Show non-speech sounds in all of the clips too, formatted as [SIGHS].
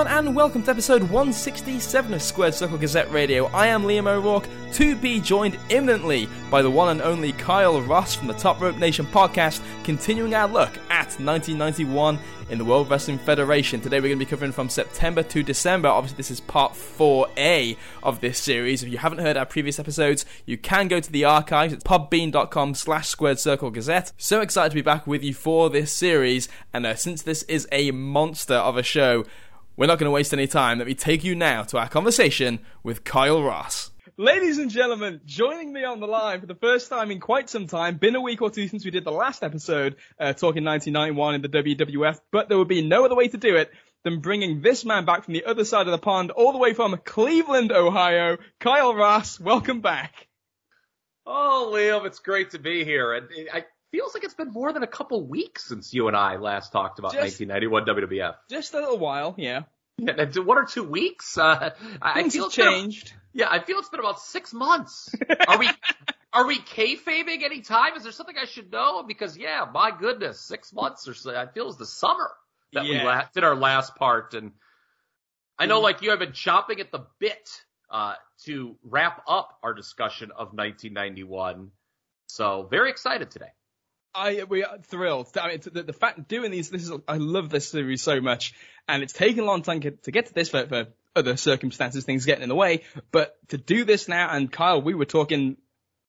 Everyone, and welcome to episode 167 of Squared Circle Gazette Radio. I am Liam O'Rourke, to be joined imminently by the one and only Kyle Ross from the Top Rope Nation podcast, continuing our look at 1991 in the World Wrestling Federation. Today, we're going to be covering from September to December. Obviously, this is part 4A of this series. If you haven't heard our previous episodes, you can go to the archives. It's podbean.com slash squared circle gazette. So excited to be back with you for this series, and uh, since this is a monster of a show, we're not going to waste any time. Let me take you now to our conversation with Kyle Ross. Ladies and gentlemen, joining me on the line for the first time in quite some time, been a week or two since we did the last episode, uh, talking 1991 in the WWF, but there would be no other way to do it than bringing this man back from the other side of the pond, all the way from Cleveland, Ohio. Kyle Ross, welcome back. Oh, Liam, it's great to be here. And I feels like it's been more than a couple weeks since you and I last talked about Just- 1991 WWF. Just a little while, yeah. Yeah, one or two weeks. Uh, I I Things feel have it's been- changed. yeah, I feel it's been about six months. Are we? [LAUGHS] Are we kayfabing any time? Is there something I should know? Because yeah, my goodness, six months or so. I feel it's the summer that we Yeah. la- did our last part, and I know Mhm. like you have been chopping at the bit uh, to wrap up our discussion of 1991. So very excited today. I we are thrilled. I mean, the, the fact doing these, this is I love this series so much, and it's taken a long time to get to this for, for other circumstances, things getting in the way. But to do this now, and Kyle, we were talking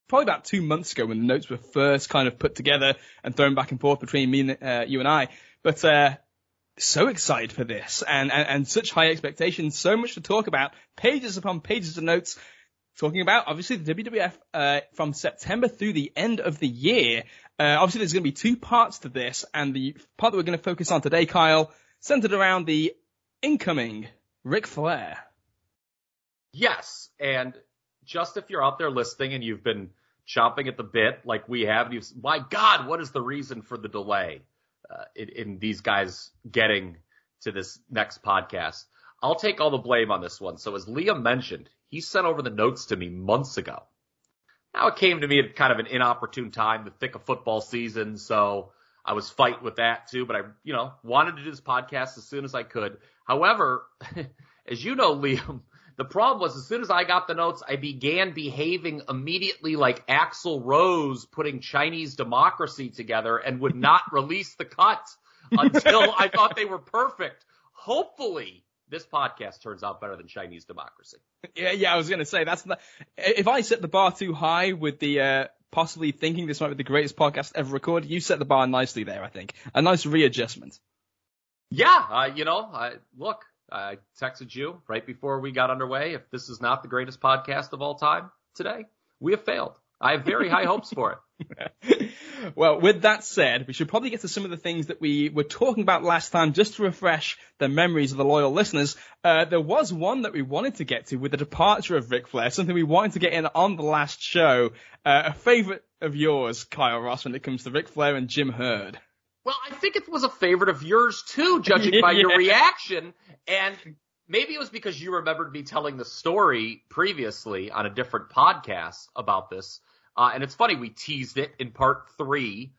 probably about two months ago when the notes were first kind of put together and thrown back and forth between me and uh, you and I. But uh, so excited for this, and, and and such high expectations, so much to talk about, pages upon pages of notes talking about obviously the WWF uh, from September through the end of the year. Uh, obviously, there's going to be two parts to this, and the part that we're going to focus on today, Kyle, centered around the incoming Ric Flair. Yes, and just if you're out there listening and you've been chomping at the bit like we have, and you've my God, what is the reason for the delay uh, in, in these guys getting to this next podcast? I'll take all the blame on this one. So as Liam mentioned, he sent over the notes to me months ago. Now it came to me at kind of an inopportune time, the thick of football season, so I was fighting with that too. But I, you know, wanted to do this podcast as soon as I could. However, [LAUGHS] as you know, Liam, [LAUGHS] the problem was as soon as I got the notes, I began behaving immediately like Axl Rose putting Chinese democracy together and would [LAUGHS] not release the cut until I thought they were perfect. Hopefully, this podcast turns out better than Chinese democracy. [LAUGHS] Yeah, yeah, I was to say that's the, if I set the bar too high with the uh, possibly thinking this might be the greatest podcast ever recorded, you set the bar nicely there. I think a nice readjustment. Yeah, uh, you know, I, look, I texted you right before we got underway. If this is not the greatest podcast of all time today, we have failed. I have very high hopes for it. [LAUGHS] well, with that said, we should probably get to some of the things that we were talking about last time, just to refresh the memories of the loyal listeners. Uh, there was one that we wanted to get to with the departure of Ric Flair, something we wanted to get in on the last show. Uh, a favourite of yours, Kyle Ross, when it comes to Ric Flair and Jim Herd. Well, I think it was a favorite of yours too, judging by your [LAUGHS] reaction. And maybe it was because you remembered me telling the story previously on a different podcast about this. Uh, and it's funny, we teased it in part three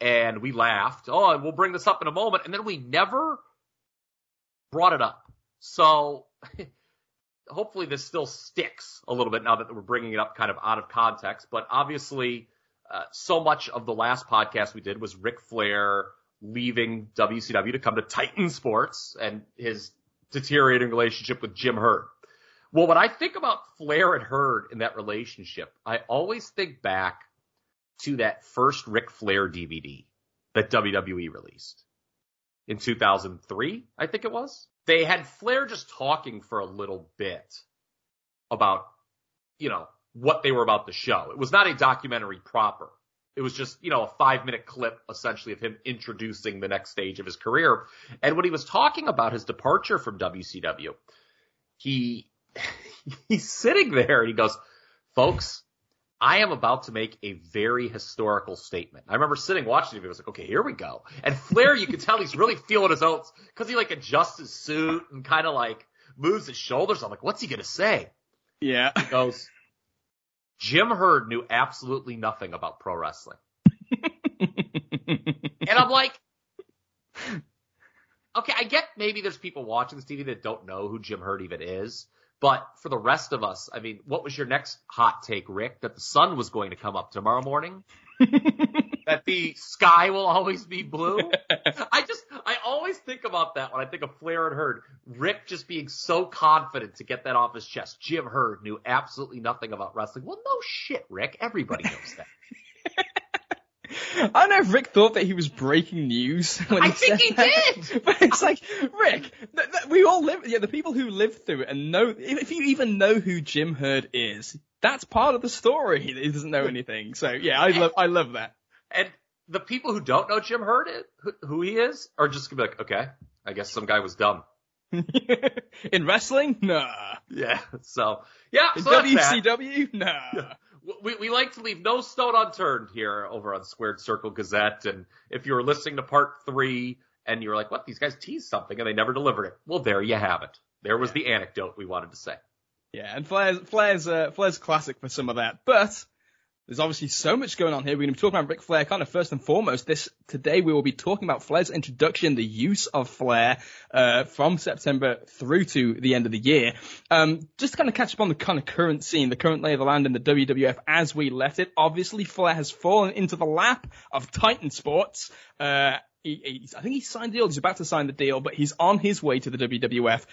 and we laughed. Oh, and we'll bring this up in a moment. And then we never brought it up. So [LAUGHS] hopefully this still sticks a little bit now that we're bringing it up kind of out of context. But obviously, uh, so much of the last podcast we did was Ric Flair leaving WCW to come to Titan Sports and his deteriorating relationship with Jim Herd. Well, when I think about Flair and Herd in that relationship, I always think back to that first Ric Flair DVD that WWE released in 2003, I think it was. They had Flair just talking for a little bit about, you know, what they were about the show. It was not a documentary proper. It was just, you know, a five minute clip essentially of him introducing the next stage of his career. And when he was talking about his departure from WCW, he, [LAUGHS] he's sitting there and he goes, folks, I am about to make a very historical statement. I remember sitting watching it. I was like, okay, here we go. And Flair, you can tell he's really feeling his oats because he like adjusts his suit and kind of like moves his shoulders. I'm like, what's he going to say? Yeah. He goes, Jim Herd knew absolutely nothing about pro wrestling. [LAUGHS] And I'm like, okay, I get maybe there's people watching this TV that don't know who Jim Herd even is. But for the rest of us, I mean, what was your next hot take, Rick? That the sun was going to come up tomorrow morning? [LAUGHS] that the sky will always be blue? I just, I always think about that when I think of Flair and Herd. Rick just being so confident to get that off his chest. Jim Herd knew absolutely nothing about wrestling. Well, no shit, Rick. Everybody knows that. [LAUGHS] [LAUGHS] I don't know if Rick thought that he was breaking news. [LAUGHS] When I he think he said did. [LAUGHS] But it's like, Rick, th- th- we all live, yeah, the people who live through it and know, if if you even know who Jim Herd is, that's part of the story. He doesn't know anything. So yeah, I love, I love that. And the people who don't know Jim Herd, it, who, who he is, are just gonna be like, okay, I guess some guy was dumb. In wrestling, nah. Yeah. So yeah. In So that's that. WCW, nah. We, we like to leave no stone unturned here over on Squared Circle Gazette. And if you were listening to part three and you were like, what, these guys teased something and they never delivered it. Well, there you have it. There was the anecdote we wanted to say. Yeah, and Flair's Flair's uh, Flair's classic for some of that, but there's obviously so much going on here. We're going to be talking about Ric Flair kind of first and foremost. This today we will be talking about Flair's introduction, the use of Flair uh, from September through to the end of the year. Um, just to kind of catch up on the kind of current scene, the current lay of the land in the WWF as we left it. Obviously, Flair has fallen into the lap of Titan Sports. Uh, he, I think he signed the deal. He's about to sign the deal, but he's on his way to the WWF.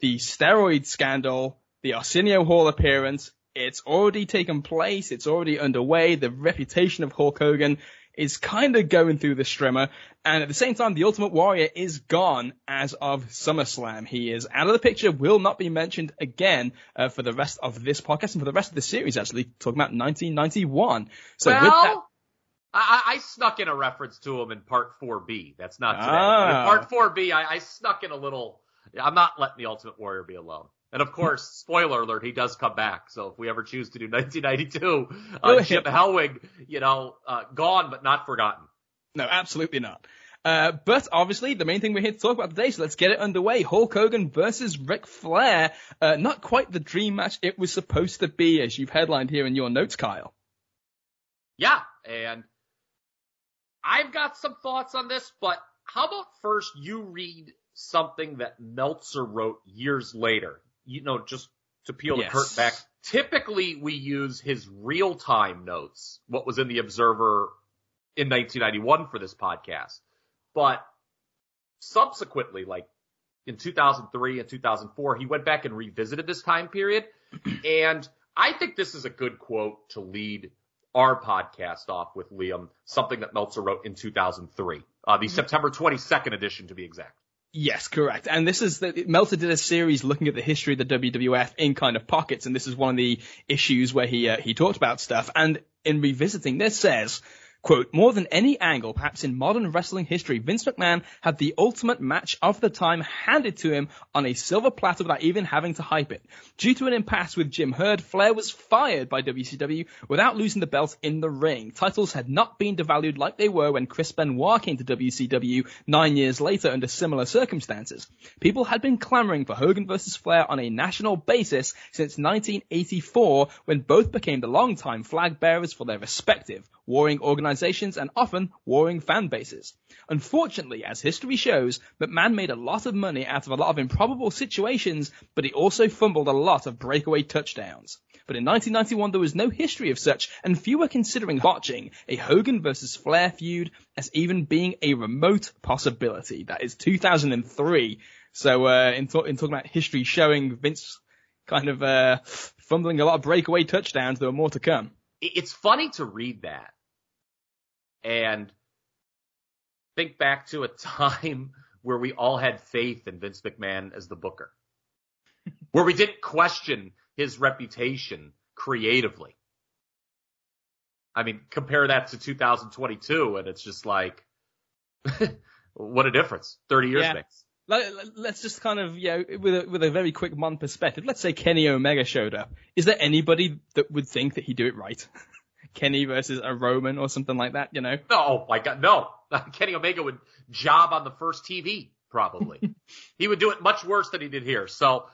The steroid scandal, the Arsenio Hall appearance, it's already taken place. It's already underway. The reputation of Hulk Hogan is kind of going through the strimmer. And at the same time, the Ultimate Warrior is gone as of SummerSlam. He is out of the picture, will not be mentioned again uh, for the rest of this podcast and for the rest of the series, actually, talking about 1991. So well, with that, I, I snuck in a reference to him in part 4B. That's not today. In part 4B, I, I snuck in a little, I'm not letting the Ultimate Warrior be alone. And of course, spoiler alert, he does come back. So if we ever choose to do [LAUGHS] 1992, uh? Jim Hellwig, you know, uh, gone but not forgotten. No, absolutely not. Uh, but obviously, the main thing we're here to talk about today, so let's get it underway. Hulk Hogan versus Ric Flair. Uh, not quite the dream match it was supposed to be, as you've headlined here in your notes, Kyle. Yeah, and I've got some thoughts on this, but how about first you read something that Meltzer wrote years later? You know, just to peel Yes. the curtain back. Typically, we use his real-time notes, what was in the Observer in 1991 for this podcast. But subsequently, like in 2003 and 2004, he went back and revisited this time period. [CLEARS THROAT] and I think this is a good quote to lead our podcast off with Liam, something that Meltzer wrote in 2003, uh, the September 22nd edition to be exact. Yes, correct. And this is the, Meltzer did a series looking at the history of the WWF in kind of pockets, and this is one of the issues where he uh, he talked about stuff. And in revisiting this, says. Quote, more than any angle, perhaps in modern wrestling history, Vince McMahon had the ultimate match of the time handed to him on a silver platter without even having to hype it. Due to an impasse with Jim Herd, Flair was fired by WCW without losing the belt in the ring. Titles had not been devalued like they were when Chris Benoit came to WCW nine years later under similar circumstances. People had been clamoring for Hogan versus Flair on a national basis since 1984 when both became the longtime flag bearers for their respective warring organizations and often warring fan bases. Unfortunately, as history shows, McMahon made a lot of money out of a lot of improbable situations, but he also fumbled a lot of breakaway touchdowns. But in 1991 there was no history of such, and few were considering botching a Hogan versus Flair feud as even being a remote possibility. That is 2003. So uh, in, talk- in talking about history showing Vince kind of uh, fumbling a lot of breakaway touchdowns, there were more to come. It's funny to read that and think back to a time [LAUGHS] where we all had faith in Vince McMahon as the booker, [LAUGHS] where we didn't question his reputation creatively. I mean, compare that to 2022 and it's just like, [LAUGHS] what a difference 30 years Yeah. makes. Let- let- Let's just kind of, you know, with a, with a very quick modern perspective, let's say Kenny Omega showed up. Is there anybody that would think that he'd do it right? Kenny versus a Roman or something like that, you know? No, oh my God, no. [LAUGHS] Kenny Omega would job on the first TV, probably. [LAUGHS] he would do it much worse than he did here. So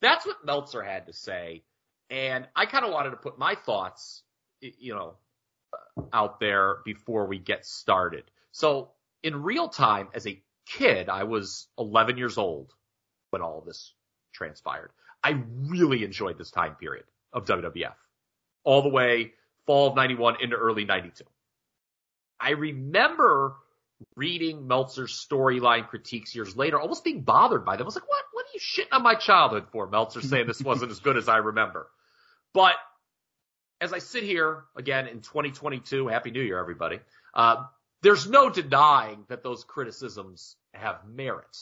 that's what Meltzer had to say. And I kind of wanted to put my thoughts, you know, uh, out there before we get started. So in real time, as a kid, I was 11 years old when all this transpired. I really enjoyed this time period of WWF all the way fall of 91 into early 92. I remember reading Meltzer's storyline critiques years later, almost being bothered by them. I was like, what, what are you shitting on my childhood for? Meltzer saying this wasn't as good as I remember. But as I sit here again in 2022, happy new year, everybody. Uh, there's no denying that those criticisms have merit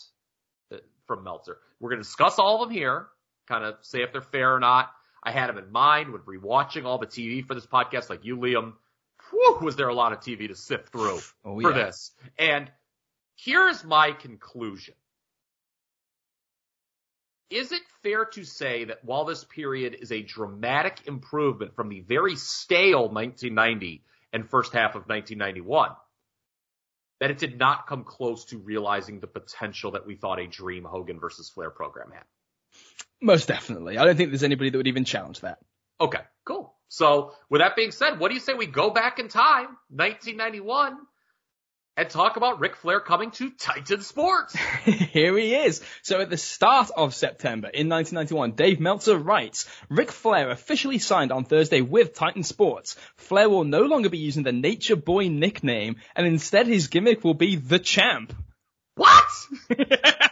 uh, from Meltzer. We're going to discuss all of them here, kind of say if they're fair or not. I had them in mind when rewatching all the TV for this podcast, like you, Liam. Whew, was there a lot of TV to sift through [SIGHS] oh, for yeah. this? And here's my conclusion. Is it fair to say that while this period is a dramatic improvement from the very stale 1990 and first half of 1991, that it did not come close to realizing the potential that we thought a dream Hogan versus Flair program had. Most definitely. I don't think there's anybody that would even challenge that. Okay, cool. So with that being said, what do you say we go back in time, 1991, and talk about Ric Flair coming to Titan Sports. [LAUGHS] Here he is. So at the start of September in 1991, Dave Meltzer writes, Ric Flair officially signed on Thursday with Titan Sports. Flair will no longer be using the Nature Boy nickname, and instead his gimmick will be the Champ. What? [LAUGHS]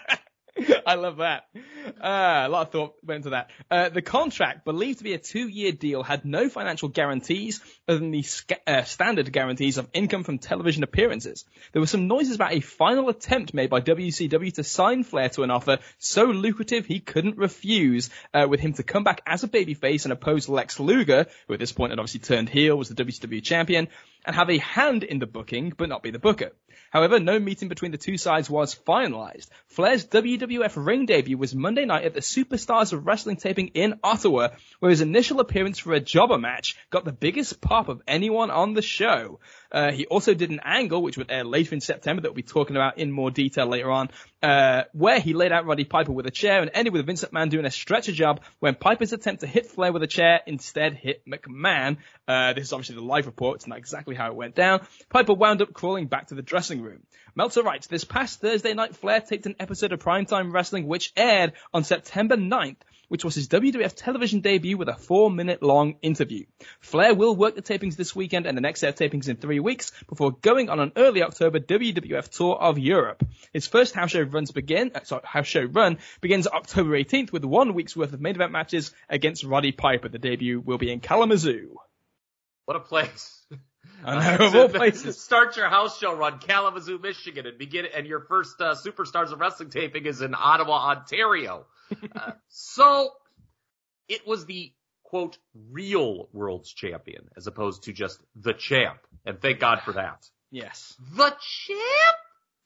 [LAUGHS] I love that. Uh, a lot of thought went into that. Uh, the contract, believed to be a two-year deal, had no financial guarantees other than the uh, standard guarantees of income from television appearances. There were some noises about a final attempt made by WCW to sign Flair to an offer so lucrative he couldn't refuse, uh, with him to come back as a babyface and oppose Lex Luger, who at this point had obviously turned heel, was the WCW champion, and have a hand in the booking, but not be the booker. However, no meeting between the two sides was finalized. Flair's WWF ring debut was Monday night at the Superstars of Wrestling taping in Ottawa, where his initial appearance for a jobber match got the biggest pop of anyone on the show. Uh, he also did an angle, which would air later in September, that we'll be talking about in more detail later on, uh, where he laid out Roddy Piper with a chair and ended with Vince McMahon doing a stretcher job when Piper's attempt to hit Flair with a chair instead hit McMahon. Uh, this is obviously the live report. It's not exactly how it went down. Piper wound up crawling back to the dressing room. Meltzer writes, this past Thursday night, Flair taped an episode of Primetime Wrestling which aired on September 9th which was his WWF television debut with a four minute long interview. Flair will work the tapings this weekend and the next set of tapings in three weeks before going on an early October WWF tour of Europe. His first house show runs begin, uh, sorry, house show run begins October 18th with one week's worth of main event matches against Roddy Piper. The debut will be in Kalamazoo. What a place. [LAUGHS] Know, of all places. Start your house show run, Kalamazoo, Michigan, and begin, and your first uh, Superstars of Wrestling taping is in Ottawa, Ontario. [LAUGHS] Uh, so it was the quote real world's champion as opposed to just the champ, and thank God for that. Yes, the champ.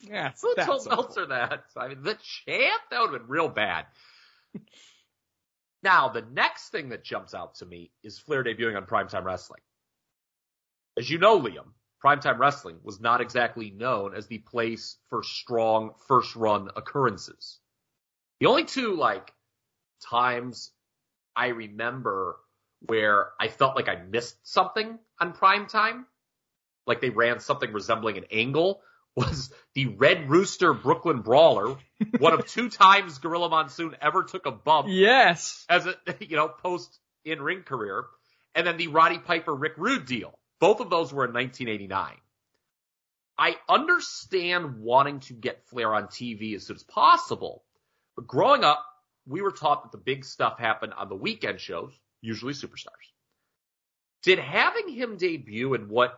Yes, who told Meltzer that? I mean, the champ. That would have been real bad. [LAUGHS] now, the next thing that jumps out to me is Flair debuting on Primetime Wrestling. As you know, Liam, Primetime Wrestling was not exactly known as the place for strong first run occurrences. The only two like times I remember where I felt like I missed something on prime time, like they ran something resembling an angle, [LAUGHS] was the Red Rooster Brooklyn Brawler, one of [LAUGHS] two times Gorilla Monsoon ever took a bump. Yes. As a, [LAUGHS] you know, post in ring career. And then the Roddy Piper Rick Rude deal. Both of those were in 1989. I understand wanting to get Flair on TV as soon as possible, but growing up, we were taught that the big stuff happened on the weekend shows, usually superstars. Did having him debut in what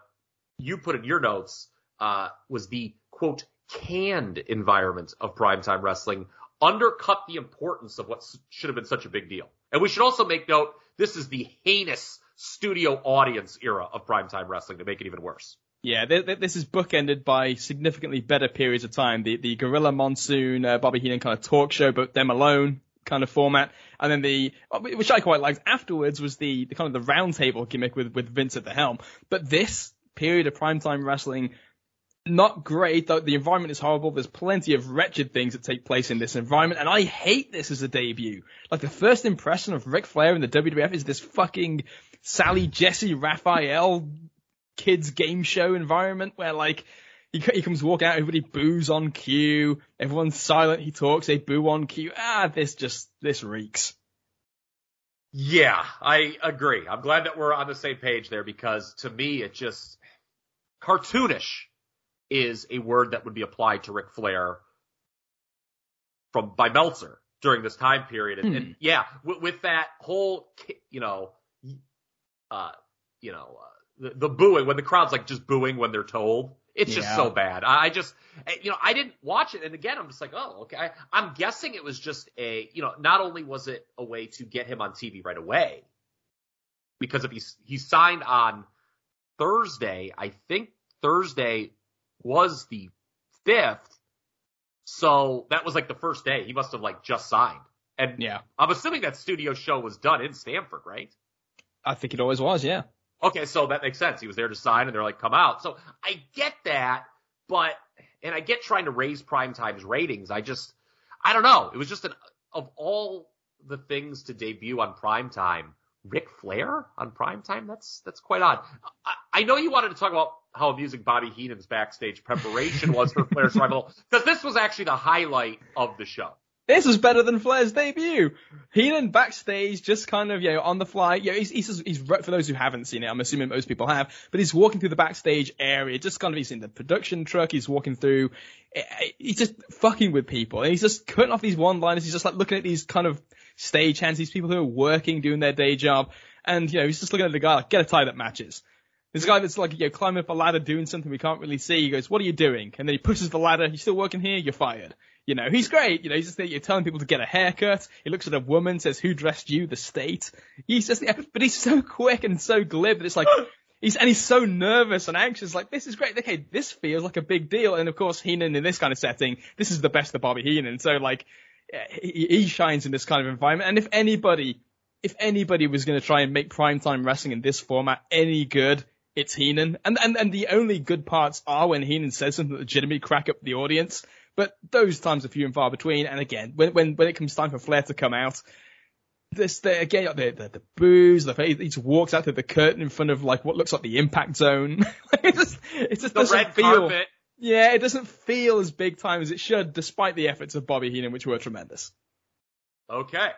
you put in your notes uh, was the quote canned environment of primetime wrestling undercut the importance of what should have been such a big deal? And we should also make note this is the heinous studio audience era of primetime wrestling to make it even worse. Yeah, this is bookended by significantly better periods of time. The the Gorilla Monsoon, uh, Bobby Heenan kind of talk show, but them alone kind of format, and then the which I quite liked afterwards was the, the kind of the roundtable gimmick with with Vince at the helm. But this period of primetime wrestling, not great. The, the environment is horrible. There's plenty of wretched things that take place in this environment, and I hate this as a debut. Like the first impression of Ric Flair in the WWF is this fucking Sally Jessy, Raphael kids game show environment where like he, he comes walking out, everybody boos on cue, everyone's silent, he talks, they boo on cue. Ah, this just, this reeks. Yeah, I agree. I'm glad that we're on the same page there because to me it just cartoonish is a word that would be applied to Ric Flair from by Meltzer during this time period. And, hmm. and yeah, with, with, that whole, you know, uh, you know, uh, the, the, booing when the crowd's like just booing when they're told. It's yeah. just so bad. I, just, you know, I didn't watch it. And again, I'm just like, oh, okay. I, I'm guessing it was just a, you know, not only was it a way to get him on TV right away, because if he's, he signed on Thursday, I think Thursday was the fifth. So that was like the first day. He must have like just signed. And yeah, I'm assuming that studio show was done in Stamford, right? I think it always was, yeah. Okay, so that makes sense. He was there to sign and they're like, come out. So I get that, but, and I get trying to raise prime time's ratings. I just, I don't know. It was just an, of all the things to debut on prime time, Ric Flair on prime time? That's, that's quite odd. I, I know you wanted to talk about how amusing Bobby Heenan's backstage preparation was for Flair's [LAUGHS] rival, because this was actually the highlight of the show. This was better than Flair's debut. Heenan backstage, just kind of, you know, on the fly. Yeah, he's, he's, he's, for those who haven't seen it, I'm assuming most people have, but he's walking through the backstage area, just kind of, he's in the production truck, he's walking through, eh, eh, he's just fucking with people. And he's just cutting off these one-liners, he's just like looking at these kind of stage hands, these people who are working, doing their day job, and, you know, he's just looking at the guy like, get a tie that matches. This guy that's like, you know, climbing up a ladder doing something we can't really see. He goes, what are you doing? And then he pushes the ladder. You still working here? You're fired. You know, he's great. You know, he's just there, you're telling people to get a haircut. He looks at a woman, says, who dressed you? The state. He's just, but he's so [LAUGHS] quick and so glib that it's like, [GASPS] he's, and he's so nervous and anxious. Like, this is great. Okay, this feels like a big deal. And of course, Heenan in this kind of setting, this is the best of Bobby Heenan. So like, he, he shines in this kind of environment. And if anybody, if anybody was going to try and make primetime wrestling in this format any good, it's Heenan. And, and, and the only good parts are when Heenan says something that legitimately crack up the audience. But those times are few and far between. And again, when, when, when it comes time for Flair to come out, this, the, again, the, the, the booze, the, he just walks out to the curtain in front of like what looks like the impact zone. [LAUGHS] it just, it just the doesn't feel, carpet. yeah, it doesn't feel as big time as it should, despite the efforts of Bobby Heenan, which were tremendous. Okay.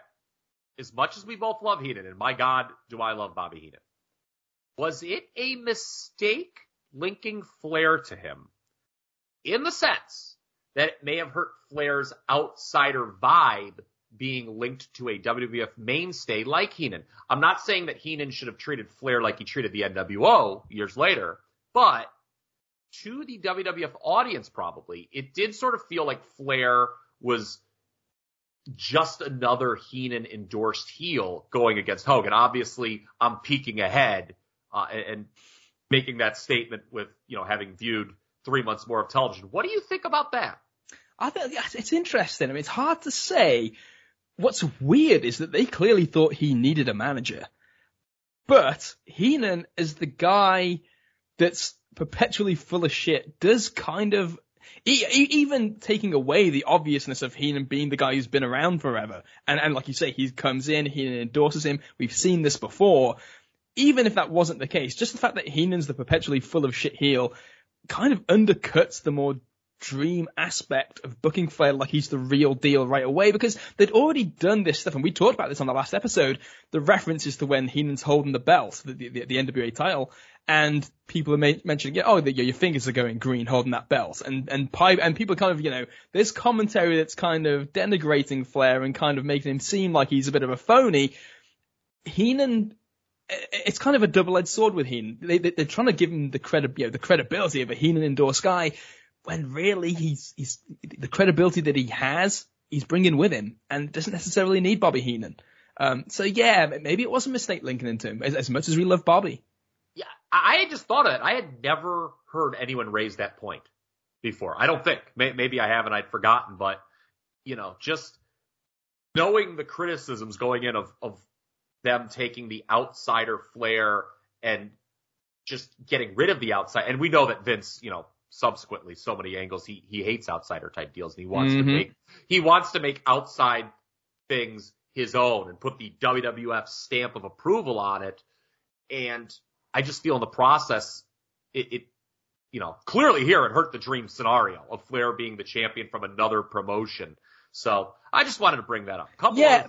As much as we both love Heenan, and my God, do I love Bobby Heenan. Was it a mistake linking Flair to him? In the sense that may have hurt Flair's outsider vibe being linked to a WWF mainstay like Heenan. I'm not saying that Heenan should have treated Flair like he treated the NWO years later, but to the WWF audience probably, it did sort of feel like Flair was just another Heenan endorsed heel going against Hogan. Obviously, I'm peeking ahead uh, and, and making that statement with you know having viewed three months more of television. What do you think about that? I think it's interesting. I mean, it's hard to say. What's weird is that they clearly thought he needed a manager, but Heenan is the guy that's perpetually full of shit. Does kind of even taking away the obviousness of Heenan being the guy who's been around forever, and and like you say, he comes in, Heenan endorses him. We've seen this before even if that wasn't the case, just the fact that Heenan's the perpetually full of shit heel kind of undercuts the more dream aspect of booking Flair like he's the real deal right away because they'd already done this stuff and we talked about this on the last episode. The references to when Heenan's holding the belt, the, the, the NWA title, and people are ma- mentioning, oh, the, your fingers are going green holding that belt, and and pipe, and people kind of, you know, there's commentary that's kind of denigrating Flair and kind of making him seem like he's a bit of a phony. Heenan it's kind of a double-edged sword with Heenan. They, they, are trying to give him the credit, you know, the credibility of a Heenan endorsed guy, when really he's he's the credibility that he has, he's bringing with him, and doesn't necessarily need Bobby Heenan. Um, so yeah, maybe it was a mistake linking into him, as, as much as we love Bobby. Yeah, I had just thought of it. I had never heard anyone raise that point before. I don't think. Maybe I have and I'd forgotten, but you know, just knowing the criticisms going in of of them taking the outsider flair and just getting rid of the outside. And we know that Vince, you know, subsequently so many angles he he hates outsider type deals and he wants mm-hmm. to make he wants to make outside things his own and put the WWF stamp of approval on it. And I just feel in the process it, it you know, clearly here it hurt the dream scenario of Flair being the champion from another promotion. So I just wanted to bring that up. Couple yeah.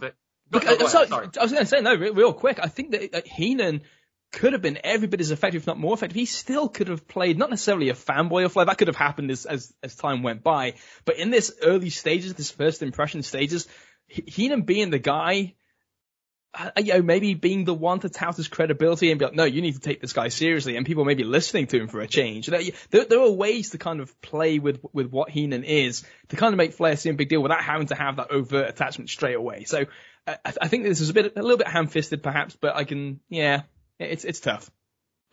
Go, no, so, I was going to say no, real, real quick. I think that uh, Heenan could have been every bit as effective, if not more effective. He still could have played not necessarily a fanboy of Flair. That could have happened as, as as time went by. But in this early stages, this first impression stages, Heenan being the guy uh, you know, maybe being the one to tout his credibility and be like, no, you need to take this guy seriously, and people may be listening to him for a change. There, there are ways to kind of play with with what Heenan is to kind of make Flair seem a big deal without having to have that overt attachment straight away. So I, I think this is a bit a little bit ham-fisted perhaps, but I can, yeah, it's it's tough.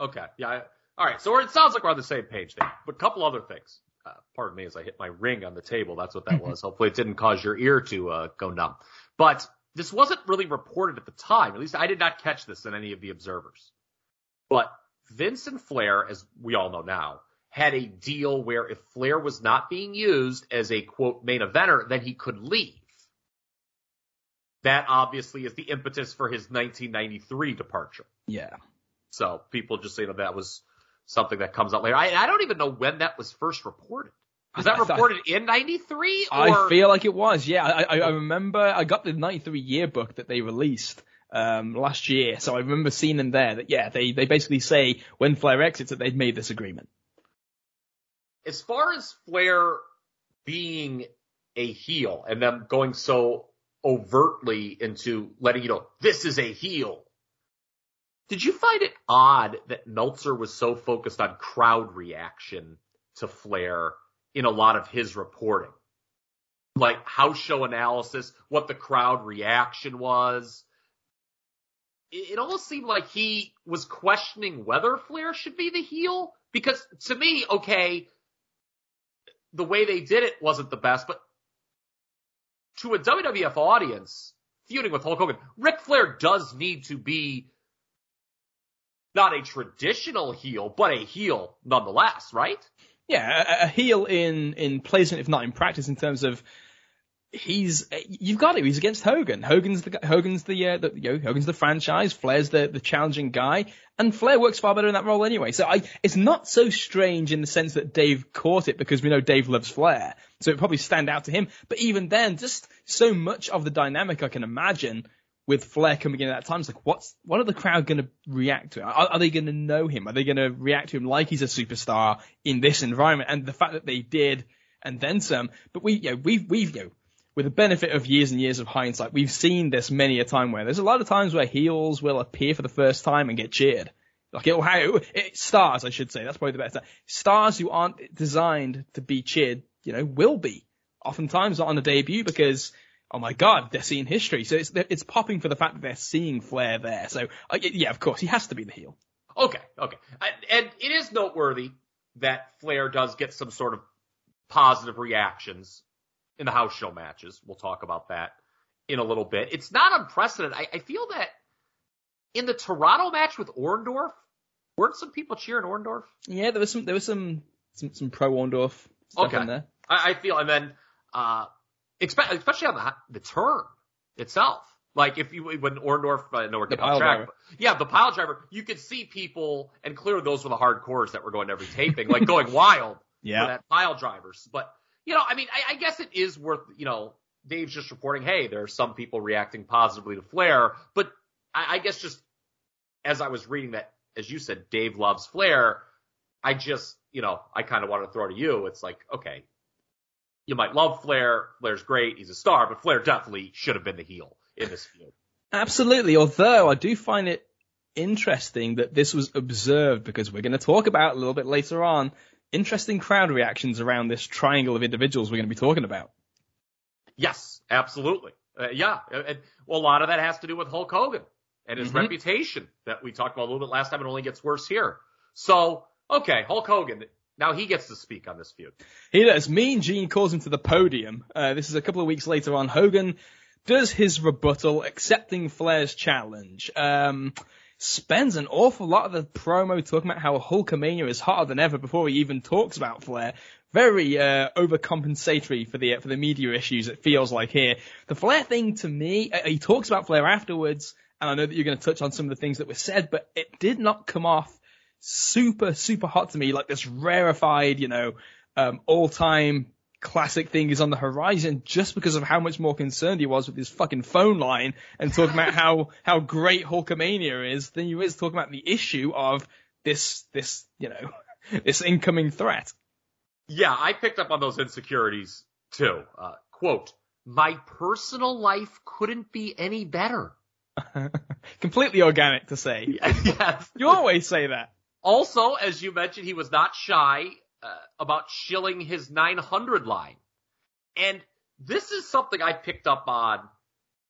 Okay, yeah, I, all right. So it sounds like we're on the same page there, but a couple other things. Uh, pardon me as I hit my ring on the table. That's what that [LAUGHS] was. Hopefully it didn't cause your ear to uh, go numb. But this wasn't really reported at the time. At least I did not catch this in any of the observers. But Vince and Flair, as we all know now, had a deal where if Flair was not being used as a quote main eventer, then he could leave. That obviously is the impetus for his 1993 departure. Yeah. So people just say that that was something that comes out later. I, I don't even know when that was first reported. Was that reported in '93? I feel like it was. Yeah, I, I, I remember I got the '93 yearbook that they released um, last year, so I remember seeing them there. That yeah, they they basically say when Flair exits that they've made this agreement. As far as Flair being a heel and them going so overtly into letting you know this is a heel. Did you find it odd that Meltzer was so focused on crowd reaction to Flair in a lot of his reporting. Like house show analysis, what the crowd reaction was. It, almost seemed like he was questioning whether Flair should be the heel. Because to me, okay, the way they did it wasn't the best, but to a WWF audience, feuding with Hulk Hogan, Ric Flair does need to be not a traditional heel, but a heel nonetheless, right? yeah, a, a heel in in placement, if not in practice, in terms of he's you've got it. He's against Hogan. Hogan's the Hogan's the, uh, the you know Hogan's the franchise. Flair's the the challenging guy, and Flair works far better in that role anyway. So I it's not so strange in the sense that Dave caught it because we know Dave loves Flair, so it probably stand out to him. But even then, just so much of the dynamic I can imagine with Flair coming in at that time, it's like, what's, what are the crowd going to react to? Are, are they going to know him? Are they going to react to him like he's a superstar in this environment? And the fact that they did, and then some, but we, you know, we've, we've, you know, with the benefit of years and years of hindsight, we've seen this many a time where there's a lot of times where heels will appear for the first time and get cheered. Like it, how it, stars, I should say. That's probably the best. Stars who aren't designed to be cheered, you know, will be oftentimes not on the debut because oh my god, they're seeing history. So it's it's popping for the fact that they're seeing Flair there. So uh, yeah, of course, he has to be the heel. Okay, okay, and it is noteworthy that Flair does get some sort of positive reactions in the house show matches. We'll talk about that in a little bit. It's not unprecedented. I, I feel that in the Toronto match with Orndorff, weren't some people cheering Orndorff? Yeah, there was some there was some some, some pro Orndorff stuff okay. in there. I, I feel, and then uh, especially on the, the turn itself. Like if you when Orndorff, I know we're getting off track, but yeah, the pile driver, you could see people, and clearly those were the hardcores that were going to every taping, like going [LAUGHS] wild yeah. that pile drivers. But you know, I mean, I, I guess it is worth, you know, Dave's just reporting, hey, there are some people reacting positively to Flair, but I, I guess just as I was reading that, as you said, Dave loves Flair. I just, you know, I kind of want to throw to you. It's like, okay, you might love Flair. Flair's great. He's a star, but Flair definitely should have been the heel in this feud. Absolutely. Although I do find it interesting that this was observed because we're going to talk about a little bit later on interesting crowd reactions around this triangle of individuals we're going to be talking about. Yes, absolutely. Uh, yeah. And, well, a lot of that has to do with Hulk Hogan and his mm-hmm. reputation that we talked about a little bit last time. It only gets worse here. So, okay, Hulk Hogan, now he gets to speak on this feud. He does. Mean Gene calls him to the podium. Uh, this is a couple of weeks later on. Hogan does his rebuttal, accepting Flair's challenge. Um, spends an awful lot of the promo talking about how Hulkamania is hotter than ever before he even talks about Flair. Very uh, overcompensatory for the for the media issues. It feels like here. The Flair thing to me, uh, he talks about Flair afterwards, and I know that you're going to touch on some of the things that were said, but it did not come off super, super hot to me, like this rarefied, you know, um, all time classic thing is on the horizon just because of how much more concerned he was with his fucking phone line and talking about how, [LAUGHS] how great Hulkamania is than he is talking about the issue of this, this, you know, [LAUGHS] this incoming threat. Yeah, I picked up on those insecurities too. Uh, quote, my personal life couldn't be any better. [LAUGHS] Completely organic to say. yes. You always say that. Also, as you mentioned, he was not shy uh, about shilling his 900 line. And this is something I picked up on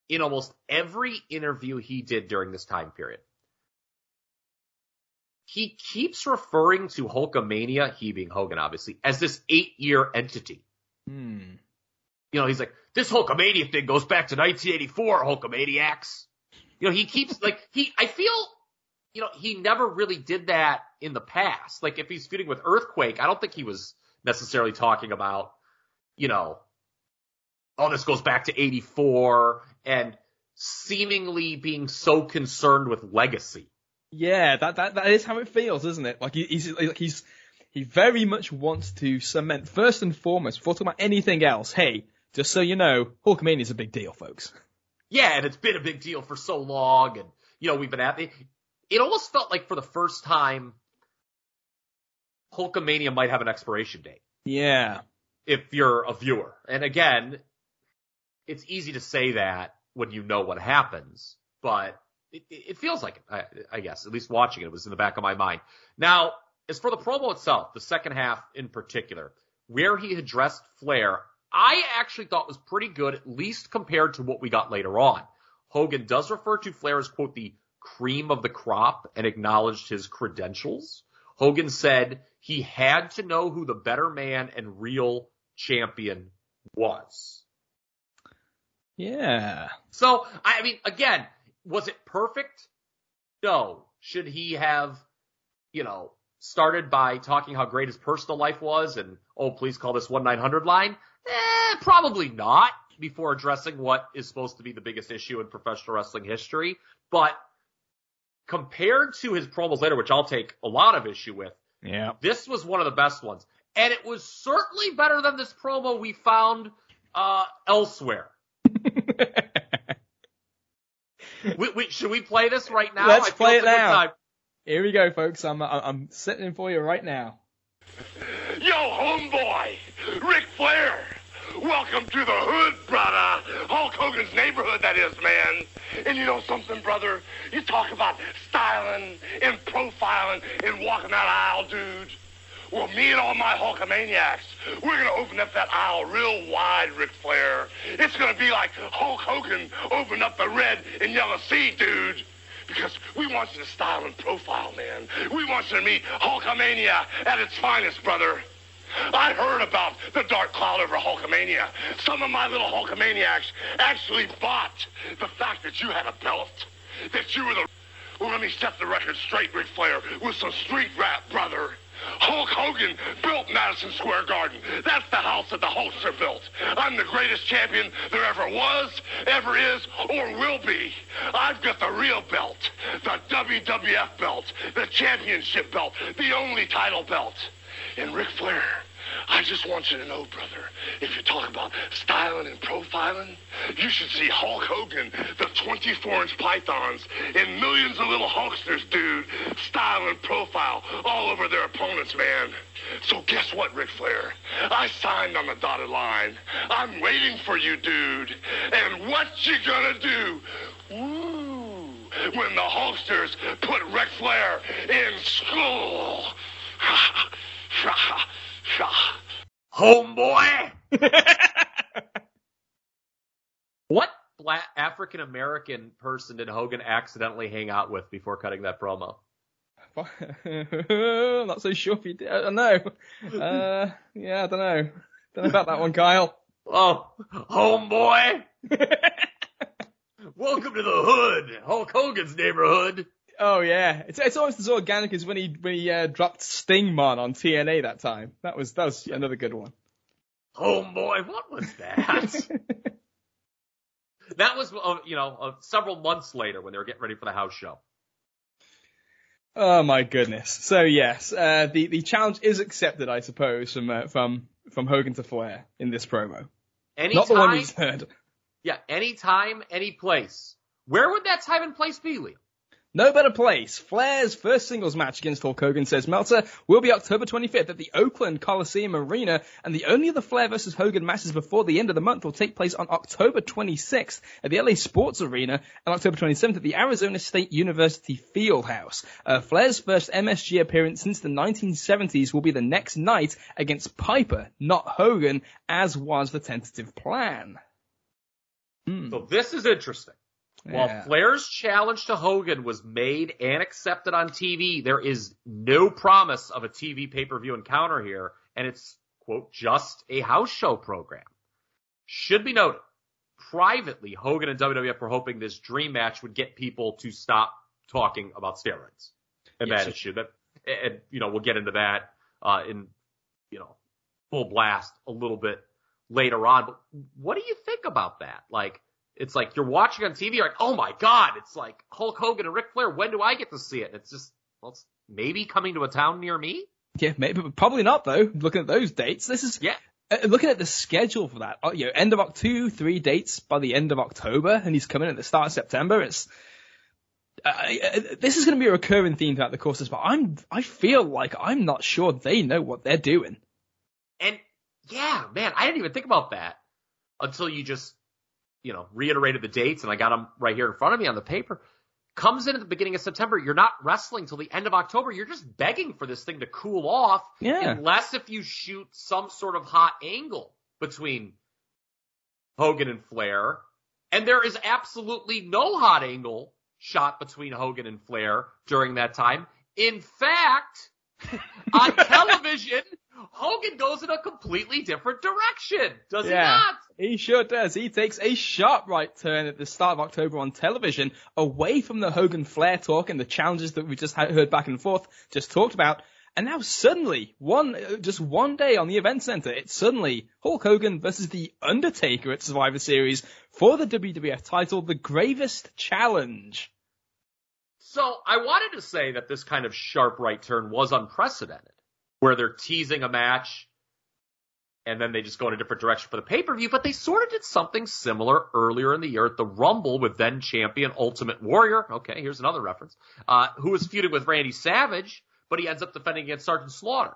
in almost every interview he did during this time period. He keeps referring to Hulkamania, he being Hogan obviously, as this eight year entity. Hmm. You know, he's like, this Hulkamania thing goes back to 1984, Hulkamaniacs. You know, he keeps like, he, I feel, you know, he never really did that in the past. Like if he's feuding with Earthquake, I don't think he was necessarily talking about, you know, oh, this goes back to 84 and seemingly being so concerned with legacy. Yeah, that, that, that is how it feels, isn't it? Like he, he's, like he's, he very much wants to cement first and foremost, before talking about anything else, hey, just so you know, Hulkamania is a big deal, folks. Yeah, and it's been a big deal for so long, and you know we've been at it. It almost felt like for the first time, Hulkamania might have an expiration date. Yeah. If you're a viewer, and again, it's easy to say that when you know what happens, but it, it feels like it. I, I guess at least watching it, it was in the back of my mind. Now, as for the promo itself, the second half in particular, where he addressed Flair, I actually thought was pretty good, at least compared to what we got later on. Hogan does refer to Flair as, quote, the cream of the crop and acknowledged his credentials. Hogan said he had to know who the better man and real champion was. Yeah. So, I mean, again, was it perfect? No. Should he have, you know, started by talking how great his personal life was and, oh, please call this 1-900 line? Eh, probably not before addressing what is supposed to be the biggest issue in professional wrestling history. But compared to his promos later, which I'll take a lot of issue with, yeah, this was one of the best ones. And it was certainly better than this promo we found uh, elsewhere. [LAUGHS] we, we, should we play this right now? Let's play it now. Here we go, folks. I'm I'm sitting in for you right now. Yo, homeboy, Ric Flair. Welcome to the hood, brother. Hulk Hogan's neighborhood, that is, man. And you know something, brother? You talk about styling and profiling and walking that aisle, dude. Well, me and all my Hulkamaniacs, we're going to open up that aisle real wide, Ric Flair. It's going to be like Hulk Hogan opened up the red and yellow sea, dude. Because we want you to style and profile, man. We want you to meet Hulkamania at its finest, brother. I heard about the Dark Cloud over Hulkamania. Some of my little Hulkamaniacs actually bought the fact that you had a belt, that you were the... Well, let me set the record straight, Ric Flair, with some street rap, brother. Hulk Hogan built Madison Square Garden. That's the house that the Hulkster built. I'm the greatest champion there ever was, ever is, or will be. I've got the real belt, the WWF belt, the championship belt, the only title belt. And Ric Flair, I just want you to know, brother, if you talk about styling and profiling, you should see Hulk Hogan, the 24-inch pythons, and millions of little Hulksters, dude, style and profile all over their opponents, man. So guess what, Ric Flair? I signed on the dotted line. I'm waiting for you, dude. And what you gonna do? Woo! When the Hulksters put Ric Flair in school. [LAUGHS] Homeboy! [LAUGHS] what black African American person did Hogan accidentally hang out with before cutting that promo? I'm [LAUGHS] not so sure if he did. I don't know. Uh, yeah, I don't know. Don't know about that one, Kyle. Oh, homeboy! [LAUGHS] Welcome to the hood, Hulk Hogan's neighborhood. Oh yeah, it's it's almost as organic as when he when he uh, dropped Stingmon on TNA that time. That was that was another good one. Homeboy, what was that? [LAUGHS] that was uh, you know uh, several months later when they were getting ready for the house show. Oh my goodness. So yes, uh, the the challenge is accepted, I suppose, from uh, from from Hogan to Flair in this promo. Anytime, Not the one we heard. Yeah, anytime, any place. Where would that time and place be, Liam? No better place. Flair's first singles match against Hulk Hogan, says Meltzer, will be October 25th at the Oakland Coliseum Arena, and the only other Flair versus Hogan matches before the end of the month will take place on October 26th at the LA Sports Arena and October 27th at the Arizona State University Fieldhouse. Uh, Flair's first MSG appearance since the 1970s will be the next night against Piper, not Hogan, as was the tentative plan. Hmm. So this is interesting. While Yeah. Flair's challenge to Hogan was made and accepted on TV, there is no promise of a TV pay-per-view encounter here, and it's, quote, just a house show program. Should be noted, privately, Hogan and WWF were hoping this dream match would get people to stop talking about steroids and Yes. that issue. That, and, you know, we'll get into that, uh, in, you know, full blast a little bit later on. But what do you think about that? Like, it's like you're watching on TV, you're like, oh my god, it's like Hulk Hogan and Ric Flair. When do I get to see it? And it's just, well, it's maybe coming to a town near me. Yeah, maybe, but probably not though. Looking at those dates, this is Yeah. uh, looking at the schedule for that. uh, You know, end of October, two, three dates by the end of October, and he's coming at the start of September. It's uh, uh, this is going to be a recurring theme throughout the course of this, but I'm I feel like I'm not sure they know what they're doing. And yeah, man, I didn't even think about that until you just, you know, reiterated the dates and I got them right here in front of me on the paper. Comes in at the beginning of September. You're not wrestling till the end of October. You're just begging for this thing to cool off. Yeah. Unless if you shoot some sort of hot angle between Hogan and Flair. And there is absolutely no hot angle shot between Hogan and Flair during that time. In fact, [LAUGHS] on television, Hogan goes in a completely different direction. Does Yeah. he not? He sure does. He takes a sharp right turn at the start of October on television, away from the Hogan Flair talk and the challenges that we just heard back and forth, just talked about. And now suddenly, one uh, just one day on the event center, it's suddenly Hulk Hogan versus the Undertaker at Survivor Series for the WWF title, the Gravest Challenge. So I wanted to say that this kind of sharp right turn was unprecedented, where they're teasing a match and then they just go in a different direction for the pay-per-view, but they sort of did something similar earlier in the year at the Rumble with then champion Ultimate Warrior. Okay, here's another reference. Uh, who was feuding with Randy Savage, but he ends up defending against Sergeant Slaughter.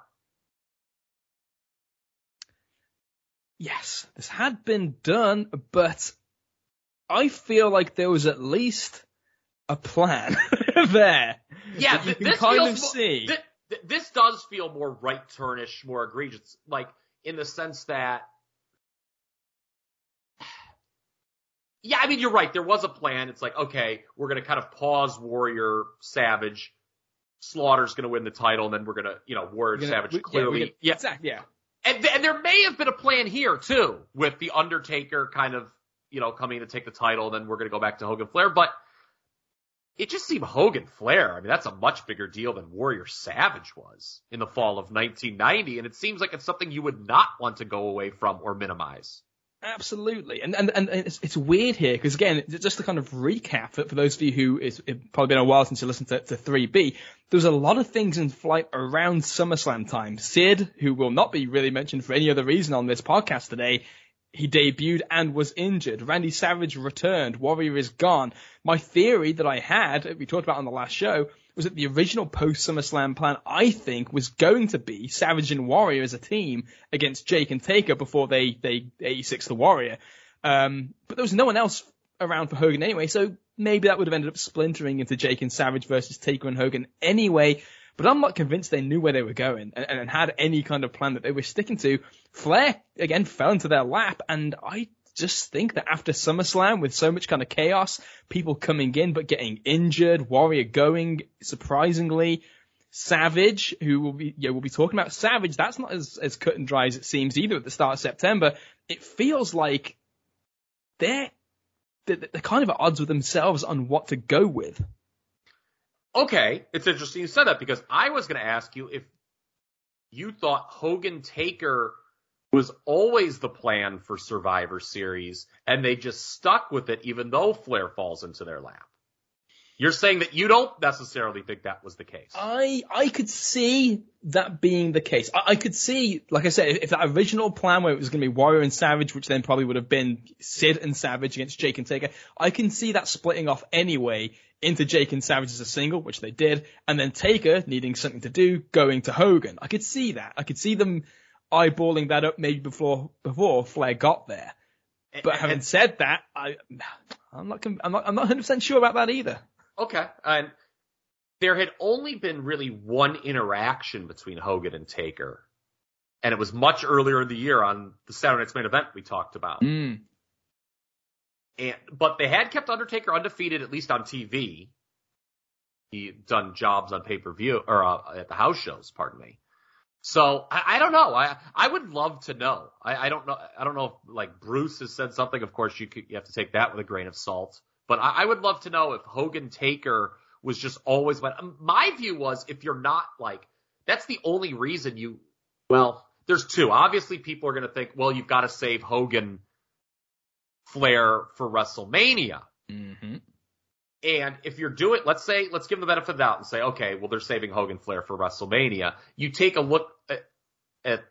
Yes, this had been done, but I feel like there was at least a plan [LAUGHS] there. Yeah, that you th- can this kind of mo- see. thi- thi- this does feel more right turnish, more egregious, like in the sense that. [SIGHS] Yeah, I mean you're right. There was a plan. It's like okay, we're gonna kind of pause Warrior Savage. Slaughter's gonna win the title, and then we're gonna, you know, Warrior gonna- Savage we- yeah, clearly, we get- yeah, exactly, yeah. and, th- and there may have been a plan here too, with the Undertaker kind of, you know, coming to take the title, and then we're going to go back to Hogan Flair. But it just seemed Hogan Flair. I mean, that's a much bigger deal than Warrior Savage was in the fall of 1990, and it seems like it's something you would not want to go away from or minimize. Absolutely, and and and it's, it's weird here because again, just to kind of recap for, for those of you who it's, it's probably been a while since you listened to, to 3B, there was a lot of things in flight around SummerSlam time. Sid, who will not be really mentioned for any other reason on this podcast today, he debuted and was injured. Randy Savage returned. Warrior is gone. My theory that I had, we talked about on the last show, was that the original post SummerSlam plan, I think, was going to be Savage and Warrior as a team against Jake and Taker before they, they 86 the Warrior. Um, but there was no one else around for Hogan anyway, so maybe that would have ended up splintering into Jake and Savage versus Taker and Hogan anyway. But I'm not convinced they knew where they were going and, and had any kind of plan that they were sticking to. Flair, again, fell into their lap, and I just think that after SummerSlam, with so much kind of chaos, people coming in but getting injured, Warrior going, surprisingly, Savage, who will be, yeah, we'll be talking about Savage, that's not as, as cut and dry as it seems either at the start of September. It feels like they're, they're, they're kind of at odds with themselves on what to go with. Okay, it's interesting you said that because I was going to ask you if you thought Hogan Taker was always the plan for Survivor Series and they just stuck with it even though Flair falls into their lap. You're saying that you don't necessarily think that was the case. I I could see that being the case. I, I could see, like I said, if, if that original plan where it was going to be Warrior and Savage, which then probably would have been Sid and Savage against Jake and Taker, I can see that splitting off anyway into Jake and Savage as a single, which they did, and then Taker needing something to do, going to Hogan. I could see that. I could see them eyeballing that up maybe before before Flair got there. But having said that, I I'm not I'm not I'm not 100 percent sure about that either. Okay. And there had only been really one interaction between Hogan and Taker. And it was much earlier in the year on the Saturday Night's main event we talked about. Mm. And but they had kept Undertaker undefeated at least on TV. He done jobs on pay per view or uh, at the house shows. Pardon me. So I, I don't know. I I would love to know. I, I don't know. I don't know if like Bruce has said something. Of course, you could, you have to take that with a grain of salt. But I, I would love to know if Hogan Taker was just always. But my view was if you're not like that's the only reason you. Well, there's two. Obviously, people are going to think, well, you've got to save Hogan Flair for WrestleMania. Mm-hmm. And if you're doing, let's say, let's give them the benefit of the doubt and say, okay, well, they're saving Hogan Flair for WrestleMania. You take a look at, at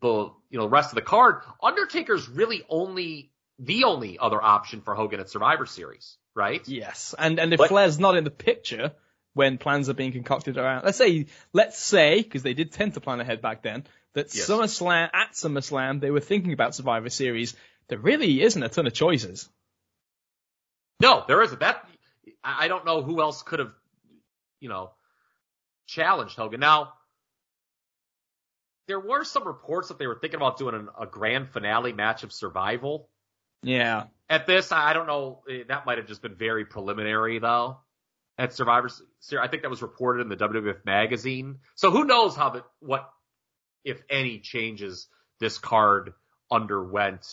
the, you know, rest of the card. Undertaker's really only the only other option for Hogan at Survivor Series, right? Yes, and and if But- Flair's not in the picture when plans are being concocted around, let's say, let's say, because they did tend to plan ahead back then, that Yes. SummerSlam at SummerSlam they were thinking about Survivor Series. There really isn't a ton of choices. No, there isn't. That I don't know who else could have, you know, challenged Hogan. Now, there were some reports that they were thinking about doing an, a grand finale match of Survival. Yeah, At this, I don't know. eh, That might have just been very preliminary, though. At Survivor Series, I think that was reported in the WWF magazine. So who knows how the what, if any, changes this card underwent.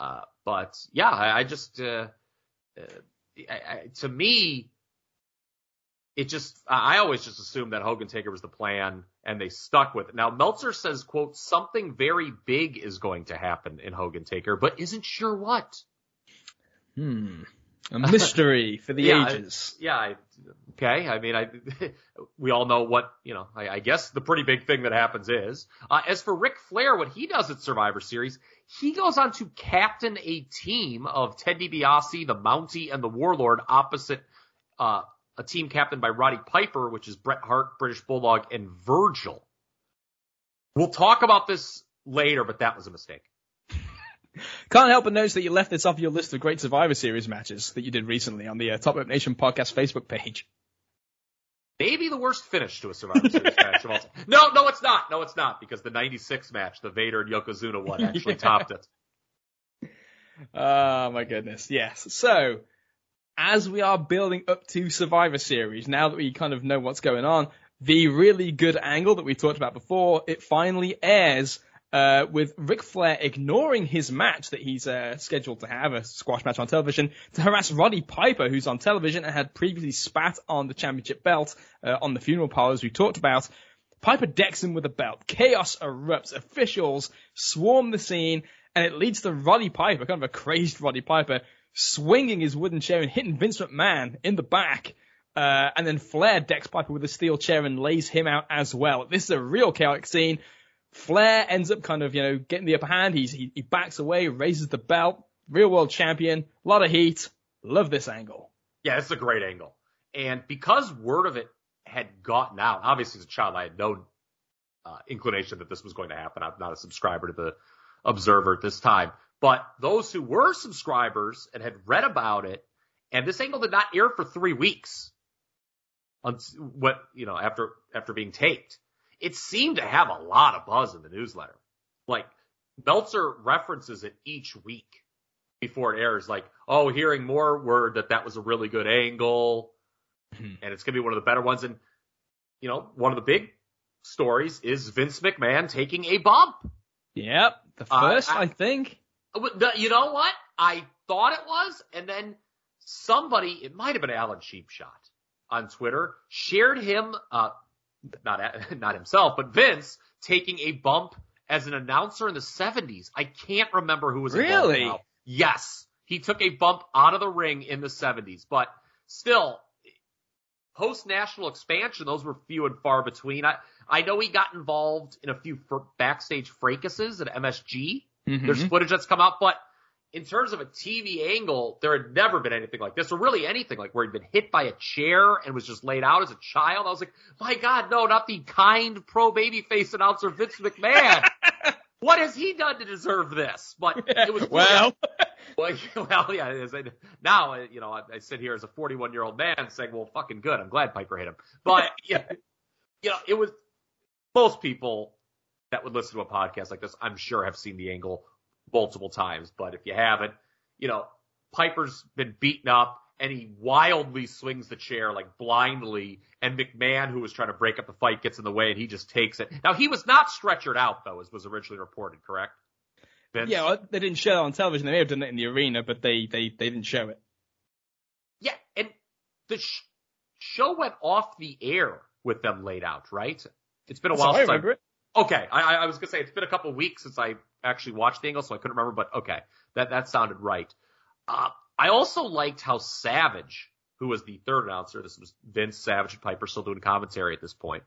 Uh, but yeah, I, I just, uh, uh, I, I, to me, it just, I I always just assumed that Hogan Taker was the plan, and they stuck with it. Now Meltzer says, "quote Something very big is going to happen in Hogan Taker, but isn't sure what." hmm, a mystery [LAUGHS] for the Yeah, I- ages. Yeah, I, okay. I mean, I [LAUGHS] we all know what you know. I, I guess the pretty big thing that happens is, uh, as for Ric Flair, what he does at Survivor Series, he goes on to captain a team of Ted DiBiase, the Mountie, and the Warlord opposite uh, a team captained by Roddy Piper, which is Bret Hart, British Bulldog, and Virgil. We'll talk about this later, but that was a mistake. [LAUGHS] Can't help but notice that you left this off your list of great Survivor Series matches that you did recently on the uh, Top Rope Nation podcast Facebook page. Maybe the worst finish to a Survivor Series [LAUGHS] match of all time. No, no, it's not. No, it's not because the '96 match, the Vader and Yokozuna one, actually [LAUGHS] Yeah. topped it. Oh my goodness, yes. So, as we are building up to Survivor Series, now that we kind of know what's going on, the really good angle that we talked about before, it finally airs uh, with Ric Flair ignoring his match that he's uh, scheduled to have, a squash match on television, to harass Roddy Piper, who's on television and had previously spat on the championship belt uh, on the funeral parlor, as we talked about. Piper decks him with a belt. Chaos erupts. Officials swarm the scene, and it leads to Roddy Piper, kind of a crazed Roddy Piper, swinging his wooden chair and hitting Vince McMahon in the back. Uh, and then Flair decks Piper with a steel chair and lays him out as well. This is a real chaotic scene. Flair ends up kind of, you know, getting the upper hand. He's, he, he backs away, raises the belt. Real world champion. A lot of heat. Love this angle. Yeah, it's a great angle. And because word of it had gotten out, obviously as a child, I had no uh, inclination that this was going to happen. I'm not a subscriber to the Observer at this time. But those who were subscribers and had read about it, and this angle did not air for three weeks. On what you know after after being taped, it seemed to have a lot of buzz in the newsletter. Like Meltzer references it each week before it airs, like, oh, hearing more word that that was a really good angle, Mhm. and it's gonna be one of the better ones. And you know, one of the big stories is Vince McMahon taking a bump. Yep. The Uh, first, I- I think. But You know what? I thought it was, and then somebody, it might have been Alan Sheepshot on Twitter, shared him, uh, not [LAUGHS] not himself, but Vince taking a bump as an announcer in the 70s. I can't remember who was involved Really? Yes, he took a bump out of the ring in the 70s, but still, post national expansion, those were few and far between. I I know he got involved in a few backstage fracases at MSG. Mm-hmm. There's footage that's come out, but in terms of a TV angle, there had never been anything like this, or really anything like where he'd been hit by a chair and was just laid out as a child. I was like, my God, no, not the kind pro babyface announcer Vince McMahon. [LAUGHS] what has he done to deserve this? But it was [LAUGHS] well. Well, [LAUGHS] well, yeah. Now, you know, I, I sit here as a 41 year old man saying, "Well, fucking good. I'm glad Piper hit him." But yeah, you know, it was most people that would listen to a podcast like this, I'm sure, have seen the angle multiple times. But if you haven't, you know, Piper's been beaten up and he wildly swings the chair like blindly. And McMahon, who was trying to break up the fight, gets in the way and he just takes it. Now he was not stretchered out though, as was originally reported, correct? Vince? Yeah, well, they didn't show it on television. They may have done it in the arena, but they they they didn't show it. Yeah, and the sh- show went off the air with them laid out, right? It's been a while since I remember I, it. Okay, I, I was gonna say it's been a couple of weeks since I actually watched the angle, so I couldn't remember. But okay, that that sounded right. Uh, I also liked how Savage, who was the third announcer, this was Vince Savage and Piper still doing commentary at this point.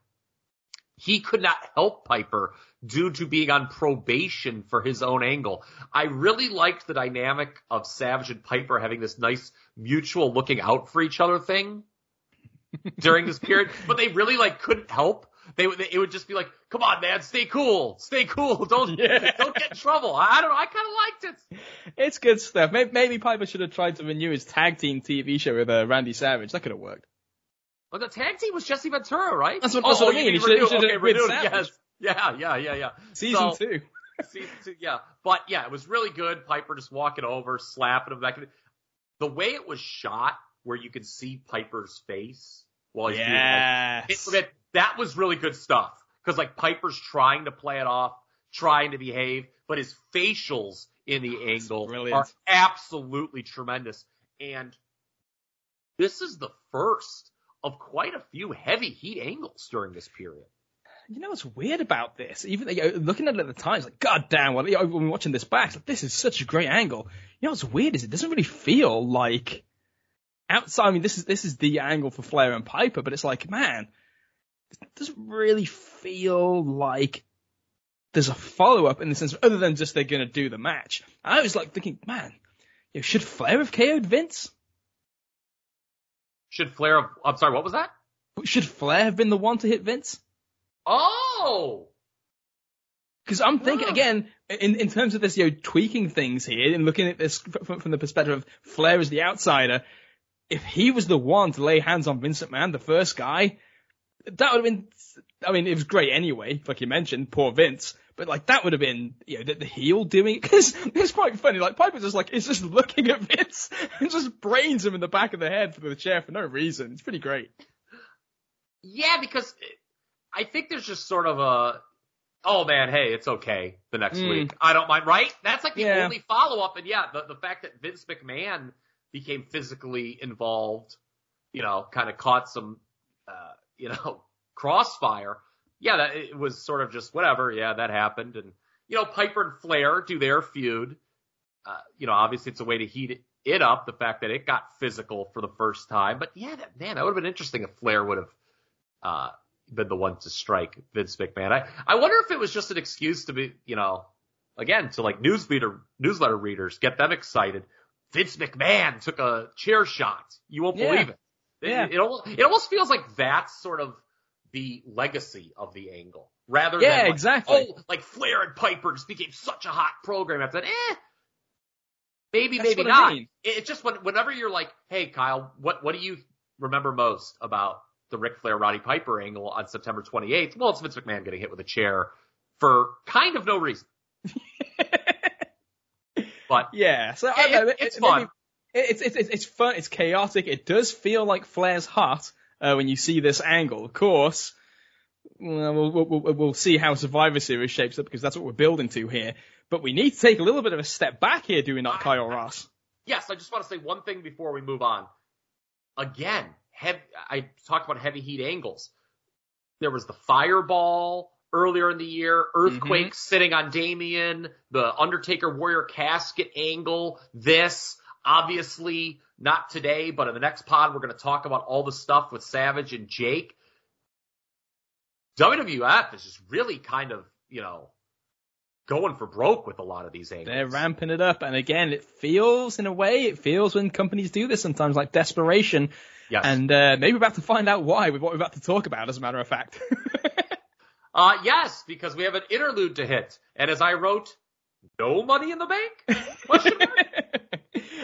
He could not help Piper due to being on probation for his own angle. I really liked the dynamic of Savage and Piper having this nice mutual looking out for each other thing [LAUGHS] during this period, but they really like couldn't help they would it would just be like, "Come on, man, stay cool, stay cool, [LAUGHS] don't yeah. don't get in trouble." I, don't know, I kind of liked it. It's good stuff. Maybe, maybe, Piper should have tried to renew his tag team TV show with uh, Randy Savage. That could have worked. But the tag team was Jesse Ventura, right? That's what, that's oh, what I mean. He should, have okay, renewed. Yes. Yeah, yeah, yeah, yeah. Season so, two. [LAUGHS] season two, yeah. But yeah, it was really good. Piper just walking over, slapping him back. The way it was shot, where you could see Piper's face while he's yes. doing it, it, that was really good stuff. Cause like Piper's trying to play it off, trying to behave, but his facials in the oh, angle brilliant. are absolutely tremendous. And this is the first of quite a few heavy heat angles during this period. You know what's weird about this? Even you know, looking at it at the time, it's like, God damn, well, you know, when watching this back, like, this is such a great angle. You know what's weird is it doesn't really feel like outside. I mean, this is this is the angle for Flair and Piper, but it's like, man, doesn't really feel like there's a follow up in the sense, other than just they're going to do the match. I was like thinking, man, you know, should Flair have KO'd Vince? Should Flair have, I'm sorry, what was that? Should Flair have been the one to hit Vince? Oh! Because I'm thinking again, in in terms of this, you know, tweaking things here and looking at this from, from the perspective of Flair as the outsider. If he was the one to lay hands on Vincent McMahon, the first guy, that would have been. I mean, it was great anyway, like you mentioned, poor Vince. But like that would have been, you know, the, the heel doing it [LAUGHS] because it's quite funny. Like Piper just like is just looking at Vince [LAUGHS] and just brains him in the back of the head for the chair for no reason. It's pretty great. Yeah, because I think there's just sort of a, oh man, hey, it's okay the next mm. week. I don't mind, right? That's like the yeah. only follow up. And yeah, the, the fact that Vince McMahon became physically involved, you know, kind of caught some, uh, you know, [LAUGHS] crossfire. Yeah, that it was sort of just whatever. Yeah, that happened. And, you know, Piper and Flair do their feud. Uh, you know, obviously it's a way to heat it, up, the fact that it got physical for the first time. But yeah, that, man, that would have been interesting if Flair would have, uh, been the one to strike Vince McMahon. I, I wonder if it was just an excuse to be, you know, again, to like newsletter, newsletter readers, get them excited. Vince McMahon took a chair shot. You won't yeah. believe it. Yeah. It, it, almost, it almost feels like that's sort of the legacy of the angle rather yeah, than like, exactly. oh, like Flair and Piper just became such a hot program after that. Eh, maybe, that's maybe not. I mean. It's just when, whenever you're like, hey, Kyle, what, what do you remember most about the Ric Flair Roddy Piper angle on September 28th? Well, it's Vince McMahon getting hit with a chair for kind of no reason. [LAUGHS] but yeah, so it, I know, it's it, fun. Maybe, it's, it's, it's fun. It's chaotic. It does feel like Flair's hot uh, when you see this angle. Of course, we'll, we'll, we'll see how Survivor Series shapes up because that's what we're building to here. But we need to take a little bit of a step back here, doing that, Kyle Ross. Yes, I just want to say one thing before we move on. Again, heavy, I talked about heavy heat angles. There was the fireball earlier in the year, earthquake mm-hmm. sitting on Damien, the Undertaker Warrior casket angle, this. Obviously, not today, but in the next pod, we're going to talk about all the stuff with Savage and Jake. WWF is just really kind of, you know, going for broke with a lot of these angles. They're ramping it up, and again, it feels in a way, it feels when companies do this sometimes like desperation. Yes. And uh, maybe we're about to find out why with what we're about to talk about, as a matter of fact. [LAUGHS] uh, yes, because we have an interlude to hit, and as I wrote, no money in the bank? Question mark? [LAUGHS]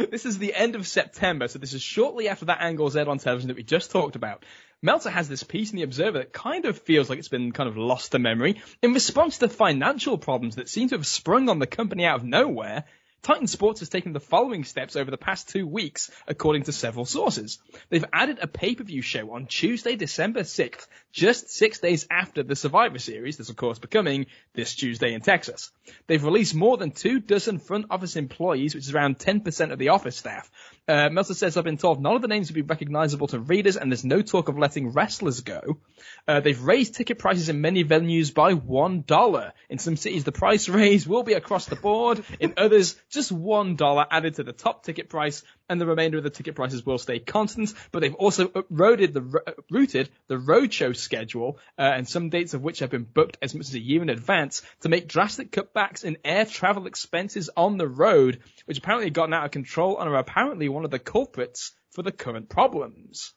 this is the end of September, so this is shortly after that Angle aired on television that we just talked about. Meltzer has this piece in The Observer that kind of feels like it's been kind of lost to memory in response to financial problems that seem to have sprung on the company out of nowhere. Titan Sports has taken the following steps over the past two weeks, according to several sources. They've added a pay-per-view show on Tuesday, December 6th, just six days after the Survivor Series, that's of course becoming this Tuesday in Texas. They've released more than two dozen front office employees, which is around 10% of the office staff. Uh, Meltzer says, I've been told none of the names will be recognizable to readers and there's no talk of letting wrestlers go. Uh, they've raised ticket prices in many venues by one dollar. In some cities, the price [LAUGHS] raise will be across the board. In others, just one dollar added to the top ticket price and the remainder of the ticket prices will stay constant, but they've also eroded the, routed the roadshow schedule, uh, and some dates of which have been booked as much as a year in advance to make drastic cutbacks in air travel expenses on the road, which apparently gotten out of control and are apparently one of the culprits for the current problems.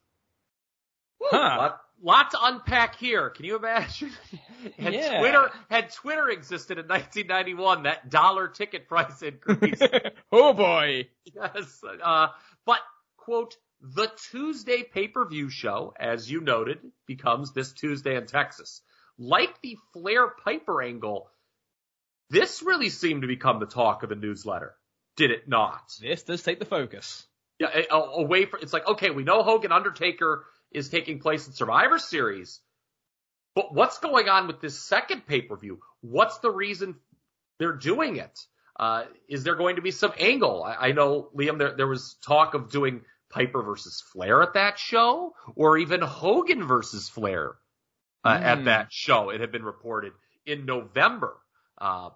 Huh. Lot, lot to unpack here. Can you imagine? [LAUGHS] had Yeah. Twitter had Twitter existed in 1991, that dollar ticket price increase. [LAUGHS] oh boy. yes. Uh, but quote the Tuesday pay-per-view show, as you noted, becomes this Tuesday in Texas. Like the Flair Piper angle, this really seemed to become the talk of the newsletter. Did it not? This does take the focus. Yeah, away from it's like okay, we know Hogan Undertaker is taking place in Survivor Series, but what's going on with this second pay per view? What's the reason they're doing it? Uh, is there going to be some angle? I, I know Liam, there there was talk of doing Piper versus Flair at that show, or even Hogan versus Flair uh, at Hmm. that show. It had been reported in November, uh,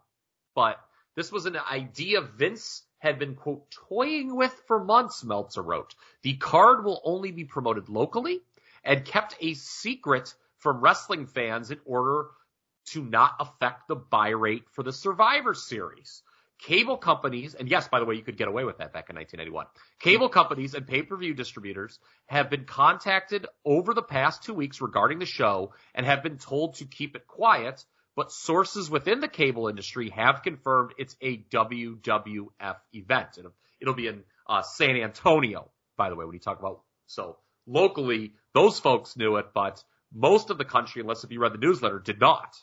but this was an idea Vince had been quote toying with for months. Meltzer wrote the card will only be promoted locally and kept a secret from wrestling fans in order to not affect the buy rate for the Survivor Series. Cable companies, and yes, by the way, you could get away with that back in 1991. Cable companies and pay-per-view distributors have been contacted over the past two weeks regarding the show and have been told to keep it quiet, but sources within the cable industry have confirmed it's a WWF event. It'll, it'll be in uh, San Antonio, by the way, when you talk about, so locally, those folks knew it, but most of the country, unless if you read the newsletter, did not.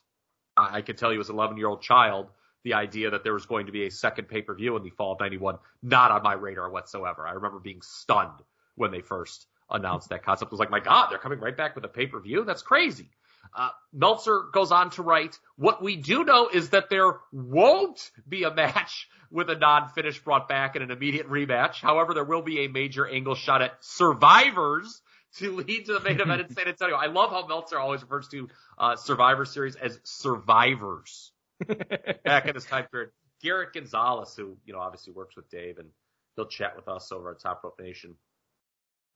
I, I could tell you as an 11 year old child, the idea that there was going to be a second pay per view in the fall of 91, not on my radar whatsoever. I remember being stunned when they first announced that concept. It was like, my God, they're coming right back with a pay per view? That's crazy. Uh, Meltzer goes on to write, what we do know is that there won't be a match with a non-finish brought back in an immediate rematch. However, there will be a major angle shot at survivors to lead to the main event in San Antonio. I love how Meltzer always refers to uh, Survivor Series as survivors [LAUGHS] back in this time period. Garrett Gonzalez, who, you know, obviously works with Dave and he'll chat with us over at Top Rope Nation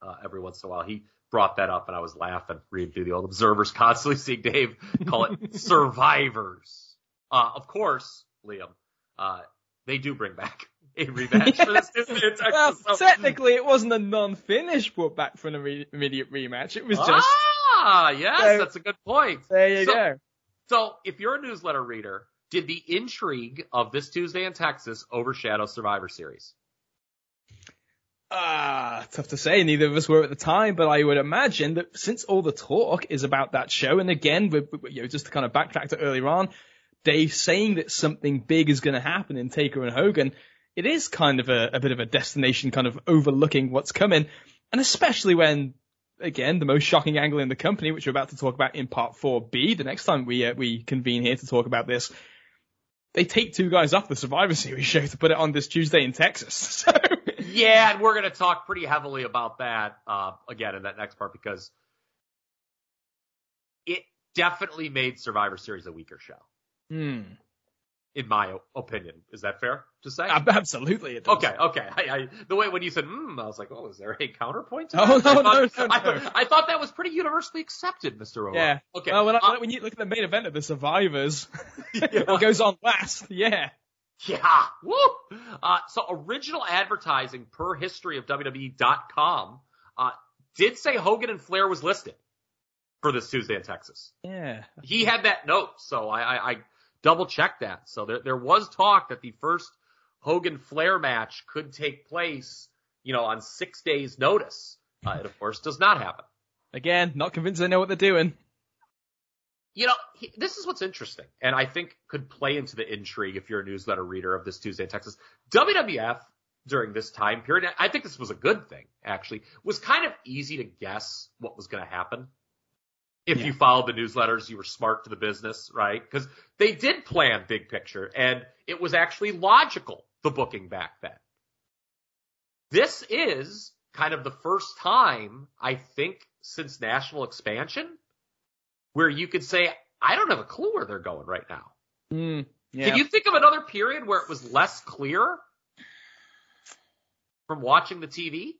uh, every once in a while. He brought that up and I was laughing, reading through the old observers, constantly seeing Dave call it [LAUGHS] survivors. Uh, of course, Liam, uh, they do bring back a rematch for this [LAUGHS] Tuesday. Well, so- technically, it wasn't a non-finish brought back for an imme- immediate rematch. It was just Ah, yes, So- that's a good point. there you so- go. So, if you're a newsletter reader, did the intrigue of this Tuesday in Texas overshadow Survivor Series? Ah, tough to say. Neither of us were at the time, but I would imagine that since all the talk is about that show, and again, with, with- you know, just to kind of backtrack to earlier on, Dave saying that something big is going to happen in Taker and Hogan, it is kind of a, a bit of a destination, kind of overlooking what's coming, and especially when, again, the most shocking angle in the company, which we're about to talk about in part 4B, the next time we uh, we convene here to talk about this, they take two guys off the Survivor Series show to put it on this Tuesday in Texas. [LAUGHS] So. Yeah, and we're going to talk pretty heavily about that uh, again in that next part because it definitely made Survivor Series a weaker show. Hmm. in my opinion. Is that fair to say? Absolutely, it does. Okay, okay. I, I, the way when you said, "Hmm," I was like, "Oh, is there a counterpoint?" To Oh, no, I thought, no, no, I, no. thought, I thought that was pretty universally accepted, Mister O'Rourke. Yeah. Okay. Well, when, I, uh, when you look at the main event of the Survivors, [LAUGHS] Yeah. [LAUGHS] what goes on last? Yeah. [LAUGHS] Yeah. Woo. Uh, so original advertising per history of WWE.com uh, did say Hogan and Flair was listed for this Tuesday in Texas. Yeah. He had that note, so I, I, I double checked that. So there, there was talk that the first Hogan Flair match could take place, you know, on six days notice. Uh, it of course does not happen. Again, not convinced they know what they're doing. You know, he, this is what's interesting, and I think could play into the intrigue if you're a newsletter reader of this Tuesday in Texas. WWF during this time period, I think this was a good thing, actually, was kind of easy to guess what was going to happen. If Yeah. you followed the newsletters, you were smart to the business, right? Because they did plan big picture, and it was actually logical, the booking back then. This is kind of the first time, I think, since national expansion where you could say, I don't have a clue where they're going right now. Mm, yeah. Can you think of another period where it was less clear from watching the TV?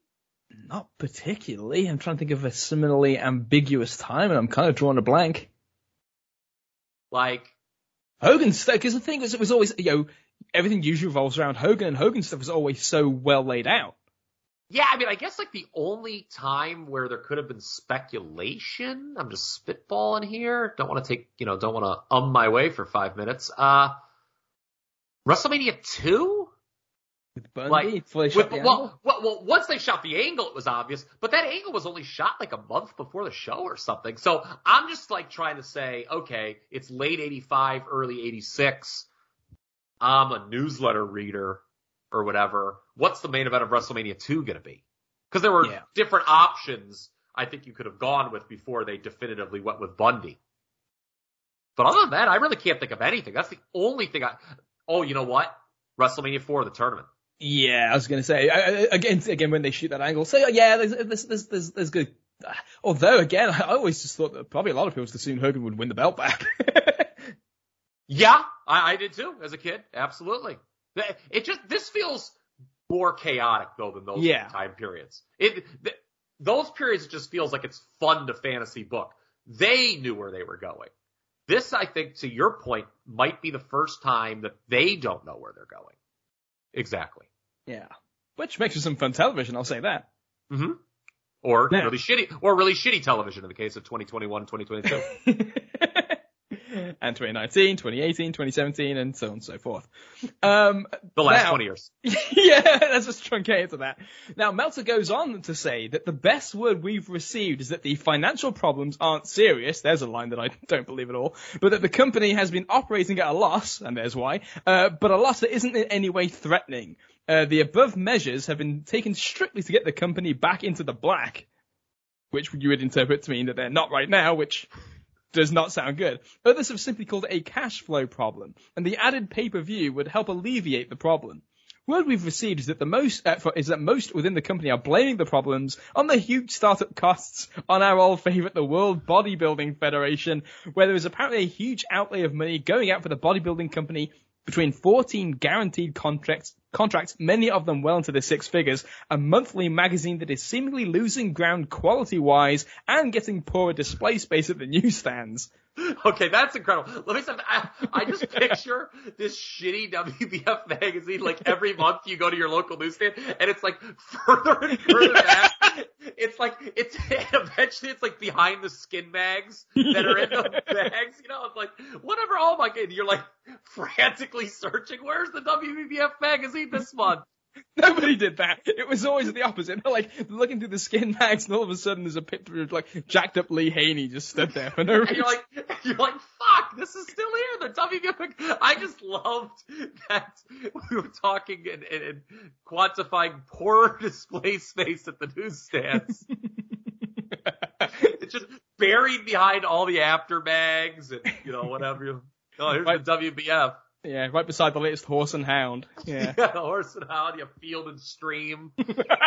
Not particularly. I'm trying to think of a similarly ambiguous time, and I'm kind of drawing a blank. Like, Hogan stuff, because the thing was, it was always, you know, everything usually revolves around Hogan, and Hogan stuff was always so well laid out. Yeah, I mean, I guess like the only time where there could have been speculation, I'm just spitballing here. Don't want to take, you know, don't want to um my way for five minutes. Uh, WrestleMania 2? With Bundy, Like, With, shot the angle. well, well, well, once they shot the angle, it was obvious, but that angle was only shot like a month before the show or something. So I'm just like trying to say, okay, it's late 85, early 86. I'm a newsletter reader or whatever. What's the main event of WrestleMania 2 going to be? Because there were Yeah. different options I think you could have gone with before they definitively went with Bundy. But other than that, I really can't think of anything. That's the only thing I. Oh, you know what? WrestleMania 4, the tournament. Yeah, I was going to say I- again. Again, when they shoot that angle, so yeah, there's there's there's there's, there's good. Although again, I always just thought that probably a lot of people just assumed Hogan would win the belt back. [LAUGHS] Yeah, I, I did too as a kid. Absolutely. It just this feels more chaotic though than those Yeah. time periods. It th- those periods it just feels like it's fun to fantasy book. They knew where they were going. This, I think, to your point, might be the first time that they don't know where they're going. Exactly. yeah, which makes for some fun television. I'll say that. Mm-hmm. Or Yeah. really shitty, or really shitty television in the case of 2021, 2022. [LAUGHS] and 2019, 2018, 2017, and so on and so forth. Um, The last Now- 20 years. [LAUGHS] yeah, let's just truncate into that. Now, Meltzer goes on to say that the best word we've received is that the financial problems aren't serious. There's a line that I [LAUGHS] don't believe at all. But that the company has been operating at a loss, and there's why, uh, but a loss that isn't in any way threatening. Uh, the above measures have been taken strictly to get the company back into the black, which you would interpret to mean that they're not right now, which does not sound good. Others have simply called it a cash flow problem, and the added pay-per-view would help alleviate the problem. Word we've received is that the most for, is that most within the company are blaming the problems on the huge startup costs on our old favorite, the World Bodybuilding Federation, where there is apparently a huge outlay of money going out for the bodybuilding company between 14 guaranteed contracts, contracts, many of them well into the six figures, a monthly magazine that is seemingly losing ground quality wise and getting poorer display space at the [LAUGHS] newsstands. Okay, that's incredible. Let me say, I, I just picture this shitty WBF magazine. Like every month, you go to your local newsstand, and it's like further and further [LAUGHS] back. It's like it's [LAUGHS] eventually it's like behind the skin bags that are in the [LAUGHS] bags. You know, it's like whatever. Oh my god, you're like frantically searching. Where's the WBF magazine this month? [LAUGHS] Nobody did that. It was always the opposite. They're [LAUGHS] like looking through the skin bags, and all of a sudden there's a picture of like jacked up Lee Haney just stood there for no And reason. you're like, [LAUGHS] you're like, fuck, this is still here. The WBF. I just loved that we were talking and, and, and quantifying poor display space at the newsstands. it's just buried behind all the after bags and you know whatever. Oh, here's Right. the WBF. Yeah, right beside the latest Horse and Hound. Yeah. Yeah, [LAUGHS] horse and hound, you field and stream. uh, [LAUGHS]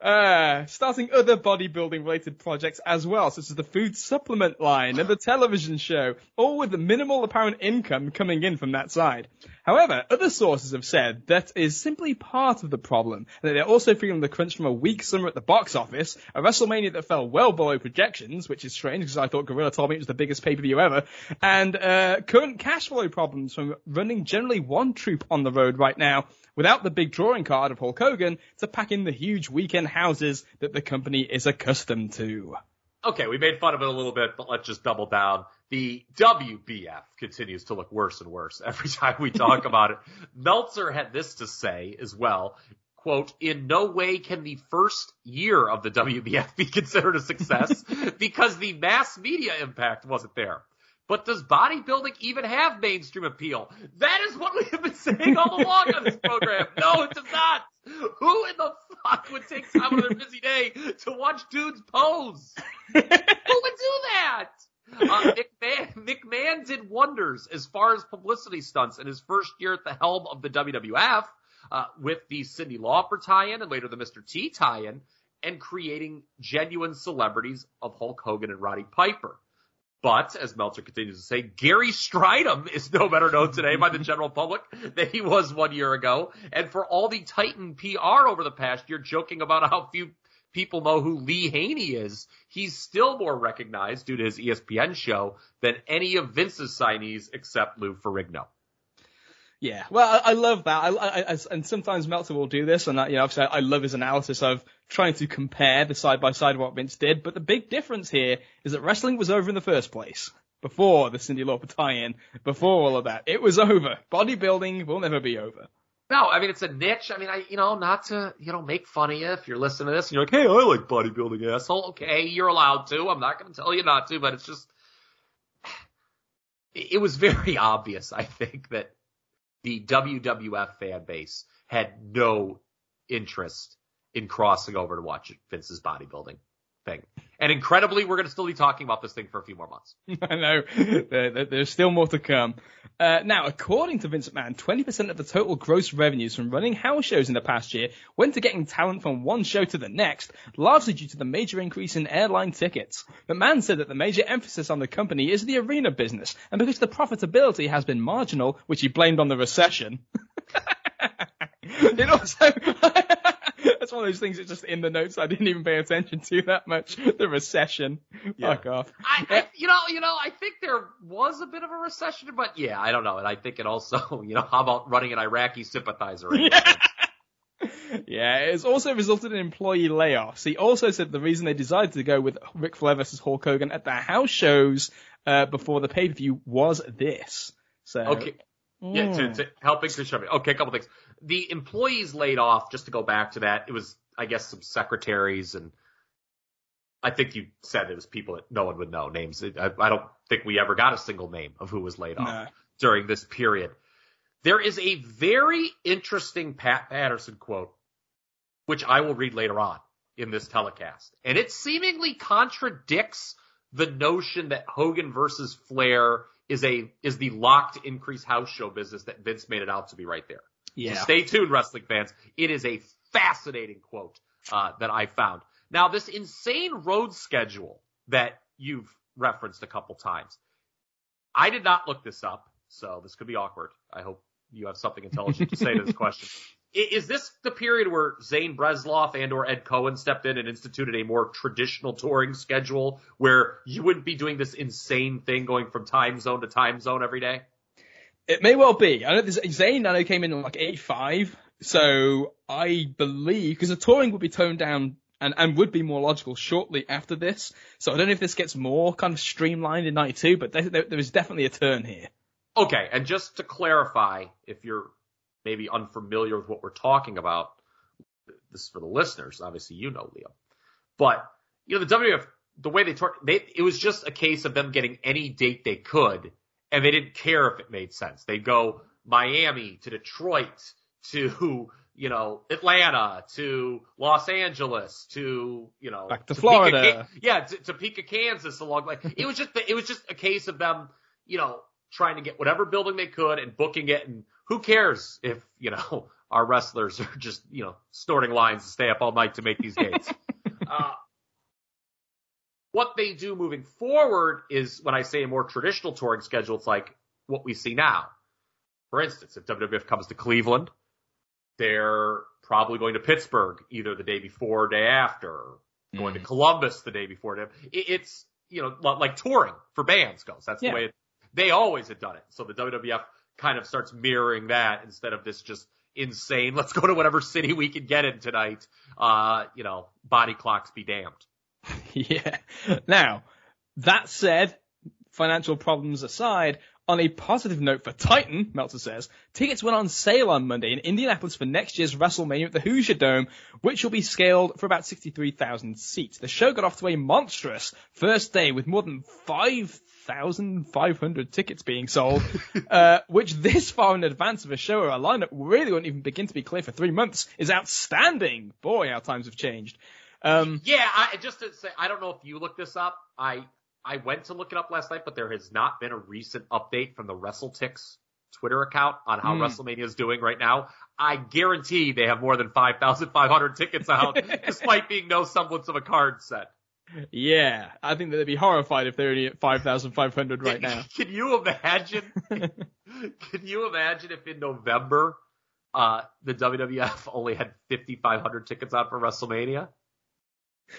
Uh, starting other bodybuilding related projects as well, such as the food supplement line and the television show, all with minimal apparent income coming in from that side. However, other sources have said that is simply part of the problem, and that they're also feeling the crunch from a weak summer at the box office, a WrestleMania that fell well below projections, which is strange because I thought Gorilla told me it was the biggest pay-per-view ever, and uh, current cash flow problems from running generally one troupe on the road right now, without the big drawing card of Hulk Hogan to pack in the huge weekend houses that the company is accustomed to. Okay, we made fun of it a little bit, but let's just double down. The WBF continues to look worse and worse [LAUGHS] every time we talk [LAUGHS] about it. Meltzer had this to say as well. Quote, in no way can the first year of the WBF be [LAUGHS] considered a success because the mass media impact wasn't there. But does bodybuilding even have mainstream appeal? That is what we have been saying all along on this program. No, it does not. Who in the fuck would take time out of their busy day to watch dudes pose? [LAUGHS] Who would do that? Uh, McMahon, McMahon did wonders as far as publicity stunts in his first year at the helm of the WWF uh, with the Cyndi Lauper tie-in and later the Mr. T tie-in and creating genuine celebrities of Hulk Hogan and Roddy Piper. But, as Meltzer continues to say, Gary Strydom is no better known today by the general public than he was one year ago. And for all the Titan PR over the past year, joking about how few people know who Lee Haney is, he's still more recognized due to his ESPN show than any of Vince's signees except Lou Ferrigno. Yeah, well, I, I love that. I, I, and sometimes Meltzer will do this, and I, you know, obviously I love his analysis of trying to compare the side by side what Vince did. But the big difference here is that wrestling was over in the first place before the Cyndi Lauper tie-in, before all of that. It was over. Bodybuilding will never be over. No, I mean it's a niche. I mean, I you know not to you know make fun of you if you're listening to this and you're like, hey, I like bodybuilding, asshole. Okay, you're allowed to. I'm not going to tell you not to, but it's just [SIGHS] it was very [LAUGHS] obvious. I think that the WWF fan base had no interest in crossing over to watch Vince's bodybuilding thing. And incredibly, we're going to still be talking about this thing for a few more months. [LAUGHS] I know. There, there's still more to come. Uh, now, according to Vince McMahon, 20% of the total gross revenues from running house shows in the past year went to getting talent from one show to the next, largely due to the major increase in airline tickets. McMahon said that the major emphasis on the company is the arena business, and because the profitability has been marginal, which he blamed on the recession. [LAUGHS] it also, [LAUGHS] [LAUGHS] that's one of those things that's just in the notes I didn't even pay attention to that much. [LAUGHS] The recession. Yeah. Fuck off. I, I, you know, you know, I think there was a bit of a recession, but yeah, I don't know. And I think it also, [LAUGHS] you know, how about running an Iraqi sympathizer? Yeah. yeah, it's also resulted in employee layoffs. He also said the reason they decided to go with Ric Flair versus Hulk Hogan at the house shows uh, before the pay per view was this. So okay, yeah, to, to helping to show me. Okay, a couple things. The employees laid off, just to go back to that, it was, I guess, some secretaries and I think you said it was people that no one would know names. I, I don't think we ever got a single name of who was laid off nah. during this period. There is a very interesting Pat Patterson quote, which I will read later on in this telecast. And it seemingly contradicts the notion that Hogan versus Flair is a is the locked increase house show business that Vince made it out to be right there. Yeah. So stay tuned, wrestling fans. It is a fascinating quote uh, that I found. Now, this insane road schedule that you've referenced a couple times, I did not look this up, so this could be awkward. I hope you have something intelligent to say to this [LAUGHS] question. Is this the period where Zane Bresloff and or Ed Cohen stepped in and instituted a more traditional touring schedule where you wouldn't be doing this insane thing going from time zone to time zone every day? It may well be. I know this Zane I know came in in like 85, so I believe because the touring would be toned down and, and would be more logical shortly after this. So I don't know if this gets more kind of streamlined in 92, but there, there, is definitely a turn here. Okay, and just to clarify, if you're maybe unfamiliar with what we're talking about, this is for the listeners. Obviously, you know Liam, but you know the WWF, the way they talk, they it was just a case of them getting any date they could, and they didn't care if it made sense. They'd go Miami to Detroit to [LAUGHS] you know Atlanta to Los Angeles to you know back to Florida, Topeka, yeah, to Topeka, Kansas. Along like it was just it was just a case of them, you know, trying to get whatever building they could and booking it and who cares if, you know, [LAUGHS] our wrestlers are just, you know, snorting lines to stay up all night to make these gates. [LAUGHS] uh, what they do moving forward is when I say a more traditional touring schedule, it's like what we see now. For instance, if WWF comes to Cleveland, they're probably going to Pittsburgh either the day before or day after, going to Columbus the day before. It's, you know, like touring for bands goes. That's Yeah. the way it, they always had done it. So the WWF kind of starts mirroring that instead of this just insane, let's go to whatever city we can get in tonight. Uh, you know, body clocks be damned. [LAUGHS] yeah. Now, that said, financial problems aside, on a positive note for Titan, Meltzer says, tickets went on sale on Monday in Indianapolis for next year's WrestleMania at the Hoosier Dome, which will be scaled for about 63,000 seats. The show got off to a monstrous first day with more than 5,500 tickets being sold, [LAUGHS] uh, which this far in advance of a show or a lineup really won't even begin to be clear for three months is outstanding. Boy, how times have changed. Um, Yeah, I just to say, I don't know if you looked this up. I I went to look it up last night, but there has not been a recent update from the WrestleTix Twitter account on how Hmm. WrestleMania is doing right now. I guarantee they have more than 5,500 tickets out, [LAUGHS] despite being no semblance of a card set. Yeah, I think that they'd be horrified if they're only at 5,500 right now. [LAUGHS] Can you imagine? [LAUGHS] can you imagine if in November, uh, the WWF only had 5,500 tickets out for WrestleMania?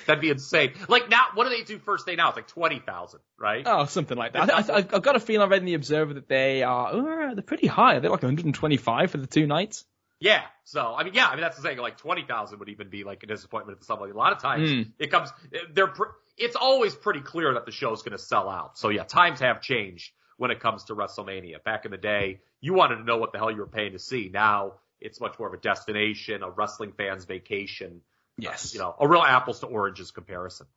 That'd be insane. Like now, what do they do first day now? It's like 20,000, right? Oh, something like that. I, I, I've got a feeling I read in the Observer that they are, uh, they're pretty high. They're like 125 for the two nights. Yeah. So I mean, yeah. I mean, that's the thing. Like twenty thousand would even be like a disappointment at some like a lot of times Mm. it comes. They're. pr- It's always pretty clear that the show's going to sell out. So yeah, times have changed when it comes to WrestleMania. Back in the day, you wanted to know what the hell you were paying to see. Now it's much more of a destination, a wrestling fan's vacation. Yes. You know, a real apples to oranges comparison.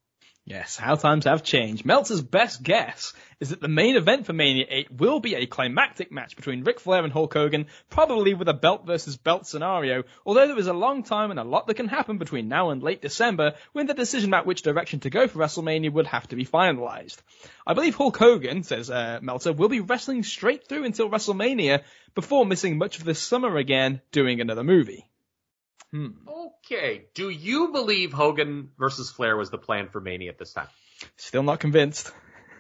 Yes, how times have changed. Meltzer's best guess is that the main event for Mania 8 will be a climactic match between Ric Flair and Hulk Hogan, probably with a belt versus belt scenario, although there is a long time and a lot that can happen between now and late December when the decision about which direction to go for WrestleMania would have to be finalized. I believe Hulk Hogan, says uh, Meltzer, will be wrestling straight through until WrestleMania before missing much of the summer again doing another movie. Hmm. Okay. Do you believe Hogan versus Flair was the plan for Mania at this time? Still not convinced.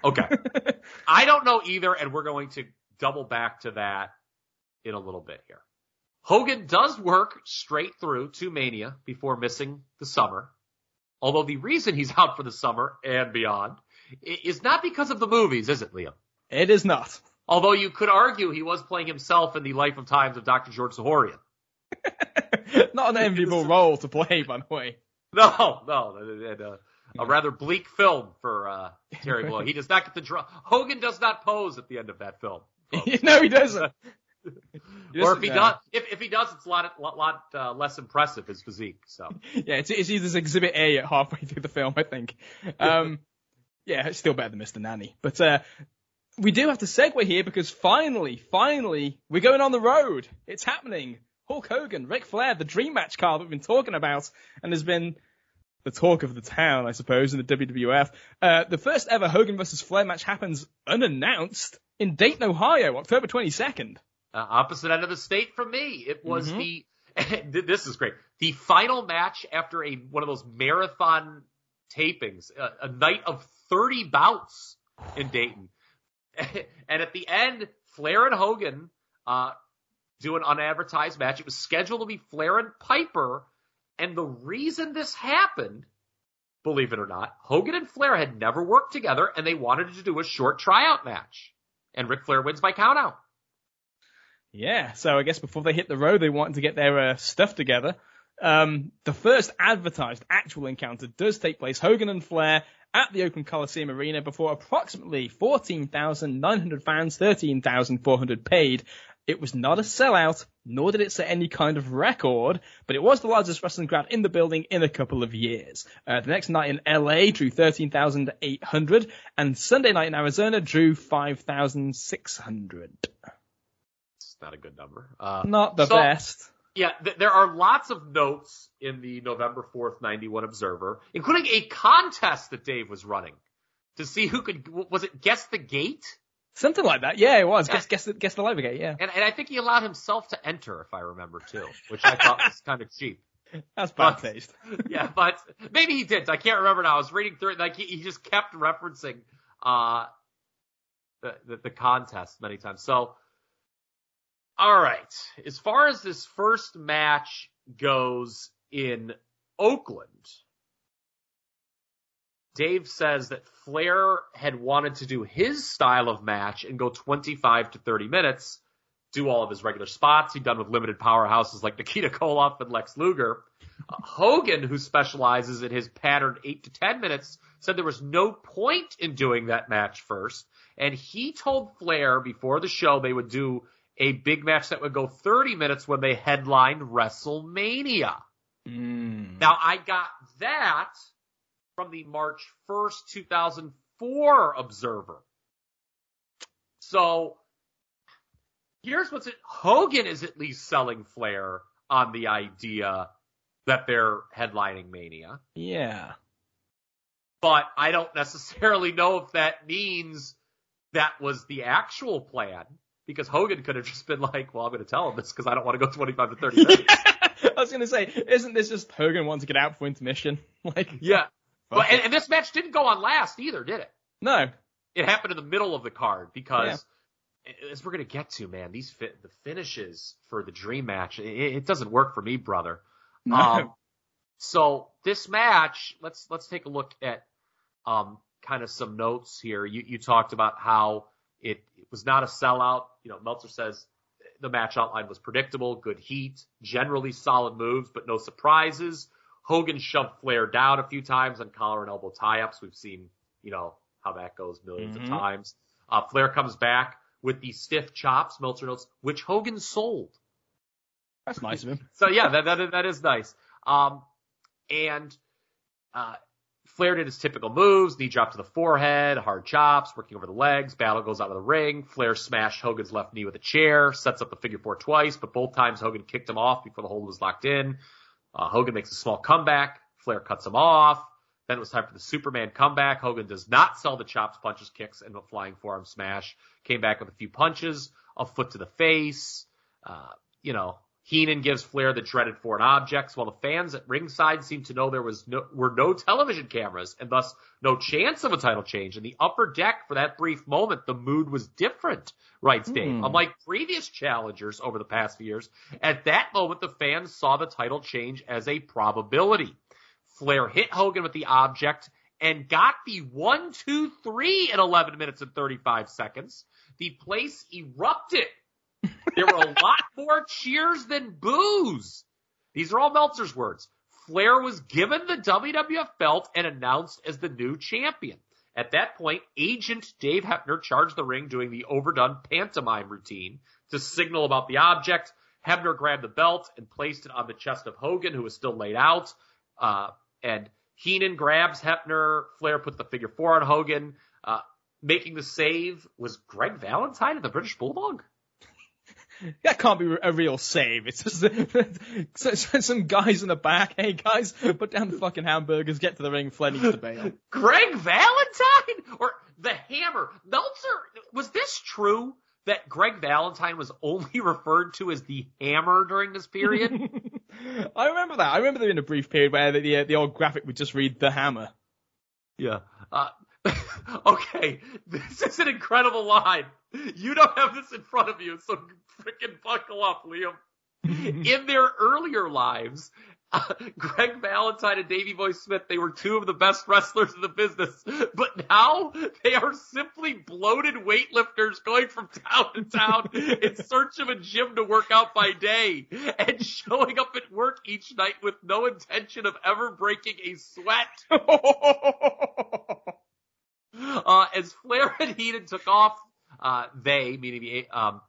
Okay. [LAUGHS] I don't know either, and we're going to double back to that in a little bit here. Hogan does work straight through to Mania before missing the summer. Although the reason he's [LAUGHS] out for the summer and beyond is not because of the movies, is it, Liam? It is not. Although you could argue he was playing himself in the life of times of Dr. George Zahorian. Not an enviable role to play, by the way. No, no, uh, a rather bleak film for uh, Terry Boy. He does not get the draw. Hogan does not pose at the end of that film. [LAUGHS] no, he doesn't. He [LAUGHS] or if he uh, does, if, if he does, it's a lot, lot, lot uh, less impressive his physique. So [LAUGHS] Yeah, it's, it's either Exhibit A at halfway through the film, I think. Um, yeah, it's still better than Mr. Nanny. But uh, we do have to segue here because finally, finally, we're going on the road. It's happening. Hulk Hogan, Ric Flair, the dream match card that we've been talking about, and has been the talk of the town, I suppose, in the WWF. Uh, the first ever Hogan versus Flair match happens unannounced in Dayton, Ohio, October 22nd. uh, opposite end of the state from me. It was Mhm. the. [LAUGHS] this is great. The final match after a one of those marathon tapings, a, a night of thirty bouts in Dayton, [LAUGHS] and at the end, Flair and Hogan uh, do an unadvertised match. It was scheduled to be Flair and Piper, and the reason this happened. Believe it or not, Hogan and Flair had never worked together and they wanted to do a short tryout match. And Ric Flair wins by countout. Yeah, so I guess before they hit the road, they wanted to get their uh, stuff together. Um, the first advertised actual encounter does take place Hogan and Flair at the Oakland Coliseum Arena before approximately 14,900 fans, 13,400 paid. It was not a sellout, nor did it set any kind of record, but it was the largest wrestling crowd in the building in a couple of years. Uh, the next night in LA drew 13,800, and Sunday night in Arizona drew 5,600. It's not a good number. Uh, Not the So- best. yeah, th- there are lots of notes in the November 4th, 91 Observer, including a contest that Dave was running to see who could, was it guess the gate? Something like that. Yeah, it was. Guess guess the, guess the live gate. Yeah. And, and I think he allowed himself to enter, if I remember too, which I thought was [LAUGHS] kind of cheap. That's bad But- taste. [LAUGHS] yeah, but maybe he did. I can't remember now. I was reading through it, like he, he just kept referencing uh the, the the contest many times. So, all right, as far as this first match goes in Oakland, Dave says that Flair had wanted to do his style of match and go 25 to 30 minutes, do all of his regular spots he'd done with limited powerhouses like Nikita Koloff and Lex Luger. Uh, Hogan, who specializes in his patterned 8 to 10 minutes, said there was no point in doing that match first. And he told Flair before the show they would do a big match that would go 30 minutes when they headlined WrestleMania. Mm. Now I got that from the March 1st, 2004 Observer. So here's what's it. Hogan is at least selling Flair on the idea that they're headlining Mania, Yeah. but I don't necessarily know if that means that was the actual plan because Hogan could have just been like, well, I'm going to tell him this because I don't want to go 25 to 30 minutes. [LAUGHS] I was gonna say, isn't this just Hogan wanting to get out for intermission? [LAUGHS] Like, yeah. Fuck and, and this match didn't go on last either, did it? no. it happened in the middle of the card because as we're gonna get to, man, these fi- the finishes for the dream match, it, it doesn't work for me, brother. No. Um, so this match, let's let's take a look at um, kind of some notes here. You you talked about how it, it was not a sellout. You know, Meltzer says the match outline was predictable, good heat, generally solid moves, but no surprises. Hogan shoved Flair down a few times on collar and elbow tie-ups. We've seen, you know, how that goes 1000000s Mhm. of times. Uh, Flair comes back with the stiff chops, Meltzer notes, which Hogan sold. That's nice of him. [LAUGHS] So yeah, that that, that is nice. Um, and uh, Flair did his typical moves: knee drop to the forehead, hard chops, working over the legs. Battle goes out of the ring. Flair smashed Hogan's left knee with a chair, sets up the figure four twice, but both times Hogan kicked him off before the hold was locked in. Uh, Hogan makes a small comeback. Flair cuts him off. Then it was time for the Superman comeback. Hogan does not sell the chops, punches, kicks, and a flying forearm smash. Came back with a few punches, a foot to the face. Uh, you know, Heenan gives Flair the dreaded foreign objects, while the fans at ringside seem to know there was no, were no television cameras and thus no chance of a title change. In the upper deck, for that brief moment, the mood was different, writes Dave. Hmm. Unlike previous challengers over the past few years, at that moment, the fans saw the title change as a probability. Flair hit Hogan with the object and got the one, two, three in 11 minutes and 35 seconds. The place erupted. There were a lot more cheers than boos. These are all Meltzer's words. Flair was given the WWF belt and announced as the new champion. At that point, agent Dave Hebner charged the ring doing the overdone pantomime routine to signal about the object. Hebner grabbed the belt and placed it on the chest of Hogan, who was still laid out. Uh, and Heenan grabs Hebner. Flair puts the figure four on Hogan. Uh, making the save was Greg Valentine of the British Bulldog. That can't be a real save. It's just so- so- some guys in the back. Hey guys, put down the fucking hamburgers. Get to the ring. Flair needs to bail. Greg Valentine or the Hammer. Meltzer, was this true that Greg Valentine was only [LAUGHS] referred to as the Hammer during this period? [LAUGHS] I remember that. I remember there being a brief period where the the, the old graphic would just read the hammer. yeah. Uh, okay, this is an incredible line. You don't have this in front of you, so freaking buckle up, Liam. [LAUGHS] in their earlier lives, uh, Greg Valentine and Davey Boy Smith, they were two of the best wrestlers in the business. But now they are simply bloated weightlifters going from town to town [LAUGHS] in search of a gym to work out by day and showing up at work each night with no intention of ever breaking a sweat. [LAUGHS] [LAUGHS] Uh, as Flair and Heenan took off, uh, they, meaning the, um,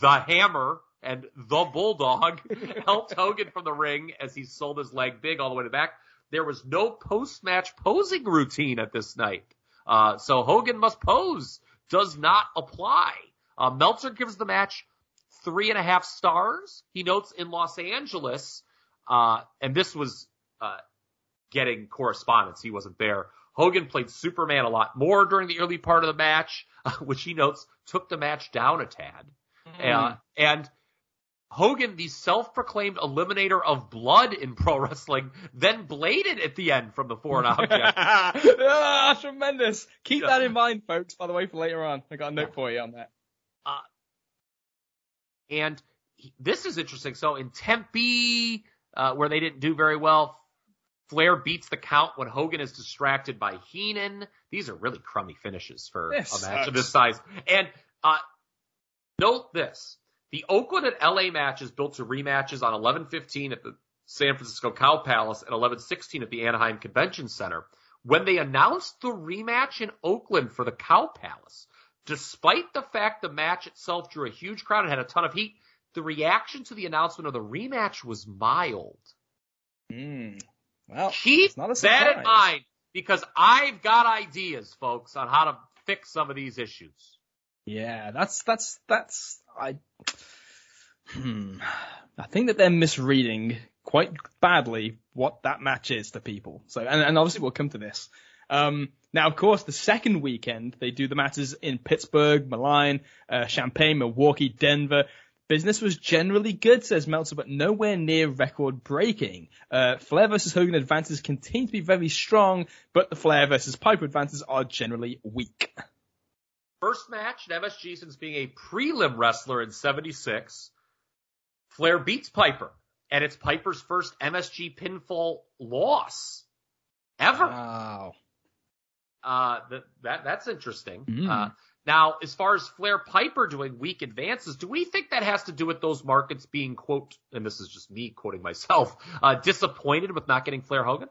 the Hammer and the Bulldog, [LAUGHS] helped Hogan from the ring as he sold his leg big all the way to the back. There was no post-match posing routine at this night. Uh, so Hogan must pose does not apply. Uh, Meltzer gives the match three and a half stars. He notes in Los Angeles, uh, and this was, uh, getting correspondence. He wasn't there. Hogan played Superman a lot more during the early part of the match, [LAUGHS] which he notes took the match down a tad. Mm. Uh, and Hogan, the self-proclaimed eliminator of blood in [LAUGHS] pro wrestling, then bladed at the end from the foreign [LAUGHS] object. ah, tremendous. Keep Yeah. that in mind, folks, by the way, for later on. I got a note for you on that. And he- this is interesting. So in Tempe, uh, where they didn't do very well, Flair beats the count when Hogan is distracted by Heenan. These are really crummy finishes for This a match of this size. And uh, note this: the Oakland and LA matches built to rematches on 11:15 at the San Francisco Cow Palace and 11:16 at the Anaheim Convention Center. When they announced the rematch in Oakland for the Cow Palace, despite the fact the match itself drew a huge crowd and had a ton of heat, the reaction to the announcement of the rematch was mild. Mm. Well, Keep not a that in mind because I've got ideas, folks, on how to fix some of these issues. Yeah, that's that's that's I. Hmm. I think that they're misreading quite badly what that match is to people. So, and, and obviously we'll come to this. Um, now, of course, the second weekend they do the matches in Pittsburgh, Milan, uh, Champaign, Milwaukee, Denver. Business was generally good, says Meltzer, but nowhere near record breaking. Uh, Flair versus Hogan advances continue to be very strong, but the Flair versus Piper advances are generally weak. First match, and MSG since being a prelim wrestler in 76, Flair beats Piper, and it's Piper's first MSG pinfall loss ever. Wow. Uh, that, that that's interesting. Mm. Uh, now, as far as Flair Piper doing weak advances, do we think that has to do with those markets being quote, and this is just me quoting myself, [LAUGHS] uh, disappointed with not getting Flair Hogan?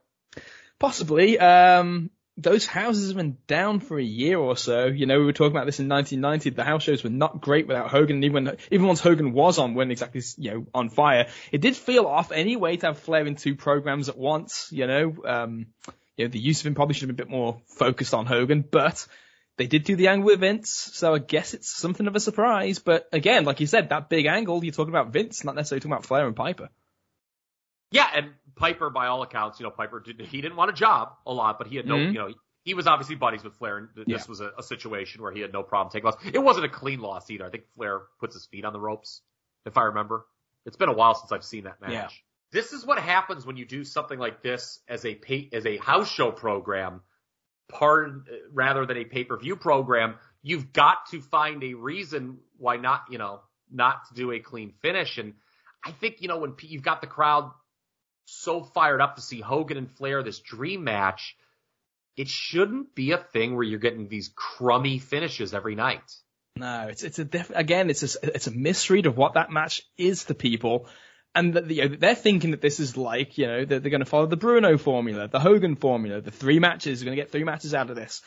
Possibly. Um, those houses have been down for a year or so. You know, we were talking about this in 1990. The house shows were not great without Hogan. And even when, even once Hogan was on, weren't exactly, you know, on fire. It did feel off anyway to have Flair in two programs at once. You know, um, you know, the use of him probably should have been a bit more focused on Hogan, but they did do the angle with Vince, so I guess it's something of a surprise. But again, like you said, that big angle, you're talking about Vince, not necessarily talking about Flair and Piper. Yeah, and Piper, by all accounts, you know, Piper did, he didn't want a job a lot, but he had no, Mhm. you know, he was obviously buddies with Flair, and this Yeah. was a, a situation where he had no problem taking loss. It wasn't a clean loss either. I think Flair puts his feet on the ropes, if I remember. It's been a while since I've seen that match. Yeah. This is what happens when you do something like this as a pay, as a house show program, part rather than a pay per view program. You've got to find a reason why not, you know, not to do a clean finish. And I think you know when p- you've got the crowd so fired up to see Hogan and Flair this dream match, it shouldn't be a thing where you're getting these crummy finishes every night. No, it's it's a diff- again, it's a it's a misread of what that match is to people, and that you know, they're thinking that this is like you know that they're going to follow the Bruno formula, the Hogan formula, the three matches, we're going to get three matches out of this,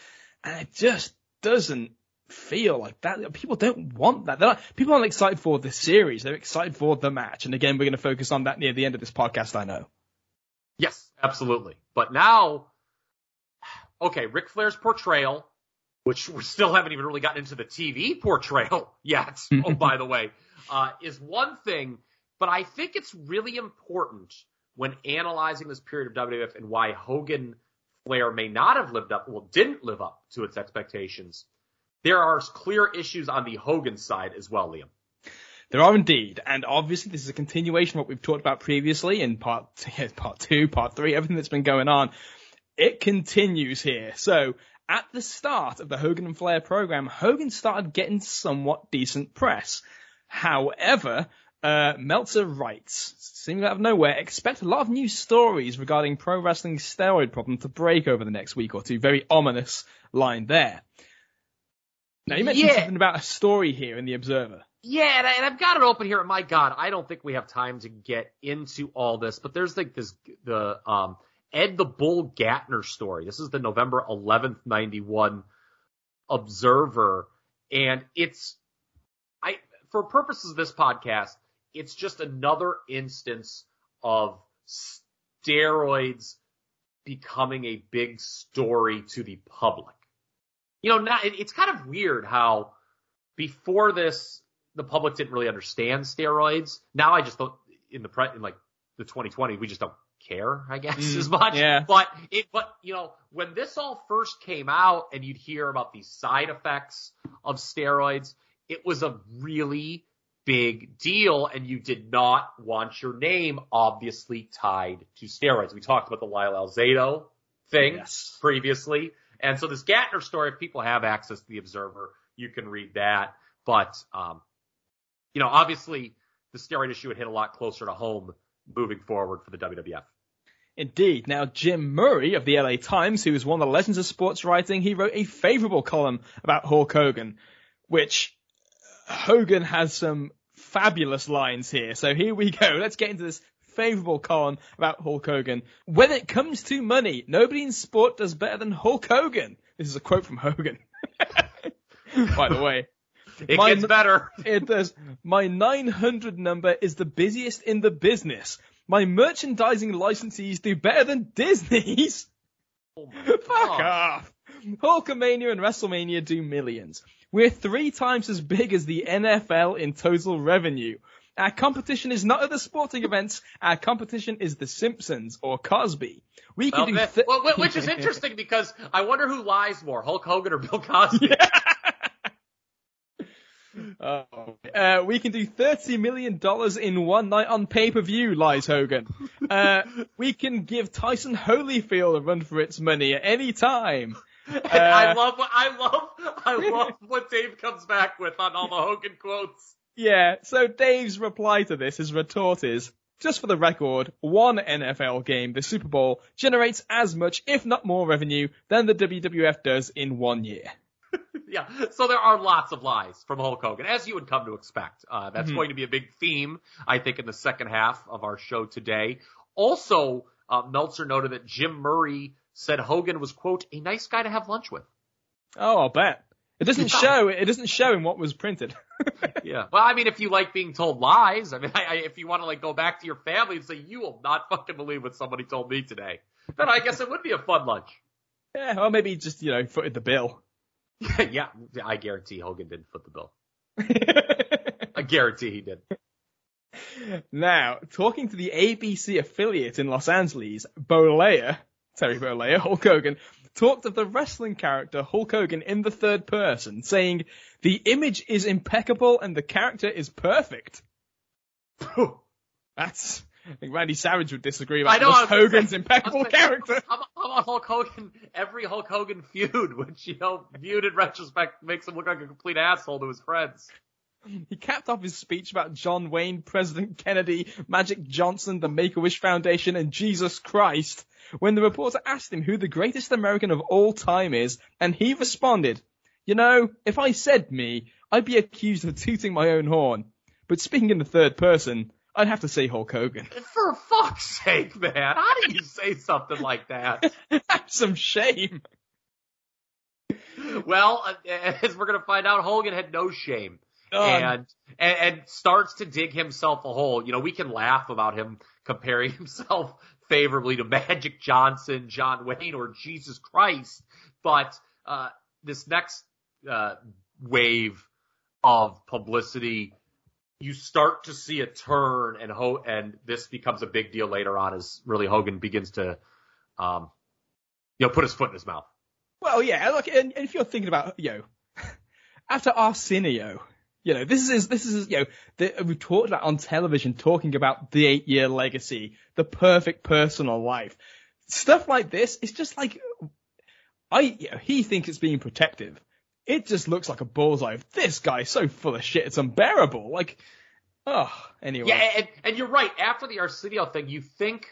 and it just doesn't feel like that. People don't want that. Not, people aren't excited for the series; they're excited for the match. And again, we're going to focus on that near the end of this podcast. I know. Yes, absolutely. But now, okay, Ric Flair's portrayal, which we still haven't even really gotten into the TV portrayal [LAUGHS] yet, oh, by the way, uh, is one thing, but I think it's really important when analyzing this period of WWF and why Hogan Flair may not have lived up, well, didn't live up to its expectations. There are clear issues on the Hogan side as well, Liam. There are indeed, and obviously this is a continuation of what we've talked about previously in part [LAUGHS] part two, part three, everything that's been going on. It continues here. So at the start of the Hogan and Flair program, Hogan started getting somewhat decent press. However, uh, Meltzer writes, seemingly out of nowhere, expect a lot of new stories regarding pro wrestling steroid problem to break over the next week or two. Very ominous line there. Now you mentioned Yeah. something about a story here in the Observer. Yeah, and, I, and I've got it open here. My God, I don't think we have time to get into all this, but there's like this the um Ed the Bull Gantner story. This is the November 11th 91 Observer, and it's I for purposes of this podcast, it's just another instance of steroids becoming a big story to the public. You know, not, it, it's kind of weird how before this the public didn't really understand steroids. Now I just don't in the pre in like the 2020 we just don't care, I guess, Mm, as much. yeah. But it, but you know, when this all first came out and you'd hear about these side effects of steroids, it was a really big deal and you did not want your name obviously tied to steroids. We talked about the Lyle Alzado thing Yes. previously. And so this Gantner story, if people have access to the Observer, you can read that. But, um, you know, obviously the steroid issue would hit a lot closer to home moving forward for the WWF. Indeed. Now, Jim Murray of the LA Times, who is one of the legends of sports writing, he wrote a favorable column about Hulk Hogan, which Hogan has some fabulous lines here. So here we go. Let's get into this favorable con about Hulk Hogan. When it comes to money, nobody in sport does better than Hulk Hogan. This is a quote from Hogan. [LAUGHS] By the way. It My- gets better. [LAUGHS] It does. My 900 number is the busiest in the business. My merchandising licensees do better than Disney's. Oh [LAUGHS] Fuck off. Hulkamania and WrestleMania do millions. We're three times as big as the NFL in total revenue. Our competition is not at the sporting events. Our competition is The Simpsons or Cosby. We can Well, do. thi- well, which is interesting because I wonder who lies more, Hulk Hogan or Bill Cosby. [LAUGHS] Oh. Uh, we can do thirty million dollars in one night on pay per view, lies Hogan. Uh, we can give Tyson Holyfield a run for its money at any time. And [LAUGHS] I Uh, love what I love I love what Dave comes back with on all the Hogan quotes. Yeah. So Dave's reply to this, his retort is, just for the record, one NFL game, the Super Bowl, generates as much, if not more, revenue than the WWF does in one year. [LAUGHS] Yeah, so there are lots of lies from Hulk Hogan, as you would come to expect. Uh, that's Mhm. going to be a big theme, I think, in the second half of our show today. Also, uh, Meltzer noted that Jim Murray said Hogan was, quote, a nice guy to have lunch with. Oh, I'll bet. It doesn't show. It doesn't show in what was printed. [LAUGHS] Yeah. Well, I mean, if you like being told lies, I mean, [LAUGHS] I, I, if you want to like go back to your family and say, you will not fucking believe what somebody told me today, then I guess it would be a fun lunch. Yeah, or maybe just you know footed the bill. [LAUGHS] yeah, I guarantee Hogan didn't foot the bill. I guarantee he did. now, talking to the ABC affiliate in Los Angeles, Bolea, Terry Bolea, [LAUGHS] Hulk Hogan, talked of the wrestling character Hulk Hogan in the third person, saying, the image is impeccable and the character is perfect. [LAUGHS] That's, I think Randy Savage would disagree about I know, Hulk Hogan's say- impeccable I say, character. How about, how about Hulk Hogan? Every Hulk Hogan [LAUGHS] feud, which you know, viewed in retrospect, makes him look like a complete asshole to his friends. He capped off his speech about John Wayne, President Kennedy, Magic Johnson, the Make-A-Wish Foundation, and Jesus Christ when the reporter asked him who the greatest American of all time is, and he responded, You know, if I said me, I'd be accused of tooting my own horn. But speaking in the third person, I'd have to say Hulk Hogan. For fuck's sake, man! How do you say something like that? [LAUGHS] Have some shame. well, uh, [LAUGHS] as we're gonna find out, Hogan had no shame. And, and and starts to dig himself a hole. You know, we can laugh about him comparing [LAUGHS] himself favorably to Magic Johnson, John Wayne, or Jesus Christ, but uh, this next uh, wave of publicity, you start to see a turn, and Ho- and this becomes a big deal later on as really Hogan begins to, um, you know, put his foot in his mouth. Well, yeah, look, and, and if you're thinking about, you know, [LAUGHS] after Arsenio, you know, this is, this is, you know, the, we've talked about on television talking about the eight year legacy, the perfect personal life. Stuff like this, it's just like, I, you know, he thinks it's being protective. It just looks like a bullseye. This guy's so full of shit, it's unbearable. Like, oh, anyway. Yeah, and, and you're right. After the Arsenio thing, you think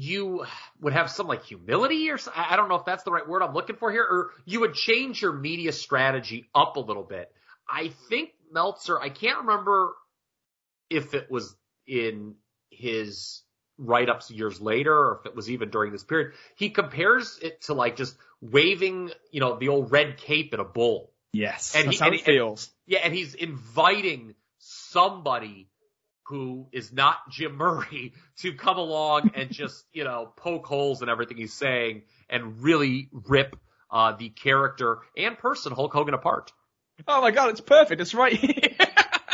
you would have some like humility or I don't know if that's the right word I'm looking for here, or you would change your media strategy up a little bit. I think Meltzer, I can't remember if it was in his write-ups years later or if it was even during this period. He compares it to like just waving, you know, the old red cape at a bull. Yes. And that's he- how and it he- feels. Yeah, and he's inviting somebody who is not Jim Murray [LAUGHS] to come along and just, you know, poke holes in everything he's saying and really rip uh, the character and person Hulk Hogan apart. oh my god, it's perfect. It's right here. [LAUGHS]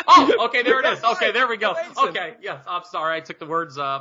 Oh, okay, there it is. [LAUGHS] Okay, there we go. Okay, yes, I'm sorry. I took the words, uh,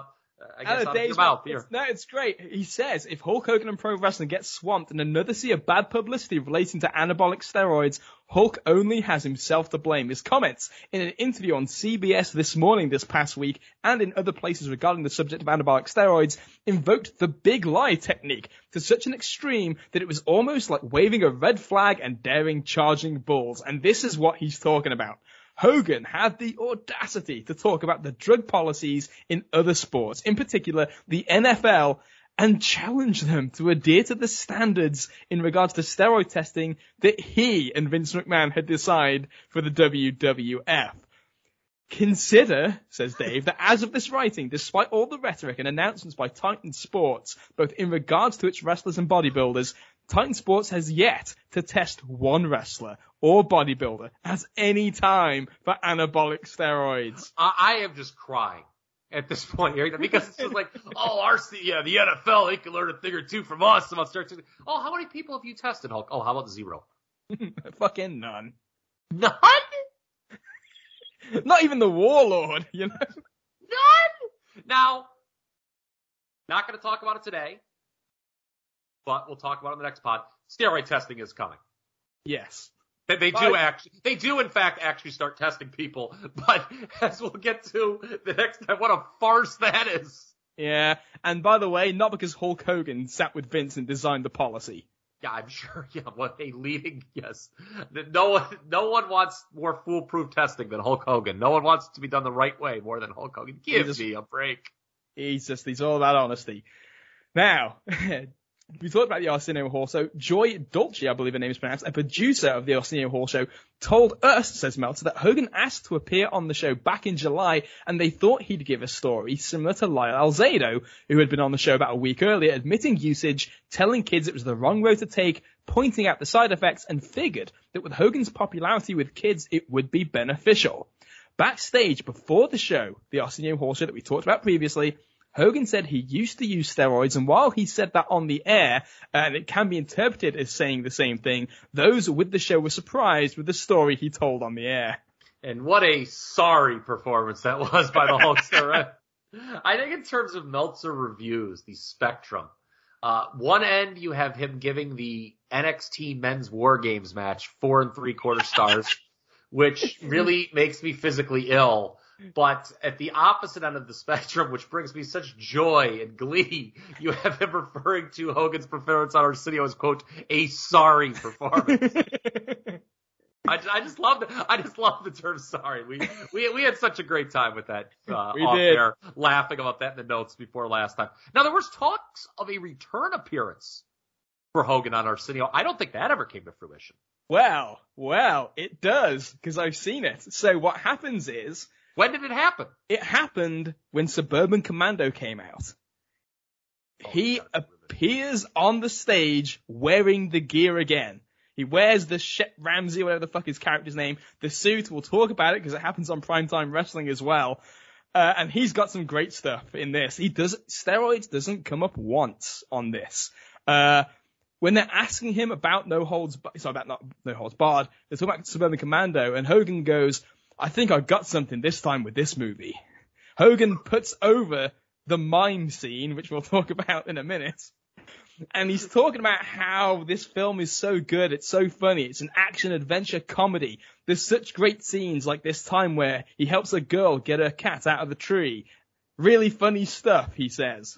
I guess Out out of your mouth here. It's- No, it's great. He says if Hulk Hogan and pro wrestling get swamped in another sea of bad publicity relating to anabolic steroids, Hulk only has himself to blame. His comments in an interview on CBS this morning, this past week, and in other places regarding the subject of anabolic steroids, invoked the big lie technique to such an extreme that it was almost like waving a red flag and daring charging bulls. And this is what he's talking about. Hogan had the audacity to talk about the drug policies in other sports, in particular the NFL, and challenge them to adhere to the standards in regards to steroid testing that he and Vince McMahon had decided for the WWF. Consider, says Dave, that as of this writing, despite all the rhetoric and announcements by Titan Sports, both in regards to its wrestlers and bodybuilders, Titan Sports has yet to test one wrestler or bodybuilder at any time for anabolic steroids. I, I am just crying at this point because it's just like, [LAUGHS] oh, our yeah, the NFL, they can learn a thing or two from us about steroids. Oh, how many people have you tested, Hulk? Oh, how about zero? [LAUGHS] Fucking none. None? [LAUGHS] Not even the warlord, you know? None? Now, not going to talk about it today, but we'll talk about it in the next pod. Steroid testing is coming. Yes. They, they do actually, they do in fact actually start testing people, [LAUGHS] but as we'll get to the next time, what a farce that is. Yeah. And by the way, not because Hulk Hogan sat with Vince and designed the policy. Yeah, I'm sure. [LAUGHS] Yeah, what a leading yes. No one, no one wants more foolproof testing than Hulk Hogan. No one wants it to be done the right way more than Hulk Hogan. Give just- me a break. He's just, he's all about honesty. Now, [LAUGHS] we talked about the Arsenio Hall. Show. Joy Dolce, I believe her name is pronounced, a producer of the Arsenio Hall show, told us, says Meltzer, that Hogan asked to appear on the show back in July and they thought he'd give a story similar to Lyle Alzado, who had been on the show about a week earlier, admitting usage, telling kids it was the wrong road to take, pointing out the side effects and figured that with Hogan's popularity with kids, it would be beneficial. Backstage before the show, the Arsenio Hall show that we talked about previously, Hogan said he used to use steroids, and while he said that on the air, and it can be interpreted as saying the same thing, those with the show were surprised with the story he told on the air. And what a sorry performance that was by the Hulkster. [LAUGHS] I think in terms of Meltzer reviews, the spectrum, uh, one end you have him giving the NXT Men's War Games match four and three quarter stars, which really makes me physically ill. But at the opposite end of the spectrum, which brings me such joy and glee, you have him referring to Hogan's performance on Arsenio as quote a sorry performance. [LAUGHS] I, I just love the I just love the term sorry. We we we had such a great time with that uh, [LAUGHS] We off did. there, laughing about that in the notes before last time. Now there was talks of a return appearance for Hogan on Arsenio. I don't think that ever came to fruition. well, well, it does, because I've seen it. So what happens is, When did it happen? it happened when Suburban Commando came out. He I remember. appears on the stage wearing the gear again. He wears the Shep Ramsey, whatever the fuck his character's name, the suit. We'll talk about it because it happens on primetime wrestling as well. Uh, and he's got some great stuff in this. He does steroids doesn't come up once on this. Uh, when they're asking him about no holds, sorry about not no holds barred, they're talking about Suburban Commando, and Hogan goes, "I think I've got something this time with this movie." Hogan puts over the mime scene, which we'll [LAUGHS] talk about in a minute. And he's talking about how this film is so good, it's so funny, it's an action adventure comedy. There's such great scenes like this time where he helps a girl get her cat out of the tree. Really funny stuff, he says.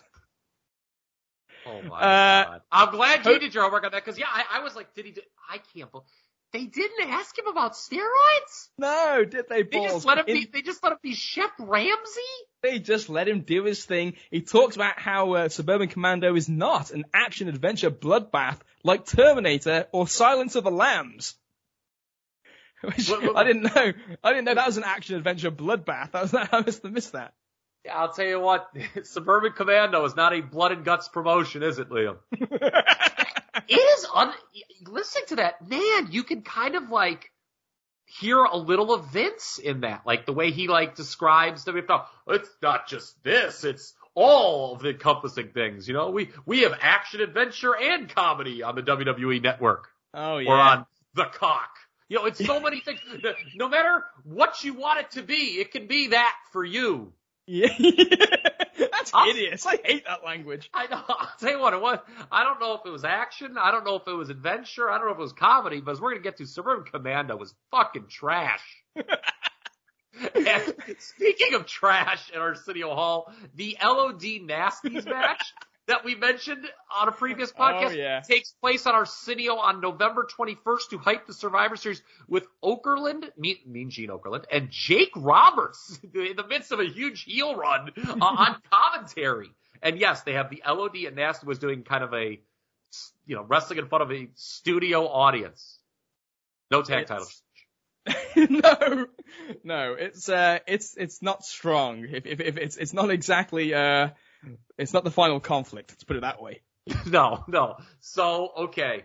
Oh my Uh, god! I'm glad you did your homework on that because yeah, I, I was like, did he? Do, I can't believe they didn't ask him about steroids. No, did they, They just let him In- be. They just let him be Shep Ramsey. They just let him do his thing. He talks about how uh, Suburban Commando is not an action adventure bloodbath like Terminator or Silence of the Lambs. [LAUGHS] Which What- what- I didn't know. I didn't know that was an action adventure bloodbath. I was I must have missed that. Yeah, I'll tell you what, [LAUGHS] Suburban Commando is not a blood and guts promotion, is it, Liam? [LAUGHS] It is un. Listening to that, man, you can kind of like hear a little of Vince in that, like the way he like describes WFW. It's not just this; it's all of the encompassing things. You know, we we have action, adventure, and comedy on the WWE Network oh yeah. or on the cock. You know, it's so [LAUGHS] many things. No matter what you want it to be, it can be that for you. Yeah. [LAUGHS] That's I'll- hideous. I hate that language. I know. [LAUGHS] I'll tell you what it was. I don't know if it was action. I don't know if it was adventure. I don't know if it was comedy. But as we're gonna get to, Suburban Commando was fucking trash. [LAUGHS] and speaking of trash at Arsenio Hall, the LOD Nasties match that we mentioned on a previous podcast Oh, yeah. takes place on Arsenio on November 21st to hype the Survivor Series with Okerlund, mean, mean Gene Okerlund, and Jake Roberts [LAUGHS] in the midst of a huge heel run uh, [LAUGHS] on commentary. And yes, they have the LOD and Nasty was doing kind of a, you know, wrestling in front of a studio audience. No tag It's- titles. [LAUGHS] no, no, it's uh, it's it's not strong. If, if if it's it's not exactly uh, it's not the final conflict. Let's put it that way. [LAUGHS] No, no. So, okay.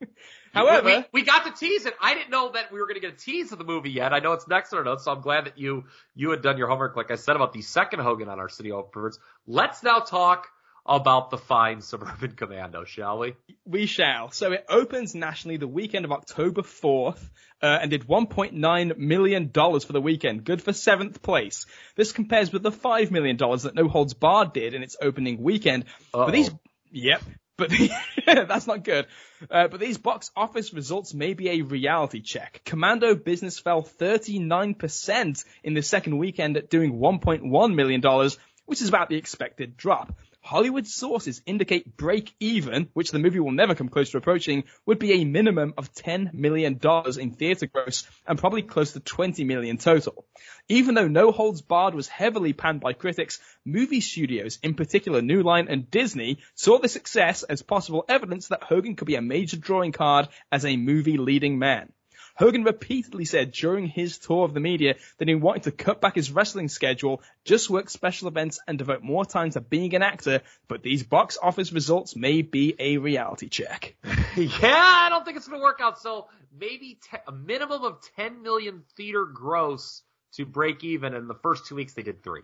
[LAUGHS] However- we, we got to tease it. I didn't know that we were going to get a tease of the movie yet. I know it's next on our notes, so I'm glad that you you had done your homework, like I said about the second Hogan on our City of Perverts. Let's now talk about the fine Suburban [LAUGHS] Commando, shall we? We shall. So it opens nationally the weekend of October 4th uh, and did $1.9 million for the weekend. Good for seventh place. This compares with the $5 million that No Holds Barred did in its opening weekend. Uh-oh. But these, yep. But the, [LAUGHS] that's not good. Uh, but these box office results may be a reality check. Commando business fell 39% in the second weekend at doing $1.1 million, which is about the expected drop. Hollywood sources indicate break even, which the movie will never come close to approaching, would be a minimum of $10 million in theater gross and probably close to 20 million total. Even though No Holds Barred was heavily panned by critics, movie studios, in particular New Line and Disney, saw the success as possible evidence that Hogan could be a major drawing card as a movie leading man. Hogan repeatedly said during his tour of the media that he wanted to cut back his wrestling schedule, just work special events and devote more time to being an actor, but these box office results may be a reality check. [LAUGHS] yeah, I don't think it's going to work out. So maybe te- a minimum of 10 million theater gross to break even. In the first two weeks, they did three.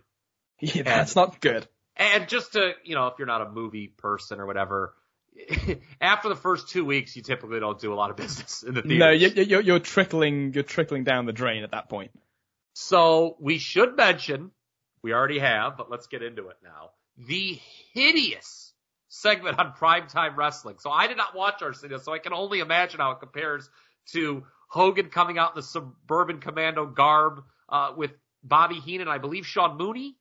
Yeah, that's not good. And just to, you know, if you're not a movie person or whatever, [LAUGHS] after the first two weeks, you typically don't do a lot of business in the theater. No, you- you're, you're trickling, you're trickling down the drain at that point. So we should mention, we already have, but let's get into it now. The hideous segment on primetime wrestling. So I did not watch Arsenio, so I can only imagine how it compares to Hogan coming out in the suburban commando garb uh, with Bobby Heenan, I believe Sean Mooney.